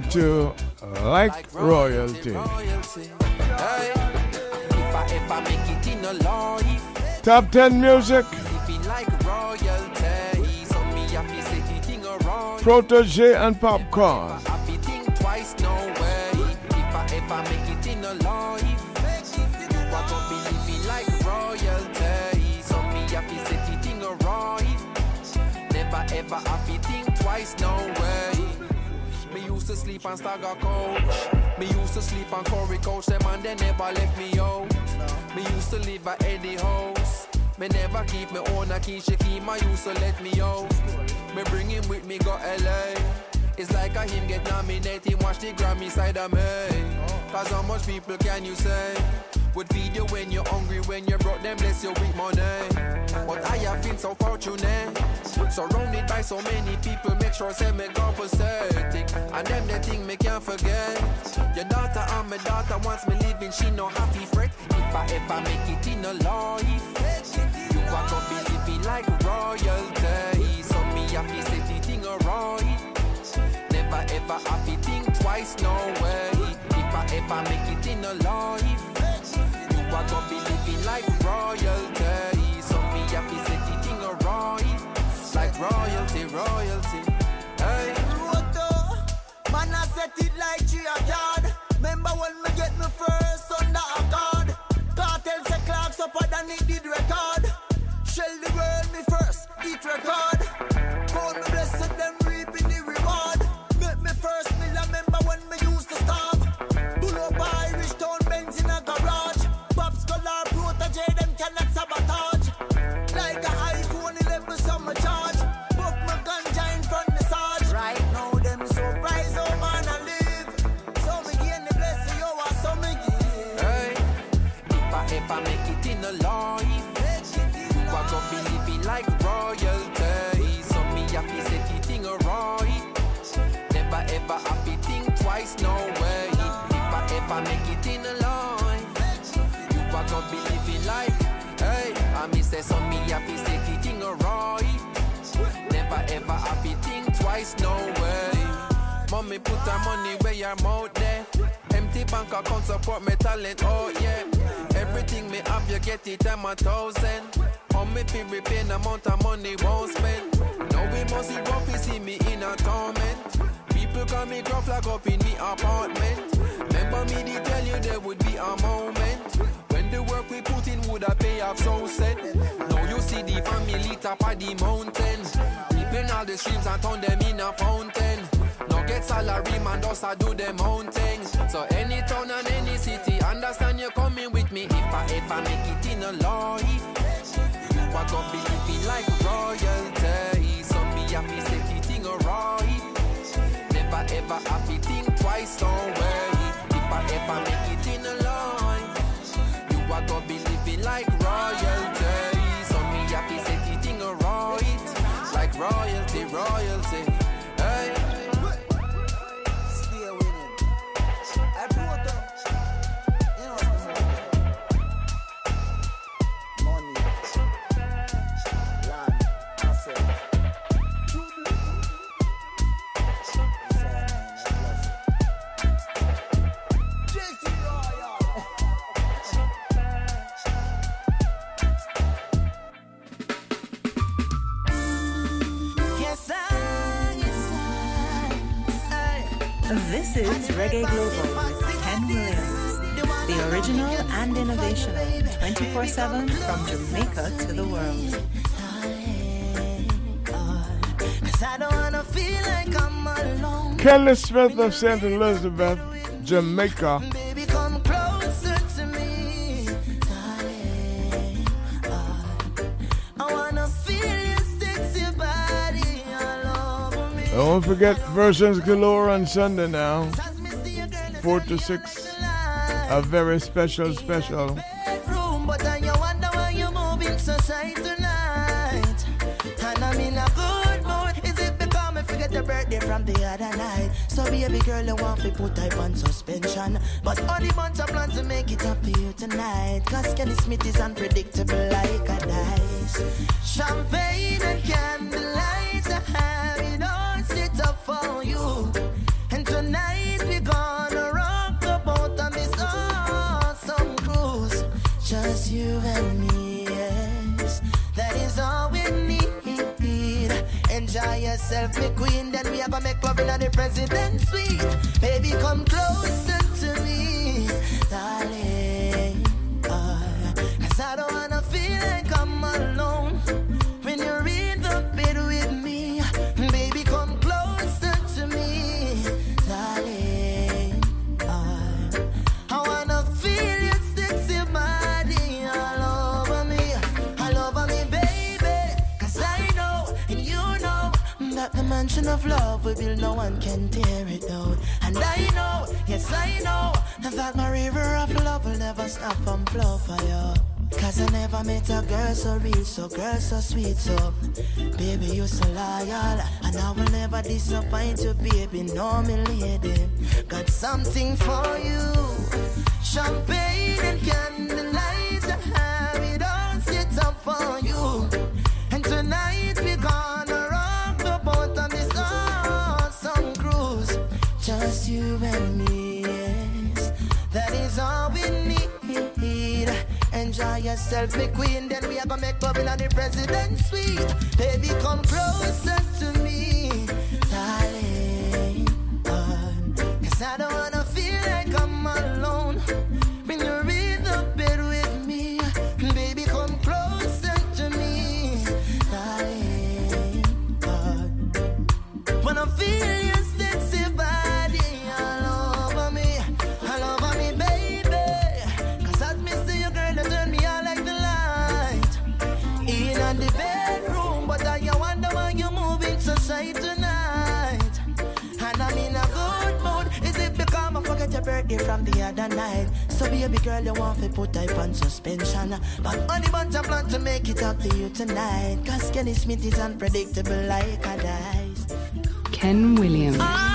To like royalty. Top 10 music, protege and popcorn. Me never keep me own a key. She keep my used so let me out. Me bring him with me go LA. It's like a him get nominated, watch the Grammy side of me. Cause how much people can you say? Would feed you when you're hungry, when you brought them bless you with money. But I have been so fortunate. Surrounded by so many people, make sure say me go pathetic. And them the thing me can't forget. Your daughter and my daughter wants me living, she no happy fret. If I ever make it in a life, you are gonna be living like royalty. So me happy set it in a right. Never ever happy think twice, no way. If I ever make it in a life, are gonna be living like royalty. So me happy set in a right. Like royalty, royalty. Hey. Roto, Man, I set it like G a card. Remember when me get me first under a card? Cartel say clocks up than it did record. Shell the world me first, eat record. Me say so me happy it in a right. Never ever happy think twice, no way. Mommy put her money where your mouth there. Empty bank account support me talent, oh yeah. Everything me have, you get it, I'm a thousand. On me feel repay amount of money won't spend. Now we must see you see me in a torment. People call me gruff like up in me apartment. Remember me, they tell you there would be a moment. The work we put in would have pay off so set. Now you see the family top of the mountain. Keeping all the streams and turn them in a fountain. Now get salary, man, just a do them own things. So any town and any city, understand you're coming with me. If I ever make it in a life, you are gonna be living like royalty. So me happy set it in a right. Never ever happy think twice, no way. If I ever make it Reggae Global with Ken Williams, the original and innovational 24 7 from Jamaica to the world. Kelly Smith of St. Elizabeth, Jamaica. Don't forget versions galore on Sunday now. 4 to 6. A very special, special. I you it I from the other night? So baby girl, you want put type on suspension. But only of plans to make it up to you tonight. Cause Kenny Smith is unpredictable like a dice. Champagne and candlelight. enjoy yourself, me queen. Then we have a make love in the president suite. Baby, come closer to me, darling. Uh, Cause I don't wanna feel like I'm alone. mansion of love we build, no one can tear it down. And I know, yes I know, that my river of love will never stop from flow for you. Cause I never met a girl so real, so girl so sweet, so Baby, you so loyal And I will never disappoint you, baby, no me lady Got something for you Champagne and candlelight, I have it all set up for you just you and me. Yes. That is all we need. Enjoy yourself, my queen. Then we are gonna make love in the president's suite. Baby, come closer to me. birthday from the other night. So baby girl, you want to put type on suspension. But only bunch of plan to make it up to you tonight. Cause Kenny Smith is unpredictable like a dice. Ken Williams. Oh.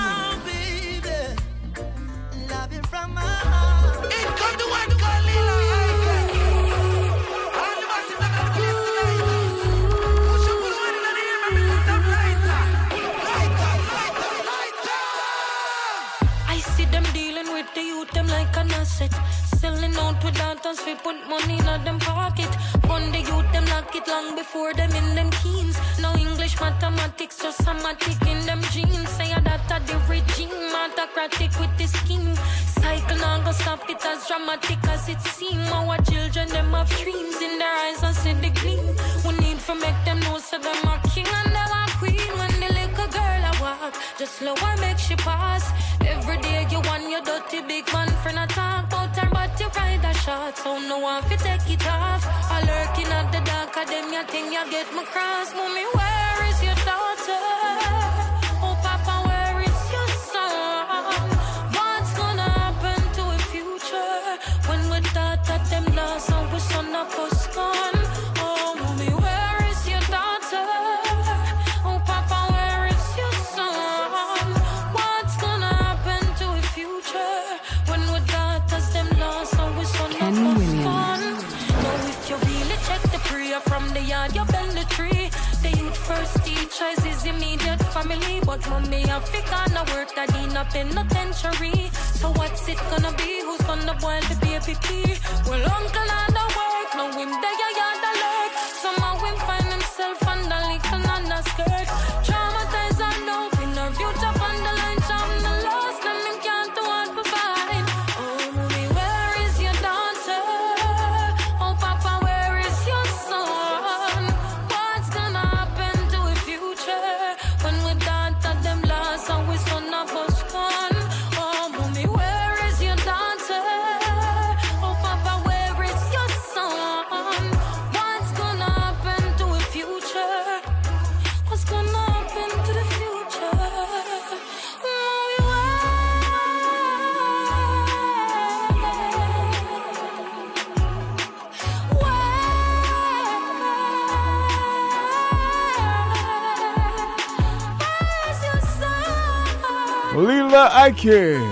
Okay.